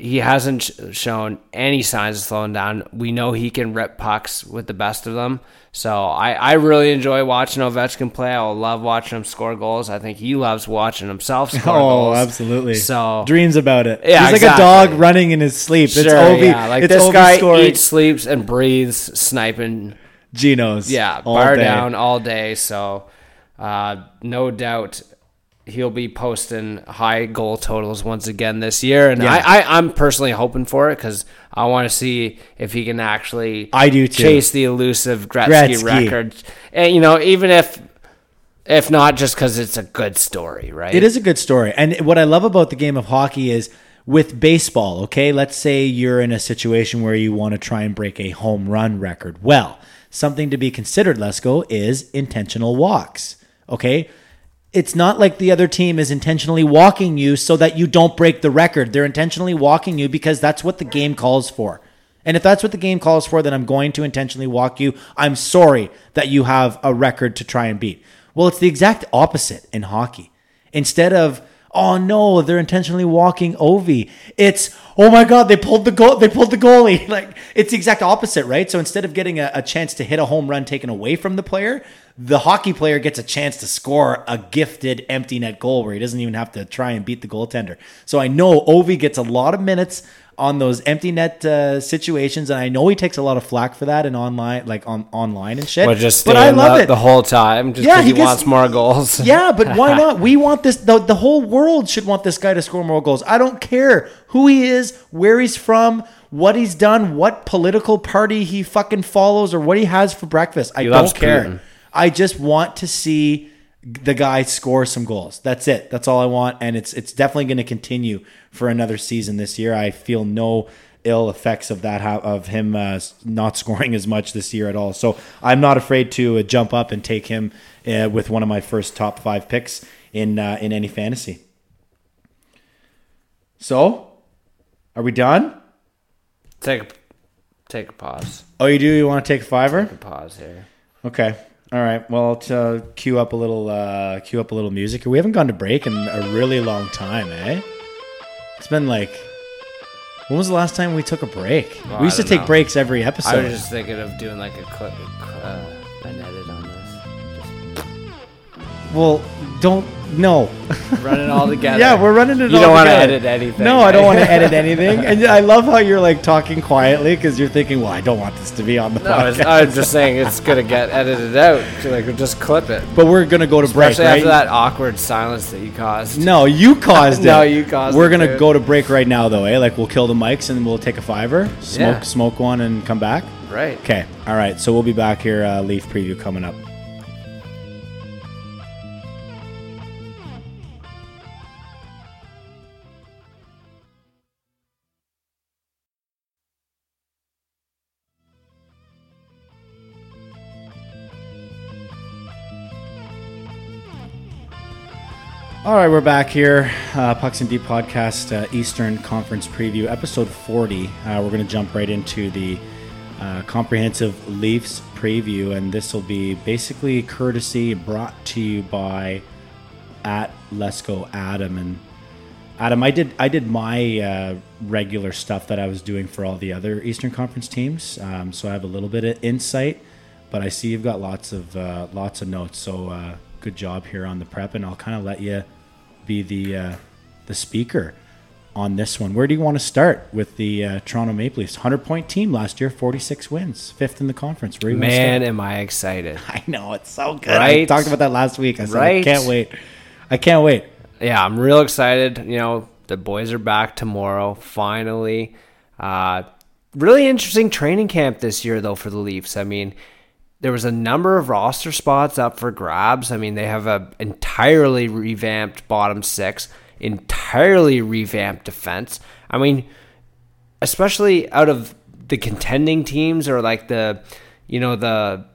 he hasn't sh- shown any signs of slowing down we know he can rip pucks with the best of them so I, I really enjoy watching Ovechkin play I love watching him score goals I think he loves watching himself score goals. Oh, goals absolutely. so dreams about it. Yeah, He's like exactly. a dog running in his sleep. sure, it's Ovi. yeah, like it's this Ovi guy scoring eats sleeps and breathes sniping Genos. Yeah, bar day. down all day. So, uh, no doubt he'll be posting high goal totals once again this year, and Yeah. I, I, I'm personally hoping for it because I want to see if he can actually I do too. chase the elusive Gretzky, Gretzky. record, and you know even if if not just because it's a good story, right? It is a good story. And what I love about the game of hockey is with baseball, okay, let's say you're in a situation where you want to try and break a home run record. Well, something to be considered, Lesko, is intentional walks. Okay? It's not like the other team is intentionally walking you so that you don't break the record. They're intentionally walking you because that's what the game calls for. And if that's what the game calls for, then I'm going to intentionally walk you. I'm sorry that you have a record to try and beat. Well, it's the exact opposite in hockey. Instead of, oh no, they're intentionally walking Ovi, it's, oh my God, they pulled the goal, they pulled the goalie. Like it's the exact opposite, right? So instead of getting a, a chance to hit a home run taken away from the player, the hockey player gets a chance to score a gifted empty net goal where he doesn't even have to try and beat the goaltender. So I know Ovi gets a lot of minutes on those empty net uh, situations, and I know he takes a lot of flack for that and online, like on online and shit. but just but I love the, it the whole time just Yeah, he he, gets- wants more goals. yeah, but why not? We want this. The, the whole world should want this guy to score more goals. I don't care who he is, where he's from, what he's done, what political party he fucking follows, or what he has for breakfast. I He don't care. Putin. I just want to see the guy score some goals. That's it. That's all I want, and it's it's definitely going to continue for another season this year. I feel no ill effects of that of him uh, not scoring as much this year at all. So I'm not afraid to uh, jump up and take him uh, with one of my first top five picks in uh, in any fantasy. So, are we done? Take a take a pause. Oh, you do? You want to take a fiver? Pause here. Okay. All right. Well, to uh, cue up a little, uh, cue up a little music. We haven't gone to break in a really long time, eh? It's been like, when was the last time we took a break? Well, we used to take know. breaks every episode. I was just thinking of doing like a clip, uh, an edit on this. well, don't no. running run it all together. yeah, we're running it. You all don't wanna edit anything, No, I don't want to edit anything. And I love how you're like talking quietly because you're thinking, well, I don't want this to be on the No, podcast. I'm just saying it's gonna get edited out. Like, just clip it. but we're gonna go to break, Especially right? after that awkward silence that you caused. No, you caused it. No, you caused it. We're gonna go to break right now, though, eh? Like we'll kill the mics and we'll take a fiver, smoke, Yeah. smoke one, and come back. Right. Okay. All right. So we'll be back here. Uh, Leaf preview coming up. All right, we're back here. Uh, Pucks and Deep Podcast, uh, Eastern Conference Preview, episode 40. Uh, we're going to jump right into the uh, comprehensive Leafs preview, and this will be basically courtesy brought to you by at Let's Go Adam. And Adam, I did I did my uh, regular stuff that I was doing for all the other Eastern Conference teams, um, so I have a little bit of insight. But I see you've got lots of uh, lots of notes, so good job here on the prep, and I'll kind of let you be the uh, the speaker on this one. Where do you want to start with the uh, Toronto Maple Leafs? Hundred point team last year, forty six wins, fifth in the conference. Where do you Man, am I excited. I know it's so good. I talked about that last week. I said I can't wait. I can't wait. yeah, I'm real excited. You know, the boys are back tomorrow, finally. Uh, really interesting training camp this year, though, for the Leafs. I mean, there was a number of roster spots up for grabs. I mean, they have a entirely revamped bottom six, entirely revamped defense. I mean, especially out of the contending teams or like the, you know, the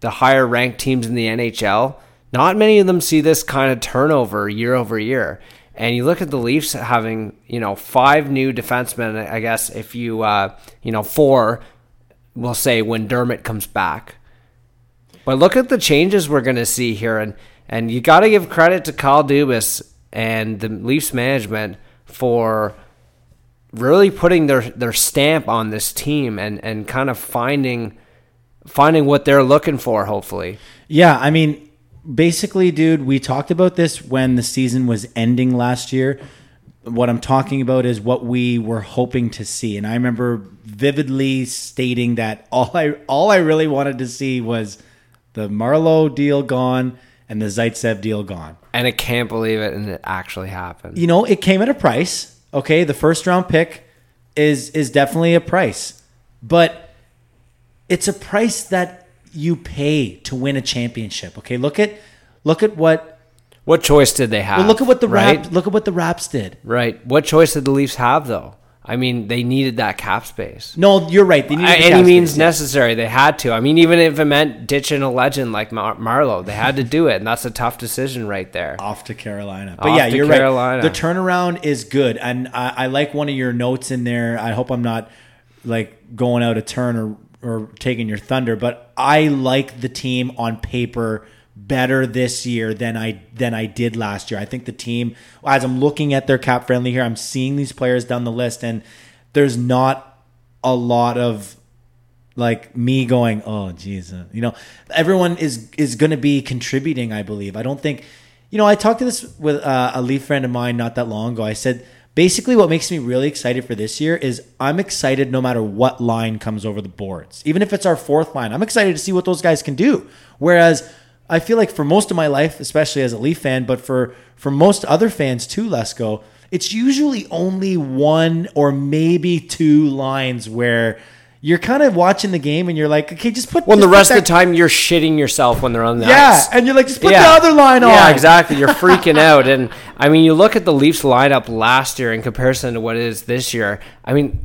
the higher ranked teams in the NHL, not many of them see this kind of turnover year over year. And you look at the Leafs having, you know, five new defensemen. I guess if you, uh, you know, four, we'll say when Dermott comes back. But look at the changes we're going to see here, and and you got to give credit to Kyle Dubas and the Leafs management for really putting their their stamp on this team and and kind of finding finding what they're looking for. Hopefully, Yeah, I mean, basically, dude, we talked about this when the season was ending last year. What I'm talking about is what we were hoping to see, and I remember vividly stating that all I all I really wanted to see was the Marleau deal gone and the Zaitsev deal gone. and I can't believe it, and it actually happened. You know, it came at a price. Okay, the first round pick is is definitely a price, but it's a price that you pay to win a championship. Okay, look at look at what What choice did they have? well, look at what the right? Raps look at what the Raps did. right. What choice did the Leafs have though? I mean, they needed that cap space. No, you're right. They needed At the any means space. necessary. They had to. I mean, even if it meant ditching a legend like Mar- Marleau, they had to do it, and that's a tough decision right there. off to Carolina. But Off yeah, you're Carolina. right. The turnaround is good, and I, I like one of your notes in there. I hope I'm not like going out a turn or or taking your thunder, but I like the team on paper better this year than I than I did last year. I think the team, as I'm looking at their cap friendly here, I'm seeing these players down the list, and there's not a lot of like me going, oh Jesus, you know, everyone is is going to be contributing. I believe. I don't think, you know, I talked to this with uh, a Leaf friend of mine not that long ago. I said basically what makes me really excited for this year is I'm excited no matter what line comes over the boards, even if it's our fourth line. I'm excited to see what those guys can do. Whereas I feel like for most of my life, especially as a Leaf fan, but for for most other fans too, Lesko, it's usually only one or maybe two lines where you're kind of watching the game and you're like, okay, just put. When the just rest of the time you're shitting yourself when they're on the yeah, ice. and you're like, just put Yeah. the other line on. Yeah, exactly. You're freaking out. And I mean, you look at the Leafs lineup last year in comparison to what it is this year. I mean,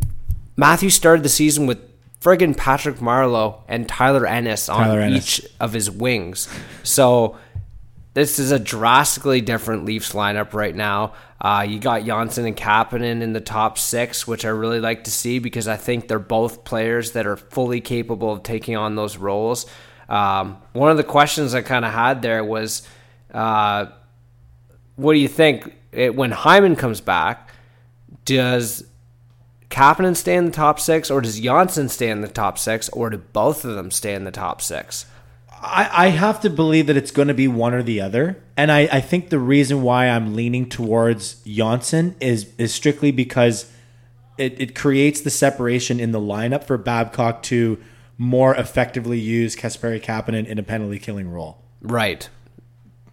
Matthew started the season with friggin' Patrick Marleau and Tyler Ennis on Tyler Ennis. each of his wings. So this is a drastically different Leafs lineup right now. Uh, you got Johnsson and Kapanen in the top six, which I really like to see because I think they're both players that are fully capable of taking on those roles. Um, one of the questions I kind of had there was, uh, what do you think it, when Hyman comes back? Does Kapanen stay in the top six, or does Johnsson stay in the top six, or do both of them stay in the top six? I, I have to believe that it's going to be one or the other. And I, I think the reason why I'm leaning towards Johnsson is is strictly because it, it creates the separation in the lineup for Babcock to more effectively use Kasperi Kapanen in a penalty killing role. Right.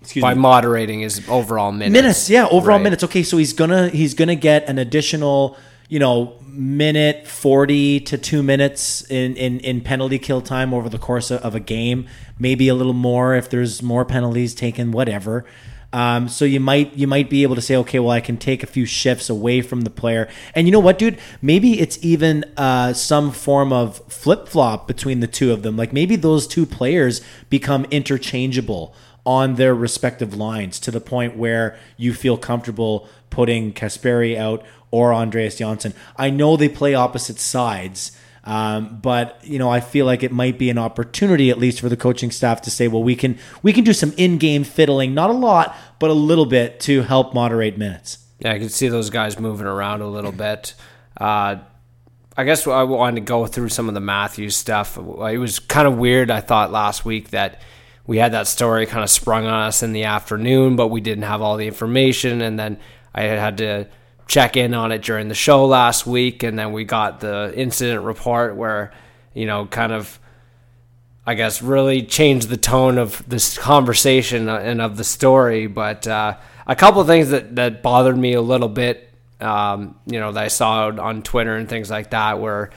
Excuse By me. moderating his overall minutes. minutes yeah overall Right. minutes okay so he's gonna he's gonna get an additional you know minute 40 to two minutes in in, in penalty kill time over the course of, of a game maybe a little more if there's more penalties taken whatever. Um, so you might you might be able to say okay well I can take a few shifts away from the player. And you know what dude? Maybe it's even uh, some form of flip flop between the two of them. Like maybe those two players become interchangeable on their respective lines to the point where you feel comfortable putting Kasperi out or Andreas Johnsson. I know they play opposite sides, um, but you know I feel like it might be an opportunity at least for the coaching staff to say, well, we can we can do some in-game fiddling, not a lot, but a little bit to help moderate minutes. Yeah, I can see those guys moving around a little bit. Uh, I guess I wanted to go through some of the Matthews stuff. It was kind of weird, I thought, last week that we had that story kind of sprung on us in the afternoon, but we didn't have all the information. And then I had to check in on it during the show last week. And then we got the incident report where, you know, kind of. I guess really changed the tone of this conversation and of the story. But uh, a couple of things that, that bothered me a little bit, um, you know, that I saw on Twitter and things like that, were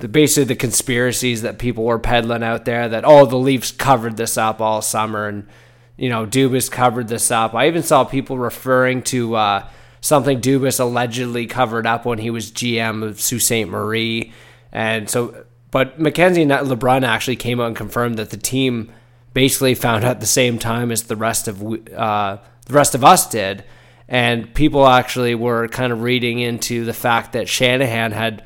the basically the conspiracies that people were peddling out there that oh the Leafs covered this up all summer and you know Dubas covered this up. I even saw people referring to uh, something Dubas allegedly covered up when he was GM of Sault Ste. Marie, and so but McKenzie and LeBrun actually came out and confirmed that the team basically found out the same time as the rest of uh, the rest of us did, and people actually were kind of reading into the fact that Shanahan had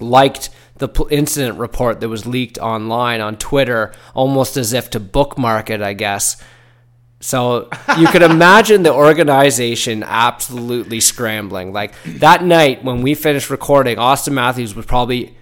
liked the incident report that was leaked online on Twitter, almost as if to bookmark it, I guess. So you could imagine the organization absolutely scrambling. Like that night when we finished recording, Auston Matthews was probably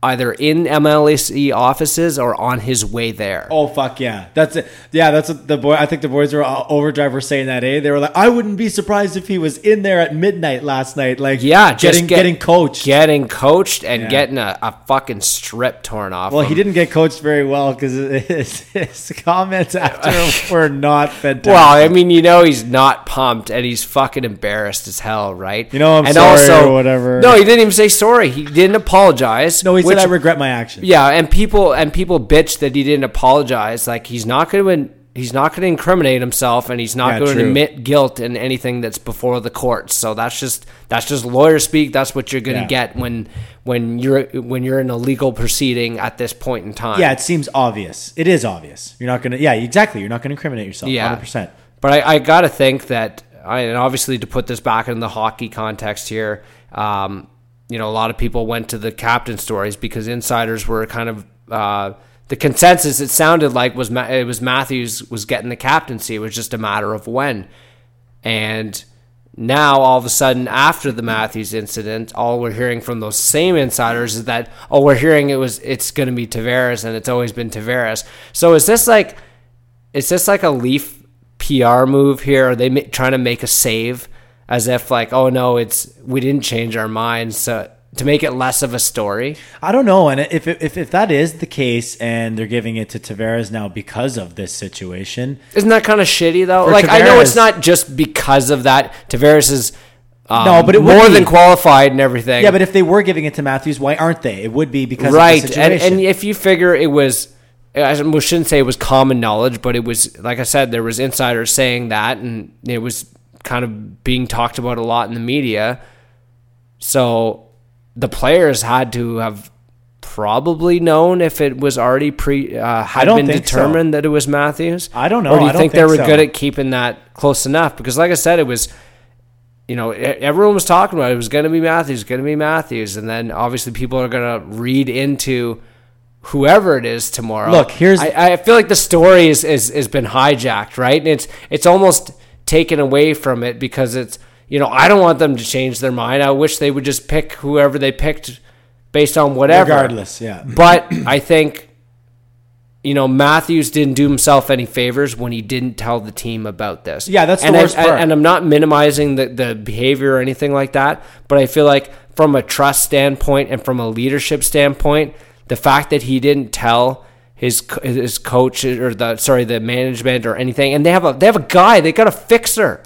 either in MLSE offices or on his way there. Oh fuck yeah, that's it. Yeah, that's what the boy. I think the boys were uh, overdrive were saying that. Eh, they were like, I wouldn't be surprised if he was in there at midnight last night. Like, Yeah, just getting get- getting coached. Getting coached and Yeah. getting a, a fucking strip torn off. well, him. he didn't get coached very well because his, his comments after were not fantastic. Well, I mean, you know, he's not pumped and he's fucking embarrassed as hell, right? You know, I'm and sorry or whatever. No, he didn't even say sorry. He didn't apologize. no, he which- I regret my actions. Yeah, and people and people bitch that he didn't apologize. Like he's not going to he's not going to incriminate himself, and he's not Yeah, going to admit guilt in anything that's before the courts. So that's just that's just lawyer speak. That's what you're going to Yeah. get when when you're when you're in a legal proceeding at this point in time. Yeah, it seems obvious. It is obvious. You're not gonna. Yeah, exactly. You're not gonna incriminate yourself. Yeah. hundred percent. But I, I got to think that, I, and obviously to put this back in the hockey context here, um, you know, a lot of people went to the captain stories because insiders were kind of uh, the consensus. It sounded like was Ma- it was Matthews was getting the captaincy. It was just a matter of when, and now all of a sudden after the Matthews incident, all we're hearing from those same insiders is that oh, we're hearing it was it's going to be Tavares and it's always been Tavares. So is this like? is this like a Leaf PR move here? Are they ma- trying to make a save as if like, oh no, it's we didn't change our minds, so to make it less of a story. I don't know, and if, if if that is the case, and they're giving it to Tavares now because of this situation, Isn't that kind of shitty though? For like I know it's not just because of that. Tavares is um, No, but it more than qualified and everything. yeah. But if they were giving it to Matthews, why aren't they? It would be because right, of the and, and if you figure it was, I shouldn't say it was common knowledge, but it was like I said, there was insiders saying that, and it was kind of being talked about a lot in the media. So the players had to have probably known if it was already pre uh, had been think so. determined that it was Matthews. I don't know. Or do you I don't think, they were so. good at keeping that close enough? Because like I said, it was. You know, everyone was talking about it. It was going to be Matthews, going to be Matthews, and then obviously people are going to read into whoever it is tomorrow. Look, here's- I, I feel like the story is, is has been hijacked, right? And it's it's almost taken away from it because it's you know I don't want them to change their mind. I wish they would just pick whoever they picked based on whatever. Regardless, yeah. But I think you know Matthews didn't do himself any favors when he didn't tell the team about this. Yeah, that's the and I- worst part. And I'm not minimizing the the behavior or anything like that, but I feel like from a trust standpoint and from a leadership standpoint, the fact that he didn't tell his his coach or the sorry the management or anything, and they have a they have a guy, they got a fixer.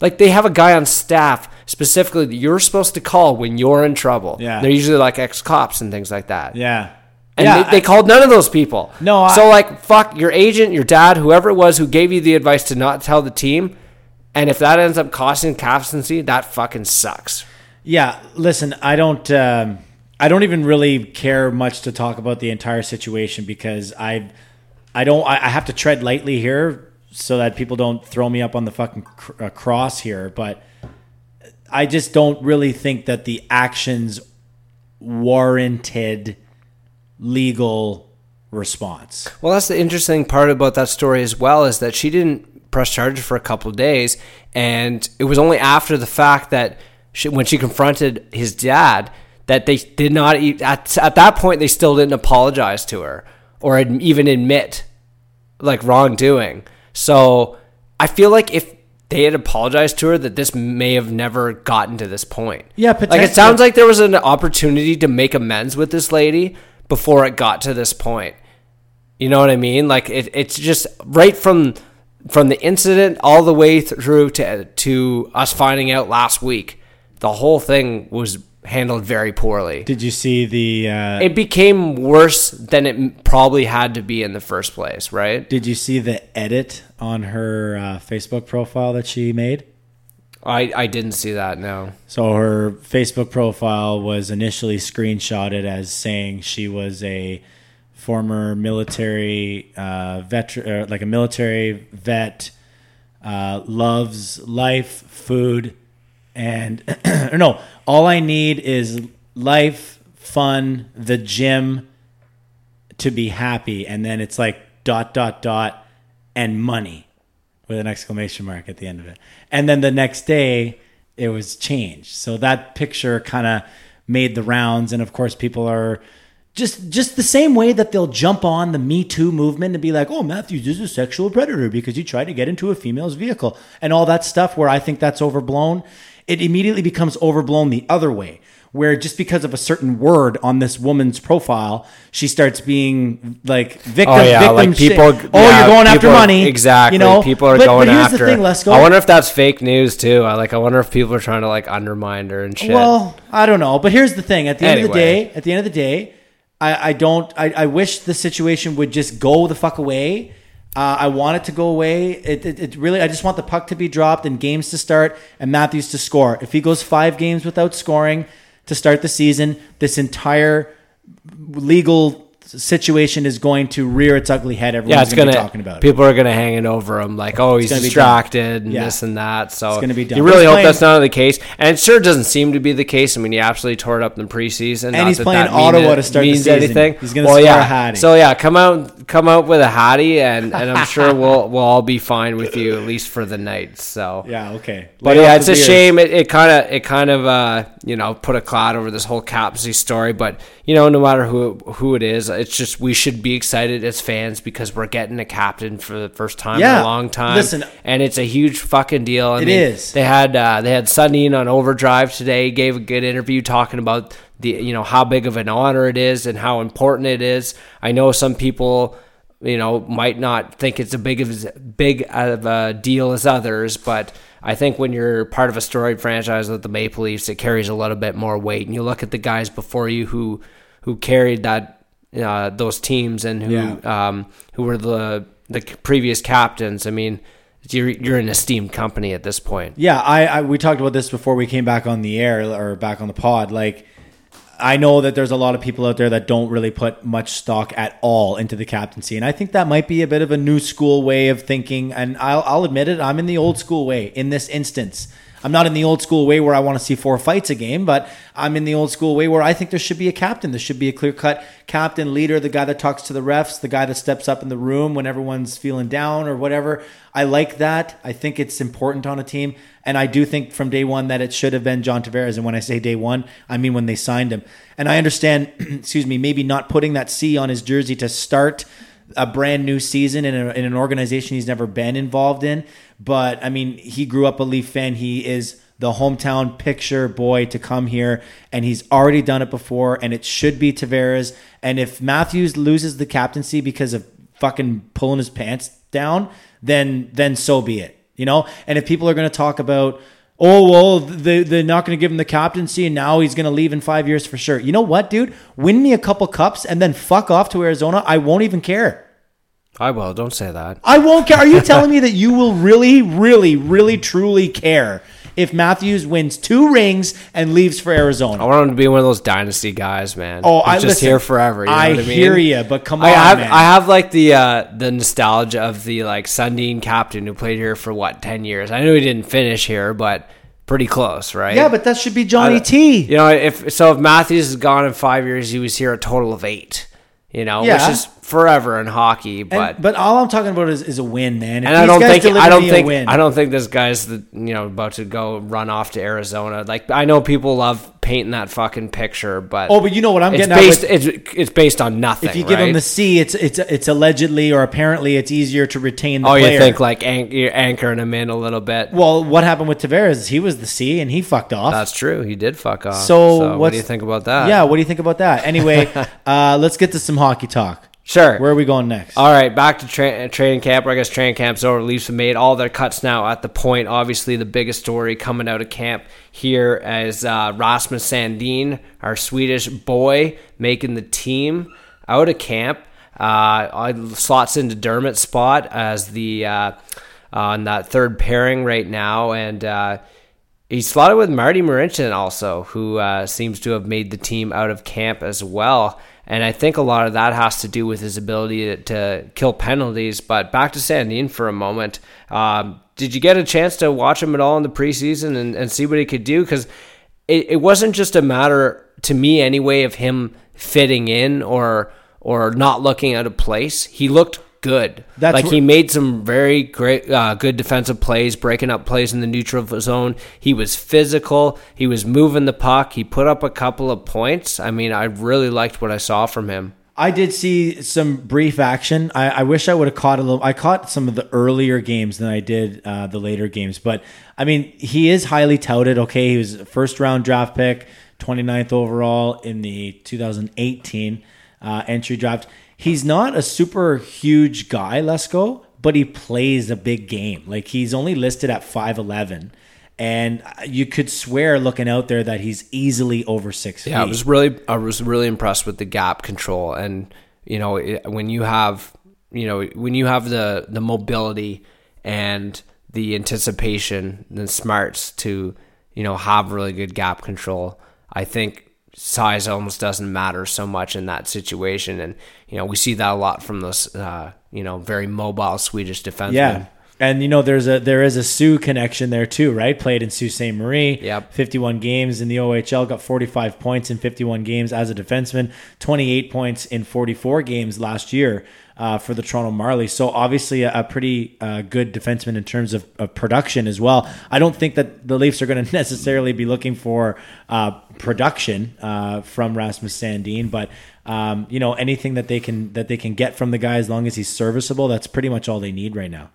Like they have a guy on staff specifically that you're supposed to call when you're in trouble. Yeah. They're usually like ex cops and things like that. yeah, And yeah, they, they I- called none of those people. No, I- so like fuck your agent, your dad, whoever it was who gave you the advice to not tell the team. And if that ends up costing captaincy, that fucking sucks. Yeah, listen, I don't um, I don't even really care much to talk about the entire situation because I I don't I, I have to tread lightly here so that people don't throw me up on the fucking cr- uh, cross here, but I just don't really think that the actions warranted legal response. Well, that's the interesting part about that story as well is that she didn't press charges for a couple days, and it was only after the fact that she, when she confronted his dad that they did not at at that point they still didn't apologize to her or even admit like wrongdoing. So I feel like if they had apologized to her, that this may have never gotten to this point. Yeah, like it sounds like there was an opportunity to make amends with this lady before it got to this point. You know what I mean? Like it, it's just right from from the incident all the way through to to us finding out last week. The whole thing was handled very poorly. Did you see the uh, It became worse than it probably had to be in the first place, right? Did you see the edit on her uh, Facebook profile that she made? I I didn't see that. No. So her Facebook profile was initially screenshotted as saying she was a former military uh, veteran, like a military vet, uh, loves life, food, and or no. All I need is life, fun, the gym, to be happy, and then it's like dot dot dot and money with an exclamation mark at the end of it. And then the next day it was changed. So that picture kind of made the rounds and of course people are just just the same way that they'll jump on the Me Too movement and be like, "Oh, Matthews is a sexual predator because he tried to get into a female's vehicle." And all that stuff where I think that's overblown, it immediately becomes overblown the other way. Where just because of a certain word on this woman's profile, she starts being like oh, victim. Oh yeah, victim like people. shit. Oh, yeah, you're going after are- money. Exactly. You know, people are But- going but here's after. the thing, her. Lesko. I wonder if that's fake news too. I like. I wonder if people are trying to like undermine her and shit. Well, I don't know, but here's the thing: at the end of the day, at the end of the day, I, I don't. I, I wish the situation would just go the fuck away. Uh, I want it to go away. It, it, it really. I just want the puck to be dropped and games to start and Matthews to score. If he goes five games without scoring to start the season, this entire legal situation is going to rear its ugly head. Everyone's yeah, it's going to gonna. be talking about it. people are gonna hang it over him like, oh, he's distracted and Yeah. this and that. So It's gonna be dumb. You really he's hope playing- that's not the case, and it sure doesn't seem to be the case. I mean, he absolutely tore it up in the preseason, And Not he's that playing that Ottawa it to start the season. Anything. He's gonna well, score a yeah. hattie. So yeah, come out, come out with a hattie, and and I'm sure we'll we'll all be fine with you at least for the night. So yeah, okay. But yeah, it's a beers. shame. It it kind of it kind of uh you know put a cloud over this whole captaincy story. But you know, no matter who who it is, it's just we should be excited as fans because we're getting a captain for the first time in a long time. Listen- and it's a huge fucking deal. I It mean, is. They had uh, they had Sundin on Overdrive today. Gave a good interview talking about the you know how big of an honor it is and how important it is. I know some people you know might not think it's a big of big of a deal as others, but I think when you're part of a storied franchise like the Maple Leafs, it carries a little bit more weight. And you look at the guys before you who who carried that uh, those teams and who Yeah. um, who were the the previous captains. I mean, you're you're an esteemed company at this point. Yeah, I, I we talked about this before we came back on the air or back on the pod. Like, I know that there's a lot of people out there that don't really put much stock at all into the captaincy, and I think that might be a bit of a new school way of thinking. And I'll, I'll admit it, I'm in the old school way in this instance. I'm not in the old school way where I want to see four fights a game, but I'm in the old school way where I think there should be a captain. There should be a clear cut captain, leader, the guy that talks to the refs, the guy that steps up in the room when everyone's feeling down or whatever. I like that. I think it's important on a team. And I do think from day one that it should have been John Tavares. And when I say day one, I mean when they signed him. And I understand, excuse me, maybe not putting that C on his jersey to start a brand new season in, a, in an organization he's never been involved in. But I mean, he grew up a Leaf fan. He is the hometown picture boy to come here, and he's already done it before. And it should be Tavares. And if Matthews loses the captaincy because of fucking pulling his pants down, then then so be it. You know. And if people are to talk about oh well they, they're not going to give him the captaincy and now he's going to leave in five years for sure. You know what dude? Win me a couple cups and then fuck off to arizona. I won't even care. I will. Don't say that. i won't care. Are you telling me that you will really really really truly care if matthews wins two rings and leaves for Arizona. I want him to be one of those dynasty guys, man. oh Who's i just listen, here forever. You know i what I mean? hear you but come on I have man. I have like the uh, the nostalgia of the like Sundin captain who played here for what ten years. I know he didn't finish here, but pretty close, right? yeah but that should be johnny I- t You know, if so, if Matthews is gone in five years, he was here a total of eight. You know, Yeah. which is forever in hockey, And- but. but all i'm talking about is, is a win man If and I don't think I don't think win, I don't think this guy's the you know about to go run off to Arizona. Like I know people love painting that fucking picture, but Oh, but you know what I'm it's getting based with- it's it's based on nothing. if you give him the C, it's it's it's allegedly or apparently it's easier to retain the oh, player. you think like you're anchoring him in a little bit? well, what happened with Tavares? He was the C and he fucked off. That's true. He did fuck off. so, what do you think about that? Yeah, what do you think about that? Anyway, uh, let's get to some hockey talk. Sure. Where are we going next? All right, back to tra- training camp. I guess training camp's over. Leafs have made all their cuts now at the point. Obviously, the biggest story coming out of camp here is uh, Rasmus Sandin, our Swedish boy, making the team out of camp. Uh, I- slots into Dermott's spot as the uh, on that third pairing right now, and. Uh, He's slotted with Marty Marincin also, who uh, seems to have made the team out of camp as well. And I think a lot of that has to do with his ability to, to kill penalties. But back to Sandin for a moment. Um, did you get a chance to watch him at all in the preseason and, and see what he could do? Because it, it wasn't just a matter, to me anyway, of him fitting in or or not looking out of place. He looked good. That's like wh- he made some very great, uh, good defensive plays, breaking up plays in the neutral zone. He was physical. He was moving the puck. He put up a couple of points. I mean, I really liked what I saw from him. I did see some brief action. I, I wish I would have caught a little. I caught some of the earlier games than I did uh, the later games. But I mean, he is highly touted. Okay, he was a first round draft pick, 29th overall in the 2018 uh, entry draft. He's not a super huge guy, Lesko, but he plays a big game. Like he's only listed at 5'11. And you could swear looking out there that he's easily over six Yeah, I was really, I was really impressed with the gap control, and you know, it, when you have, you know, when you have the the mobility and the anticipation and smarts to, you know, have really good gap control, I think size almost doesn't matter so much in that situation, and you know, we see that a lot from those, uh, you know, very mobile Swedish defensemen. Yeah. And you know there's a there is a Soo connection there too, right? Played in Sault Ste. Marie. Yep. 51 games in the OHL, got 45 points in 51 games as a defenseman, 28 points in 44 games last year uh, for the Toronto Marlies. So obviously a, a pretty uh, good defenseman in terms of, of production as well. I don't think that the Leafs are going to necessarily be looking for uh, production uh, from Rasmus Sandin, but um, you know anything that they can that they can get from the guy as long as he's serviceable, that's pretty much all they need right now.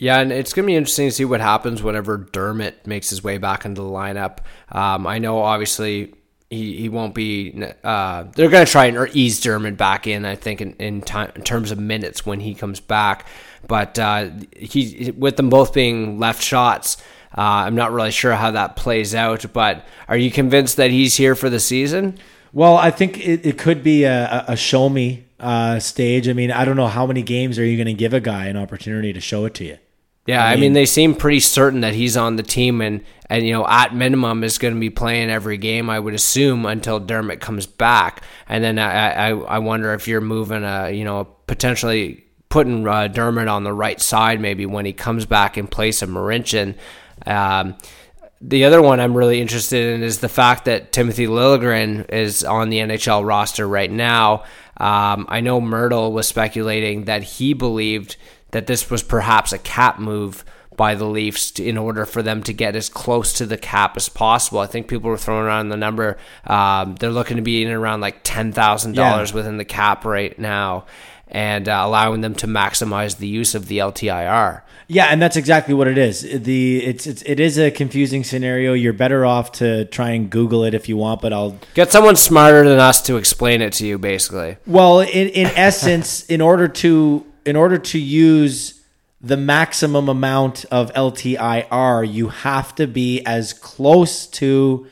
Yeah, and it's going to be interesting to see what happens whenever Dermott makes his way back into the lineup. Um, I know, obviously, he, he won't be. Uh, they're going to try and ease Dermott back in. I think in in, time, in terms of minutes when he comes back, but uh, he with them both being left shots. Uh, I'm not really sure how that plays out, but are you convinced that he's here for the season? Well, I think it, it could be a, a show me uh, stage. I mean, I don't know how many games are you going to give a guy an opportunity to show it to you. Yeah, I mean, they seem pretty certain that he's on the team, and and you know, at minimum, is going to be playing every game. I would assume until Dermott comes back, and then I I, I wonder if you're moving a you know potentially putting uh, Dermott on the right side maybe when he comes back in place of Marincin. Um, the other one I'm really interested in is the fact that Timothy Liljegren is on the NHL roster right now. Um, I know Myrtle was speculating that he believed that this was perhaps a cap move by the Leafs in order for them to get as close to the cap as possible. I think people were throwing around the number. Um, they're looking to be in around like ten thousand yeah. dollars within the cap right now, and uh, allowing them to maximize the use of the LTIR. Yeah, and that's exactly what it is. The it's, it's it is a confusing scenario. You're better off to try and Google it if you want, but I'll get someone smarter than us to explain it to you. Basically, well, in in essence, in order to in order to use the maximum amount of LTIR, you have to be as close to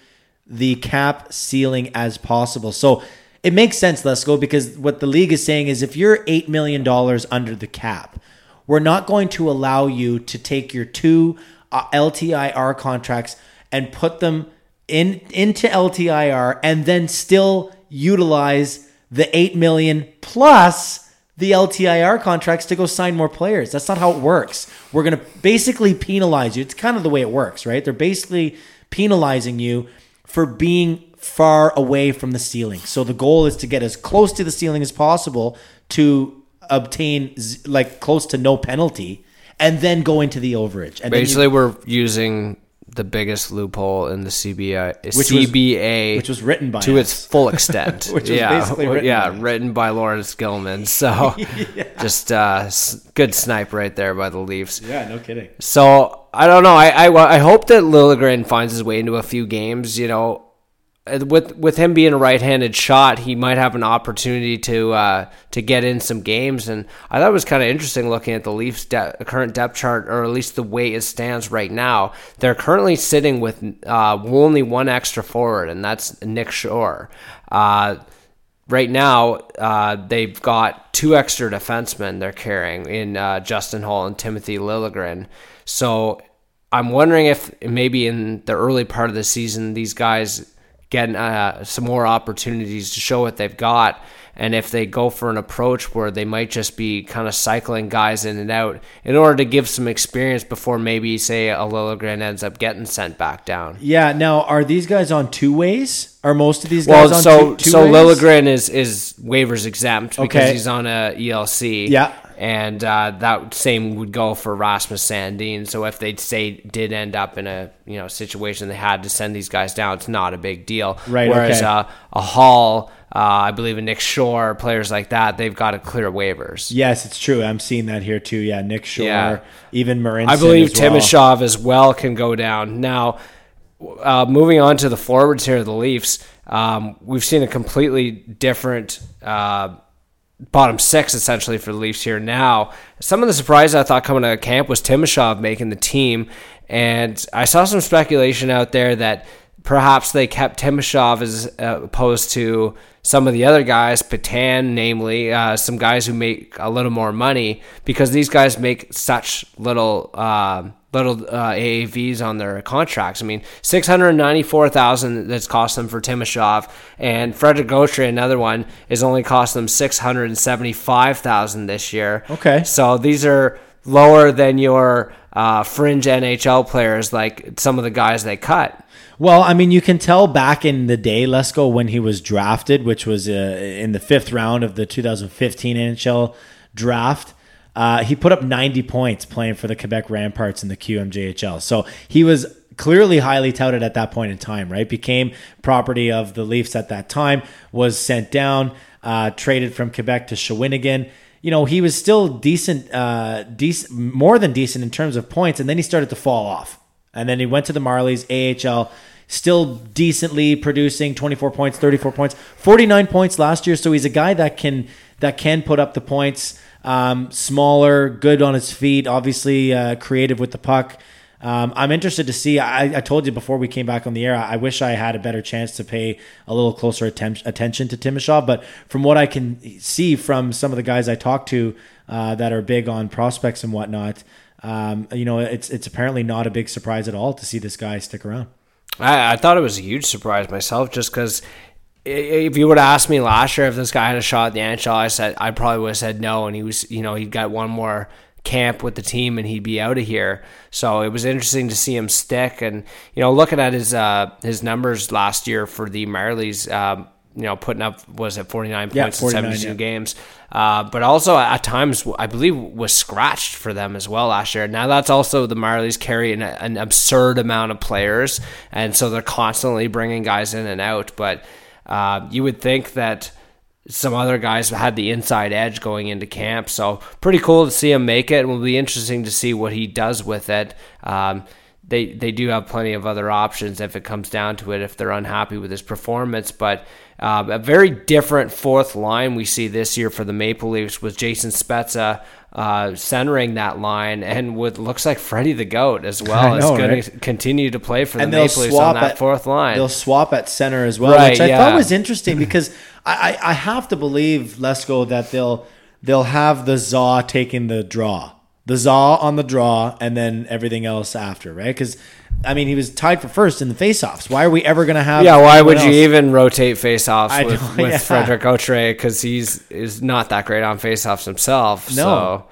the cap ceiling as possible. So it makes sense, let's go, because what the league is saying is if you're $8 million under the cap, we're not going to allow you to take your two uh, LTIR contracts and put them in into LTIR and then still utilize the 8 million plus the LTIR contracts to go sign more players. That's not how it works. We're going to basically penalize you. It's kind of the way it works, right? They're basically penalizing you for being far away from the ceiling. So the goal is to get as close to the ceiling as possible to obtain like close to no penalty and then go into the overage. And Basically, you, we're using the biggest loophole in the CBA, which CBA, was, which was written by to us. its full extent. which yeah, was written yeah, by written by Laurence Gilman. So yeah. just uh, good snipe right there by the Leafs. Yeah, no kidding. So I don't know. I I, I hope that Liljegren finds his way into a few games. You know, with with him being a right-handed shot, he might have an opportunity to uh, to get in some games. And I thought it was kind of interesting looking at the Leafs' de- current depth chart, or at least the way it stands right now. They're currently sitting with uh, only one extra forward, and that's Nick Shore. Uh, right now, uh, they've got two extra defensemen they're carrying in uh, Justin Holl and Timothy Liljegren. So I'm wondering if maybe in the early part of the season, these guys getting uh, some more opportunities to show what they've got. And if they go for an approach where they might just be kind of cycling guys in and out in order to give some experience before maybe, say, a Liljegren ends up getting sent back down. Yeah. Now, are these guys on two ways? Are most of these guys well, on so, two, two so ways? Liljegren is, is waivers exempt because okay. he's on a ELC. Yeah and uh, that same would go for Rasmus Sandin. So if they say did end up in a you know situation they had to send these guys down, it's not a big deal. Right. Whereas okay. uh, a Holl, uh, I believe a Nick Shore, players like that, they've got to clear waivers. Yes, it's true. I'm seeing that here too. Yeah, Nick Shore, yeah. even Marincin. I believe as well. Timashov as well can go down now. Uh, moving on to the forwards here, the Leafs. Um, we've seen a completely different uh, bottom six essentially for the Leafs here now. Some of the surprises I thought coming of camp was Timashov making the team, and I saw some speculation out there that perhaps they kept Timashov as uh, opposed to some of the other guys, Petan, namely, uh, some guys who make a little more money because these guys make such little. Uh, little uh, AAVs on their contracts. I mean, six hundred ninety-four thousand that's cost them for Timashov, and Frederik Gauthier, another one, is only cost them six hundred seventy-five thousand this year. Okay, so these are lower than your uh, fringe NHL players, like some of the guys they cut. Well, I mean, you can tell back in the day, Lesko, when he was drafted, which was uh, in the fifth round of the 2015 NHL draft uh, he put up 90 points playing for the Quebec Ramparts in the QMJHL. So he was clearly highly touted at that point in time, right? Became property of the Leafs at that time, was sent down, uh, traded from Quebec to Shawinigan. You know, he was still decent, uh, decent, more than decent in terms of points, and then he started to fall off. And then he went to the Marlies, AHL. still decently producing 24 points, 34 points, 49 points last year. So he's a guy that can that can put up the points. Um, smaller, good on his feet, obviously uh, creative with the puck. Um, I'm interested to see. I, I, told you before we came back on the air. I wish I had a better chance to pay a little closer atten- attention to Timashov. But from what I can see from some of the guys I talked to uh, that are big on prospects and whatnot, um, you know, it's it's apparently not a big surprise at all to see this guy stick around. I, I thought it was a huge surprise myself, just because if you would have asked me last year if this guy had a shot at the NHL, I said I probably would have said no, and he was, you know, he'd got one more camp with the team and he'd be out of here. So it was interesting to see him stick, and you know, looking at his uh, his numbers last year for the Marlies. Um, you know, putting up was at 49 Yeah, points 49, in 72 yeah. games. Uh, but also at times, I believe, was scratched for them as well last year. Now that's also the Marlies carry an, an absurd amount of players, and so they're constantly bringing guys in and out. But uh, you would think that some other guys had the inside edge going into camp. So pretty cool to see him make it. It will be interesting to see what he does with it. Um, they they do have plenty of other options if it comes down to it if they're unhappy with his performance. But um, a very different fourth line we see this year for the Maple Leafs with Jason Spezza uh, centering that line and with looks like Freddie the Goat as well is going right? to continue to play for the and they'll Maple Leafs on that at, fourth line. They'll swap at center as well, Right, which I yeah. thought was interesting because I, I, I have to believe Lesko that they'll they'll have the Zaw taking the draw, the Zaw on the draw, and then everything else after, right? Because I mean, he was tied for first in the faceoffs. Why are we ever going to have? Yeah, why anyone would you even rotate faceoffs I with, know, with yeah. Frederik Gauthier because he's is not that great on faceoffs himself. No. So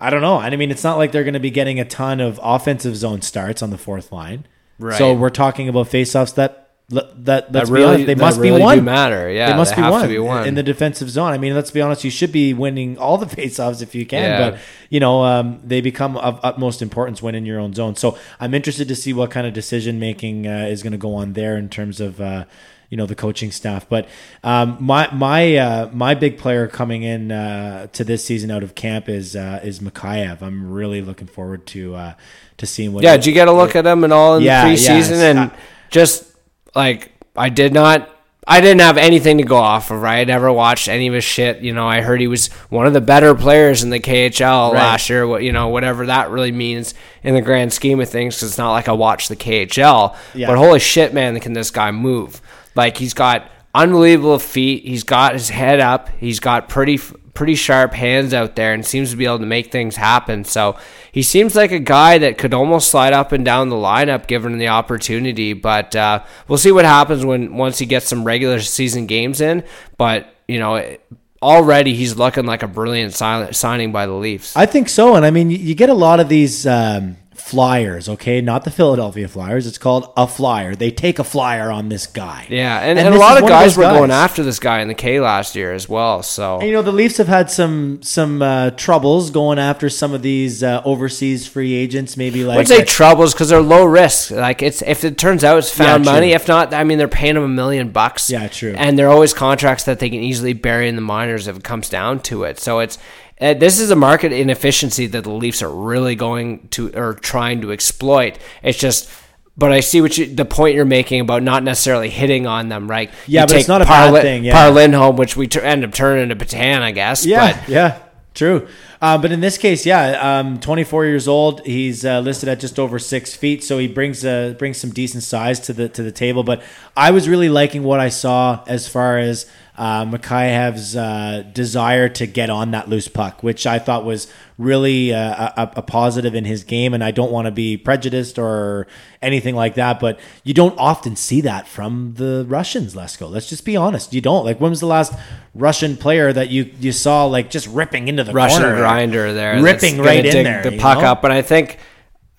I don't know. I mean, it's not like they're going to be getting a ton of offensive zone starts on the fourth line. Right. So we're talking about faceoffs that that let's that really honest, they must really be one. matter. Yeah, they must be, have one be one in the defensive zone. I mean, let's be honest. You should be winning all the faceoffs if you can, Yeah. but you know um, they become of utmost importance when in your own zone. So I'm interested to see what kind of decision making uh, is going to go on there in terms of. Uh, you know the coaching staff, but um, my my uh, my big player coming in uh, to this season out of camp is uh, is Mikheyev. I'm really looking forward to uh, to seeing what. yeah, he- did you get a look at him and all in Yeah, the preseason? yes. And just like I did not. I didn't have anything to go off of. Right, I never watched any of his shit. You know, I heard he was one of the better players in the KHL Right. last year. What you know, whatever that really means in the grand scheme of things cuz it's not like I watched the KHL, Yeah. but holy shit, man, can this guy move? Like he's got unbelievable feet. He's got his head up. He's got pretty pretty sharp hands out there, and seems to be able to make things happen. So he seems like a guy that could almost slide up and down the lineup given the opportunity. But uh, we'll see what happens when once he gets some regular season games in. But you know. Already, he's looking like a brilliant signing by the Leafs. I think so, and I mean, you get a lot of these um, flyers. Okay, not the Philadelphia Flyers. It's called a flyer. They take a flyer on this guy. yeah, and, And and, a lot of guys were going after this guy in the K last year as well. So And, you know, the Leafs have had some some uh, troubles going after some of these uh, overseas free agents. Maybe like I like would say troubles because they're low risk. Like it's if it turns out it's found Yeah, money. If not, I mean they're paying them a million bucks. Yeah, true. And they're always contracts that they can easily bury in the minors if it comes down to it. So it's uh, this is a market inefficiency that the Leafs are really going to or trying to exploit. It's just. But I see what you, the point you're making about not necessarily hitting on them, right? Yeah, You but it's not a bad Parlin- thing, yeah. Par Lindholm, which we tur end up turning into Petan, I guess. Yeah, But yeah, true. Uh, but in this case, yeah, um, 24 years old. He's uh, listed at just over six feet, so he brings uh, brings some decent size to the to the table. But I was really liking what I saw as far as uh, Mikheyev's uh, desire to get on that loose puck, which I thought was really uh, a, a positive in his game. And I don't want to be prejudiced or anything like that, but you don't often see that from the Russians. Lesko. Let's just be honest. You don't. Like, when was the last Russian player that you you saw like just ripping into the Russian corner? Grinder there, ripping right in there, the puck know? up. But I think,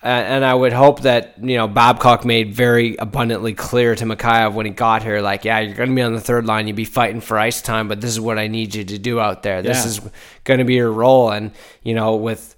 uh, and I would hope that you know Babcock made very abundantly clear to Mikheyev when he got here, like, yeah, you're going to be on the third line, you'd be fighting for ice time, but this is what I need you to do out there. This Yeah. is going to be your role, and you know with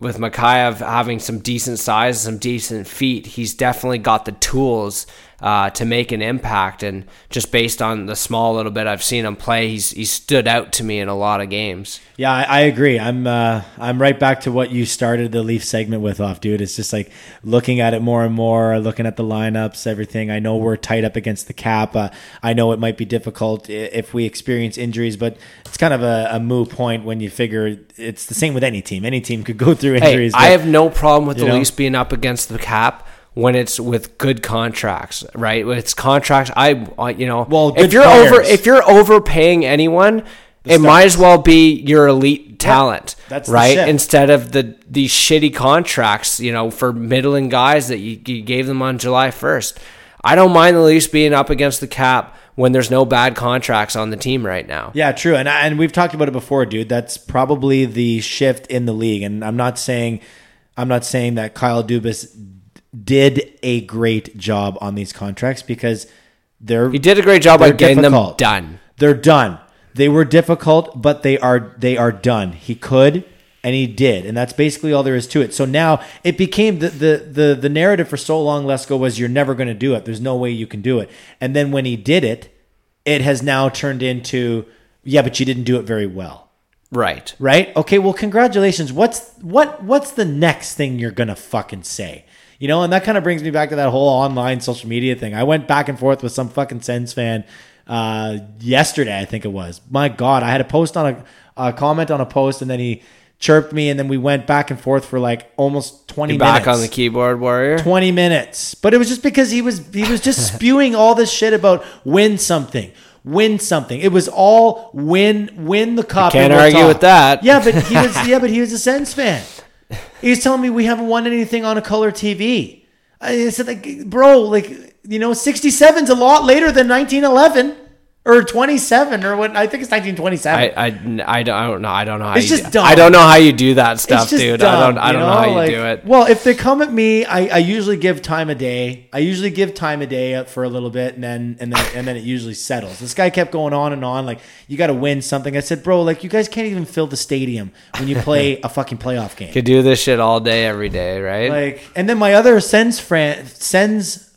with Mikheyev having some decent size, some decent feet, he's definitely got the tools uh, to make an impact. And just based on the small little bit I've seen him play, he's he stood out to me in a lot of games. Yeah, I, I agree. I'm uh, I'm right back to what you started the Leaf segment with off, dude. It's just like looking at it more and more, looking at the lineups, everything. I know we're tight up against the cap. Uh, I know it might be difficult if we experience injuries, but it's kind of a, a moo point when you figure it's the same with any team. Any team could go through Hey, injuries. I have no problem with the know? Leafs being up against the cap when it's with good contracts, right? When it's contracts, I, I- you know, Well, if you're over, if you're overpaying anyone, it might as well be your elite talent, that's right? Instead of the these shitty contracts, you know, for middling guys that you, you gave them on July first. I don't mind the Leafs being up against the cap when there's no bad contracts on the team right now. Yeah, true. And and we've talked about it before, dude. That's probably the shift in the league. And I'm not saying I'm not saying that Kyle Dubas did a great job on these contracts because they're He did a great job by getting difficult. them done. They're done. They were difficult, but they are they are done. He could and he did, and that's basically all there is to it. So now it became the the the, the narrative for so long. Lesko was you're never going to do it. There's no way you can do it. And then when he did it, it has now turned into yeah, but you didn't do it very well Right. right? Okay, well, congratulations. What's what what's the next thing you're gonna fucking say? You know, and that kind of brings me back to that whole online social media thing. I went back and forth with some fucking Sens fan uh, yesterday, I think it was. My God, I had a post on a, a comment on a post, and then he chirped me, and then we went back and forth for like almost twenty You're minutes. back on the keyboard warrior. 20 minutes. But it was just because he was he was just spewing all this shit about win something. Win something. It was all win win the cup. can't we'll argue talk. with that. Yeah, but he was yeah, but he was a Sens fan. He's telling me we haven't won anything on a color TV. I said like bro, like you know, 67's a lot later than 1911 or 27 or what I think it's 1927. I, I, I, don't, know. I don't know how It's you just do, dumb. I don't know how you do that stuff, dude. dumb, I don't I don't know, how you like- do it. Well, if they come at me, I, I usually give time a day. I usually give time a day up for a little bit, and then and then and then it usually settles. This guy kept going on and on, like you got to win something. I said, bro, like you guys can't even fill the stadium when you play a fucking playoff game. Could do this shit all day, every day, right? Like, and then my other Sens friend, Sens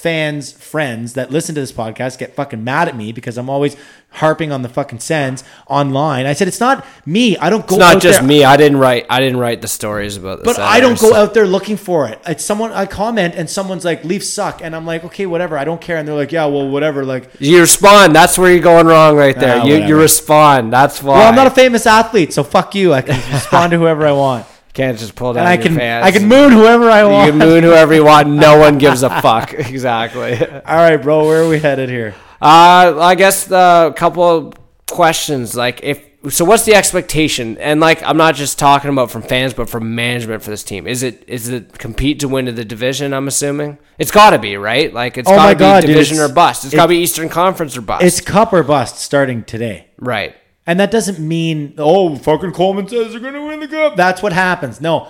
fans, friends that listen to this podcast get fucking mad at me because I'm always harping on the fucking Sens online. I said it's not me. I don't go. it's not out just there- me. I didn't write. I didn't write the stories about the But I don't go out there looking for it. It's someone I comment and someone's like, "Leafs suck," and I'm like, "Okay, whatever. I don't care." And they're like, "Yeah, well, whatever." Like, You respond. That's where you're going wrong, right there. Ah, you you respond. That's why. well, I'm not a famous athlete, so fuck you. I can respond to whoever I want, Can't just pull down and I can pants. I can moon whoever I want. You can moon whoever you want. No one gives a fuck. Exactly. All right, bro. Where are we headed here? Uh, I guess the couple of questions like if so, what's the expectation? And like, I'm not just talking about from fans, but from management for this team. Is it is it compete to win the division? I'm assuming it's got to be right. Like it's Oh got my to be God, division it's- or bust. It's it- got to be Eastern Conference or bust. It's cup or bust starting today. right. And that doesn't mean, oh, fucking Coleman says they're going to win the cup. That's what happens. No,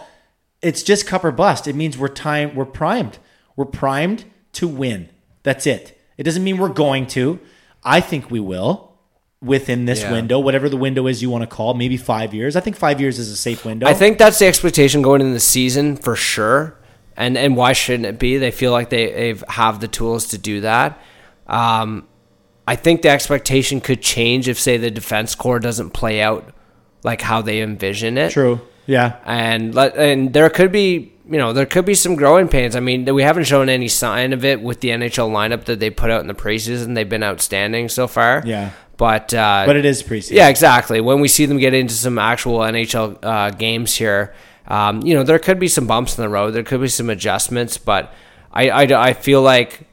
it's just cup or bust. It means we're time, we're primed. We're primed to win. That's it. It doesn't mean we're going to. I think we will within this Yeah. window, whatever the window is you want to call, maybe five years. I think five years is a safe window. I think that's the expectation going into the season for sure. And and why shouldn't it be? They feel like they they've have the tools to do that. Um, I think the expectation could change if, say, the defense core doesn't play out like how they envision it. true. Yeah. and let and there could be you know there could be some growing pains. I mean, we haven't shown any sign of it with the NHL lineup that they put out in the preseason. They've been outstanding so far. Yeah. but uh, But it is preseason. Yeah, exactly. When we see them get into some actual NHL uh, games here, um, you know, there could be some bumps in the road. There could be some adjustments, but I, I, I feel like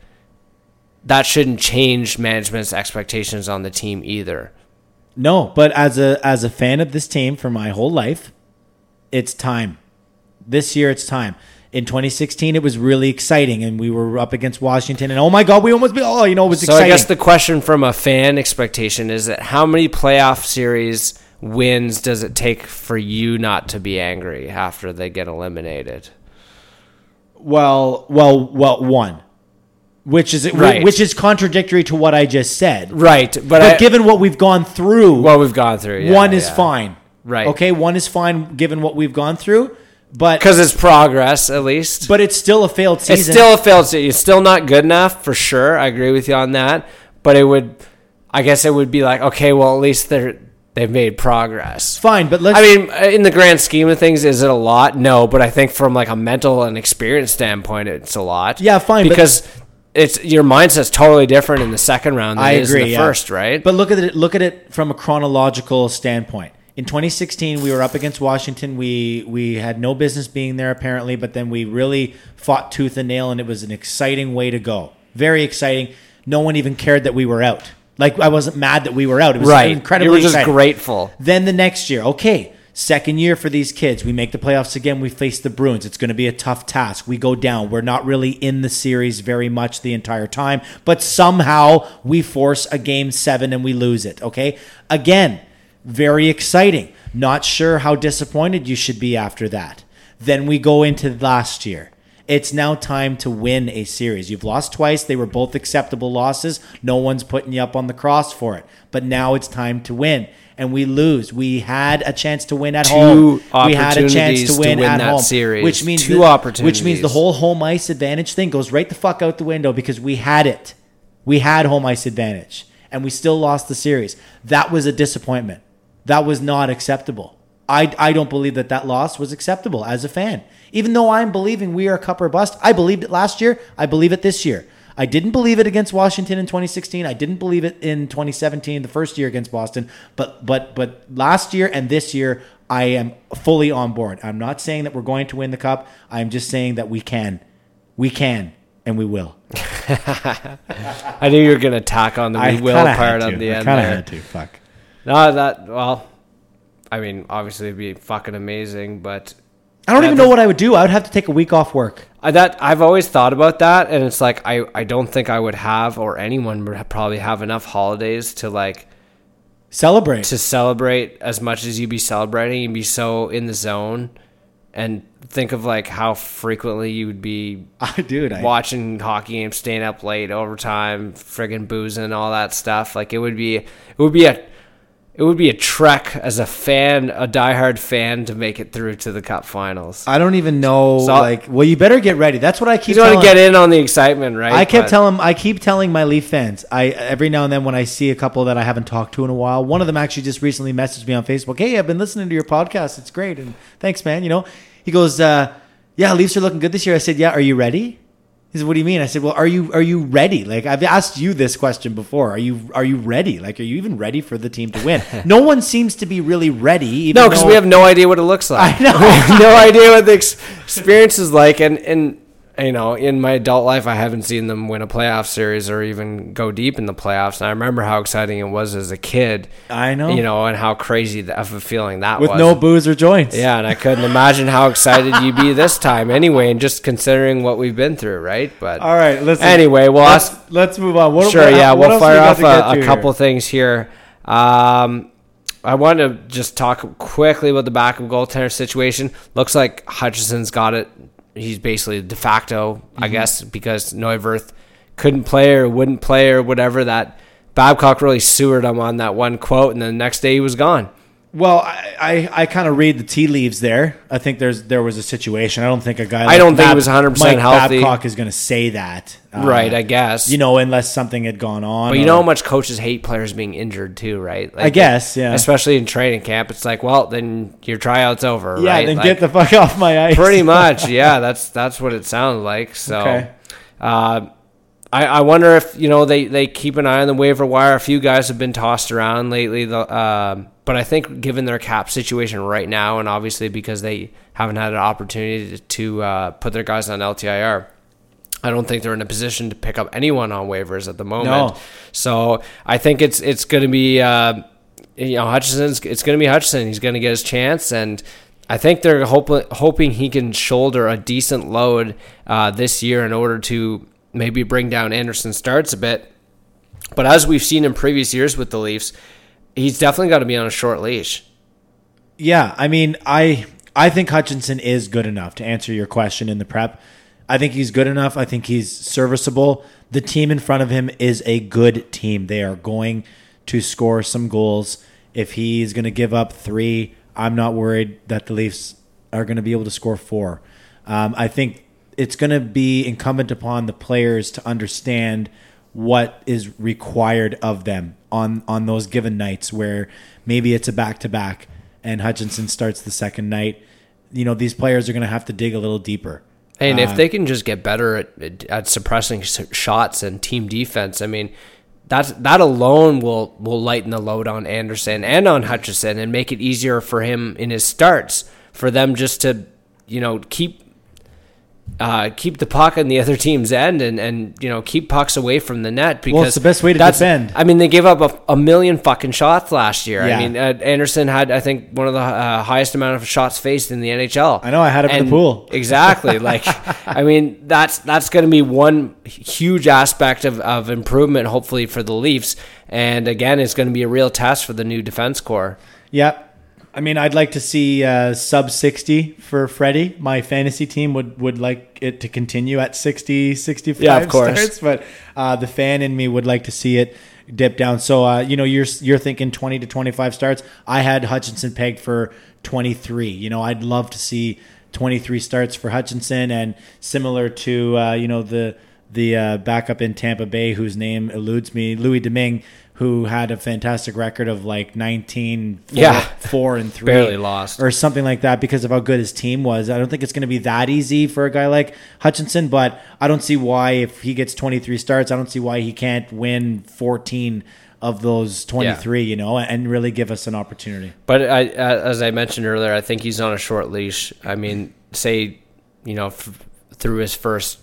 that shouldn't change management's expectations on the team either. No, but as a as a fan of this team for my whole life, it's time. This year it's time. In 2016, it was really exciting, and we were up against Washington, and oh my God, we almost be oh, you know, it was exciting. So exciting. I guess the question from a fan expectation is that how many playoff series wins does it take for you not to be angry after they get eliminated? well, well, well, one, which is Right. which is contradictory to what I just said. Right, but, But I, given what we've gone through, what we've gone through, yeah, one is yeah. fine. Right. Okay, one is fine given what we've gone through. but because it's progress at least. but it's still a failed season. It's still a failed season. It's still not good enough for sure. I agree with you on that. But it would, I guess it would be like, okay, well, at least they're they've made progress. fine, but let's. I mean, uh, in the grand scheme of things, is it a lot? No, but I think from like a mental and experience standpoint, it's a lot. Yeah, fine, but- because it's your mindset's totally different in the second round than I it is agree. in the yeah. first, right? But look at it. Look at it from a chronological standpoint. In 2016, we were up against Washington. We we had no business being there apparently, but then we really fought tooth and nail, and it was an exciting way to go. Very exciting. No one even cared that we were out. Like I wasn't mad that we were out. It was right, incredibly you were just exciting. grateful. Then the next year, okay, second year for these kids. We make the playoffs again. We face the Bruins. It's going to be a tough task. We go down. We're not really in the series very much the entire time, but somehow we force a game seven and we lose it. Okay. Again, very exciting. Not sure how disappointed you should be after that. Then we go into last year. It's now time to win a series. You've lost twice. They were both acceptable losses. No one's putting you up on the cross for it. But now it's time to win. And we lose. We had a chance to win at Two home. We had a chance opportunities to to win, win at home. series. Which means Two the, Which means the whole home ice advantage thing goes right the fuck out the window because we had it. We had home ice advantage. And we still lost the series. That was a disappointment. That was not acceptable. I, I don't believe that that loss was acceptable as a fan. Even though I'm believing we are a cup or bust, I believed it last year. I believe it this year. I didn't believe it against Washington in 2016. I didn't believe it in 2017, the first year against Boston. But but but last year and this year, I am fully on board. I'm not saying that we're going to win the cup. I'm just saying that we can, we can, and we will. I knew you were going to tack on the we will kinda part on the I end kinda there. had to. Fuck. No, that well, I mean, obviously it'd be fucking amazing, but I don't even know what I would do. I would have to take a week off work. I, that I've always thought about that, and it's like I I don't think I would have or anyone would have- probably have enough holidays to like Celebrate. to celebrate as much as you'd be celebrating and be so in the zone, and think of like how frequently you would be I dude, I, watching hockey games, staying up late, overtime, friggin' boozing, all that stuff. Like it would be, it would be a, it would be a trek as a fan, a diehard fan, to make it through to the Cup Finals. I don't even know. So- like, well, you better get ready. That's what I keep. just want telling- to get in on the excitement, right? I kept But- telling I keep telling my Leaf fans. I every now and then when I see a couple that I haven't talked to in a while, one of them actually just recently messaged me on Facebook. Hey, I've been listening to your podcast. It's great, and thanks, man. You know, he goes, uh, "Yeah, Leafs are looking good this year." I said, "Yeah, are you ready?" He said, "What do you mean?" I said, "Well, are you are you ready? Like I've asked you this question before. Are you are you ready? Like, are you even ready for the team to win?" no one seems to be really ready. Even No, because we have no idea what it looks like. I know. we have no idea what the ex- experience is like, and and you know, in my adult life, I haven't seen them win a playoff series or even go deep in the playoffs. And I remember how exciting it was as a kid. I know. you know, and how crazy of a feeling that was with was. no booze or joints. Yeah, and I couldn't imagine how excited you'd be this time anyway, and just considering what we've been through, right? But All right. Listen. Anyway, well, let's, that's- let's move on. What, sure, what- yeah, what we'll else we fire off a, a couple things here. Um, I want to just talk quickly about the back of goaltender situation. Looks like Hutchinson's got it. He's basically de facto, Mm-hmm. I guess, because Neuvirth couldn't play or wouldn't play or whatever. That Babcock really sewered him on that one quote, and then the next day he was gone. Well, I, I, I kind of read the tea leaves there. I think there's there was a situation. I don't think a guy. I don't think he was 100% Mike healthy. Babcock is going to say that, Uh, right, I guess. You know, unless something had gone on. But you or- know how much coaches hate players being injured too, right? Like, I guess, yeah. Especially in training camp, it's like, well, then your tryout's over, Yeah, right? then Like, get the fuck off my ice. pretty much, yeah. That's that's what it sounds like. So, Okay. uh, I I wonder if you know they they keep an eye on the waiver wire. A few guys have been tossed around lately, the, but I think given their cap situation right now, and obviously because they haven't had an opportunity to, uh, put their guys on LTIR. I don't think they're in a position to pick up anyone on waivers at the moment. No. So I think it's it's going to be uh, you know Hutchinson's it's going to be Hutchinson. He's going to get his chance, and I think they're hope, hoping he can shoulder a decent load uh, this year in order to maybe bring down Andersen starts a bit. But as we've seen in previous years with the Leafs, he's definitely got to be on a short leash. Yeah, I mean, I I think Hutchinson is good enough to answer your question in the prep. I think he's good enough. I think he's serviceable. The team in front of him is a good team. They are going to score some goals. If he's going to give up three, I'm not worried that the Leafs are going to be able to score four. Um, I think it's going to be incumbent upon the players to understand what is required of them on on those given nights where maybe it's a back to back and Hutchinson starts the second night. You know, these players are going to have to dig a little deeper. And Uh, if they can just get better at, at suppressing shots and team defense, I mean, that's that alone will will lighten the load on Andersen and on Hutchinson and make it easier for him in his starts for them just to you know keep uh, keep the puck on the other team's end and, and you know keep pucks away from the net because Well, it's the best way to defend. I mean, they gave up a, a million fucking shots last year. Yeah. I mean, uh, Andersen had I think one of the uh, highest amount of shots faced in the NHL. I know, I had him in the pool. Exactly. Like, I mean, that's that's going to be one huge aspect of, of improvement, hopefully for the Leafs. And again, it's going to be a real test for the new defense core. Yep. I mean, I'd like to see uh, sub 60 for Freddie. My fantasy team would, would like it to continue at 60, 65 Yeah, of course. starts, but uh, the fan in me would like to see it dip down. So, uh, you know, you're you're thinking 20 to 25 starts. I had Hutchinson pegged for 23. You know, I'd love to see 23 starts for Hutchinson and similar to, uh, you know, the the uh, backup in Tampa Bay, whose name eludes me, Louis Domingue, who had a fantastic record of like 19, four, Yeah. four and three, Barely lost. or something like that because of how good his team was. I don't think it's going to be that easy for a guy like Hutchinson, but I don't see why if he gets 23 starts, I don't see why he can't win 14 of those 23, you know, and really give us an opportunity. But I, as I mentioned earlier, I think he's on a short leash. I mean, say, you know, f- through his first,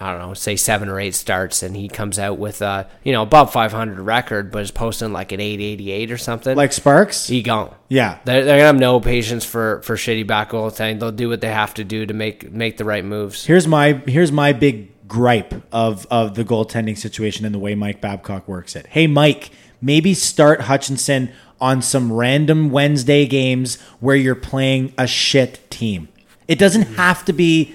I don't know, say seven or eight starts, and he comes out with a, you know, above 500 record, but is posting like an 888 or something. Like Sparks? he gone. yeah. They're, they're gonna have no patience for for shitty back goaltending. They'll do what they have to do to make make the right moves. Here's my here's my big gripe of of the goaltending situation and the way Mike Babcock works it. Hey Mike, maybe start Hutchinson on some random Wednesday games where you're playing a shit team. It doesn't have to be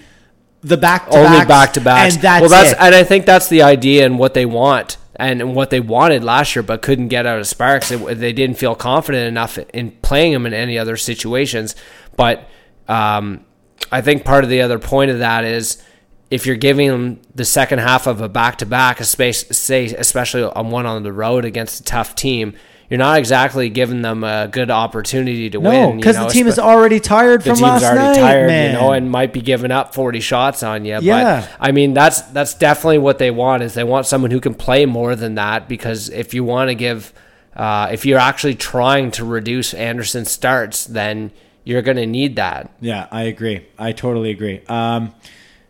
the back to Only back to back. and that's, well, that's it. and I think that's the idea and what they want and, what they wanted last year, but couldn't get out of Sparks. They, they didn't feel confident enough in playing him in any other situations. But um, I think part of the other point of that is if you're giving them the second half of a back to back, say especially on one on the road against a tough team. You're not exactly giving them a good opportunity to win. no, you because the team is already tired the from team's last already night, tired, man. you know, and might be giving up 40 shots on you. Yeah. But I mean, that's that's definitely what they want is they want someone who can play more than that because if you want to give, uh, if you're actually trying to reduce Andersen starts, then you're going to need that. yeah, I agree. I totally agree. Um,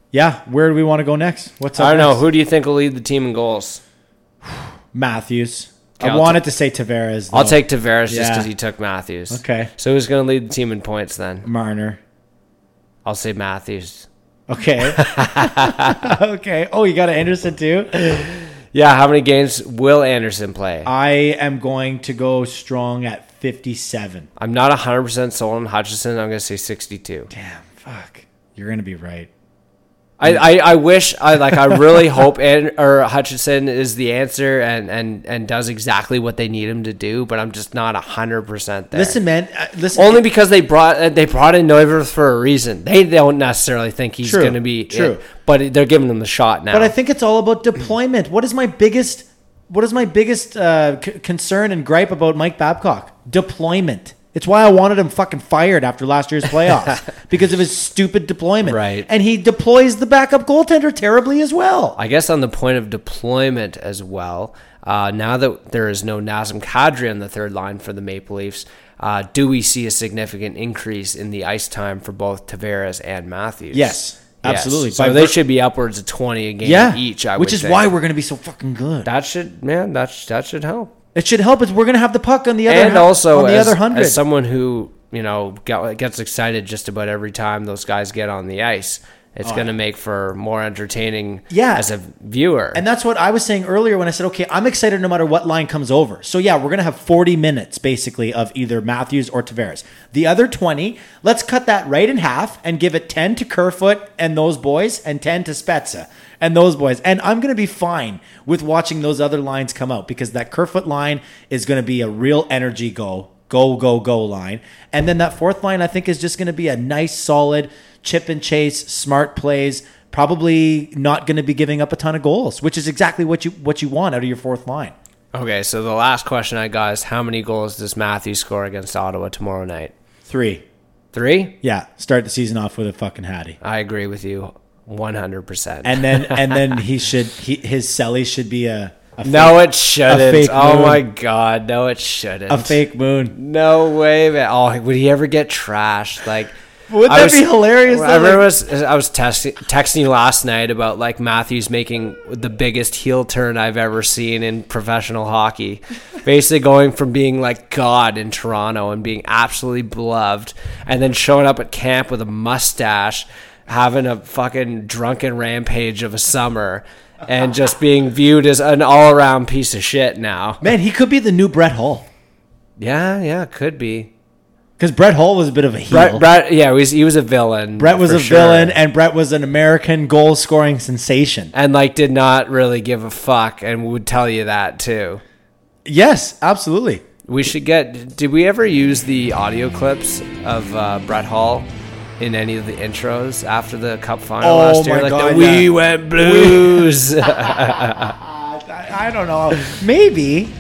yeah, where do we want to go next? What's up I don't know. Who do you think will lead the team in goals? Matthews. Okay, I I'll wanted to say Tavares. I'll though. take Tavares just Yeah. because he took Matthews. Okay. So who's going to lead the team in points then? Marner. I'll say Matthews. Okay. okay. Oh, you got Andersen too? Yeah, how many games will Andersen play? I am going to go strong at 57. I'm not 100% sold on Hutchinson. I'm going to say 62. Damn, fuck. You're going to be right. I, I, I wish I like I really hope and or Hutchinson is the answer and, and, and does exactly what they need him to do, but I'm just not hundred percent there. Listen, man. Uh, listen. only because they brought uh, they brought in Neuvirth for a reason. They don't necessarily think he's going to be true. it, but they're giving him the shot now. but I think it's all about deployment. What is my biggest what is my biggest uh, c- concern and gripe about Mike Babcock? Deployment. It's why I wanted him fucking fired after last year's playoffs because of his stupid deployment. Right. And he deploys the backup goaltender terribly as well. I guess on the point of deployment as well, uh, now that there is no Nazem Kadri on the third line for the Maple Leafs, uh, do we see a significant increase in the ice time for both Tavares and Matthews? Yes, absolutely. So By they vir- should be upwards of twenty a game yeah. each. I which is think. why we're going to be so fucking good. that should man that sh- that should help. It should help us. We're going to have the puck on the other And also on the as, other hundred. as someone who you know gets excited just about every time those guys get on the ice, it's oh, going to make for more entertaining Oh, Yeah. as a viewer. And that's what I was saying earlier when I said, okay, I'm excited no matter what line comes over. So yeah, we're gonna have 40 minutes basically of either Matthews or Tavares. The other 20, let's cut that right in half and give it 10 to Kerfoot and those boys, and 10 to Spezza and those boys. And I'm gonna be fine with watching those other lines come out because that Kerfoot line is gonna be a real energy go go, go, go line. And then that fourth line, I think, is just going to be a nice, solid chip and chase, smart plays. Probably not going to be giving up a ton of goals, which is exactly what you what you want out of your fourth line. Okay, so the last question I got is how many goals does Matthews score against Ottawa tomorrow night? Three. Three? Yeah, start the season off with a fucking hattie. I agree with you 100%. And then and then he should he, his celly should be a, a no, it shouldn't. fake Oh moon. my god, no, it shouldn't. a fake moon. No way, man. Oh, would he ever get trashed? Like, Would that was- be hilarious? I remember Like- was, I was texting, texting last night about like Matthews making the biggest heel turn I've ever seen in professional hockey. Basically, going from being like God in Toronto and being absolutely beloved, and then showing up at camp with a mustache, having a fucking drunken rampage of a summer, and just being viewed as an all around piece of shit now. Man, he could be the new Brett Hull. Yeah, yeah, could be. Because Brett Hull was a bit of a heel. Brett, Brett, yeah, he was, he was a villain. Brett was a sure. villain, and Brett was an American goal scoring sensation. and like did not really give a fuck and would tell you that too. Yes, absolutely. We should get. Did we ever use the audio clips of uh, Brett Hull in any of the intros after the Cup final Oh last year? like God, the We yeah. Went Blues. I, I don't know. Maybe.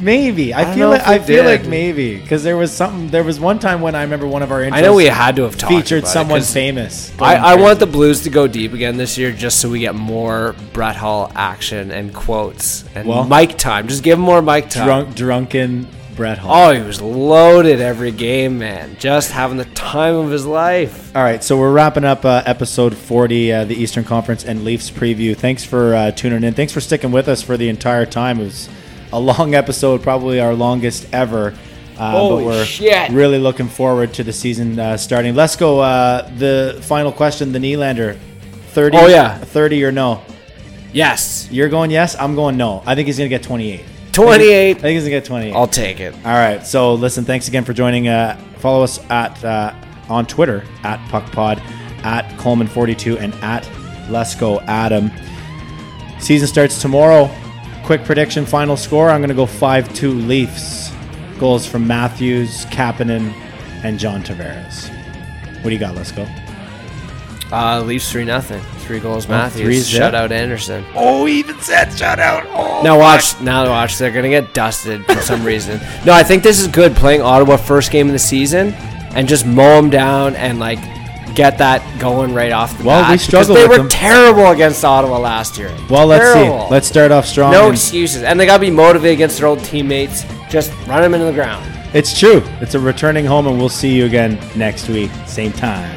Maybe. I, don't feel like we I feel like maybe because there was something. There was one time when I remember one of our intros I know we had to have featured someone famous. I, I want the Blues to go deep again this year, just so we get more Brett Hull action and quotes and Well- mic time. Just give more mic time. drunk, drunken Brett Hull. Oh, he was loaded every game, man. Just having the time of his life. All right, so we're wrapping up uh, episode 40, uh, the Eastern Conference and Leafs preview. Thanks for uh, tuning in. Thanks for sticking with us for the entire time. It was a long episode, probably our longest ever. Uh, but we're shit. really looking forward to the season uh, starting. Let's go. Uh, the final question, the Nylander. 30, Oh, yeah. 30 or no? Yes. You're going yes? I'm going no. I think he's going to get 28. I think he's going to get 28. I'll take it. All right. So listen, thanks again for joining. Uh, follow us at uh, on Twitter at PuckPod, at Coleman42, and at Let's Go Adam. Season starts tomorrow. Quick prediction, final score. I'm going to go 5-2 Leafs. Goals from Matthews, Kapanen, and John Tavares. What do you got? Let's go. Uh, Leafs three nothing. Three goals. three Matthews. zip? Shut out Andersen. Oh, even said shutout. Oh, Now watch. Now watch. They're gonna get dusted for some reason. No, I think this is good. Playing Ottawa first game of the season and just mow them down and like get that going right off the Well, bat. Well, we struggled They with were them. terrible against Ottawa last year. Well, let's Terrible. see. Let's start off strong. No and- excuses, and they gotta be motivated against their old teammates. Just run them into the ground. It's true. It's a returning home, and we'll see you again next week, same time.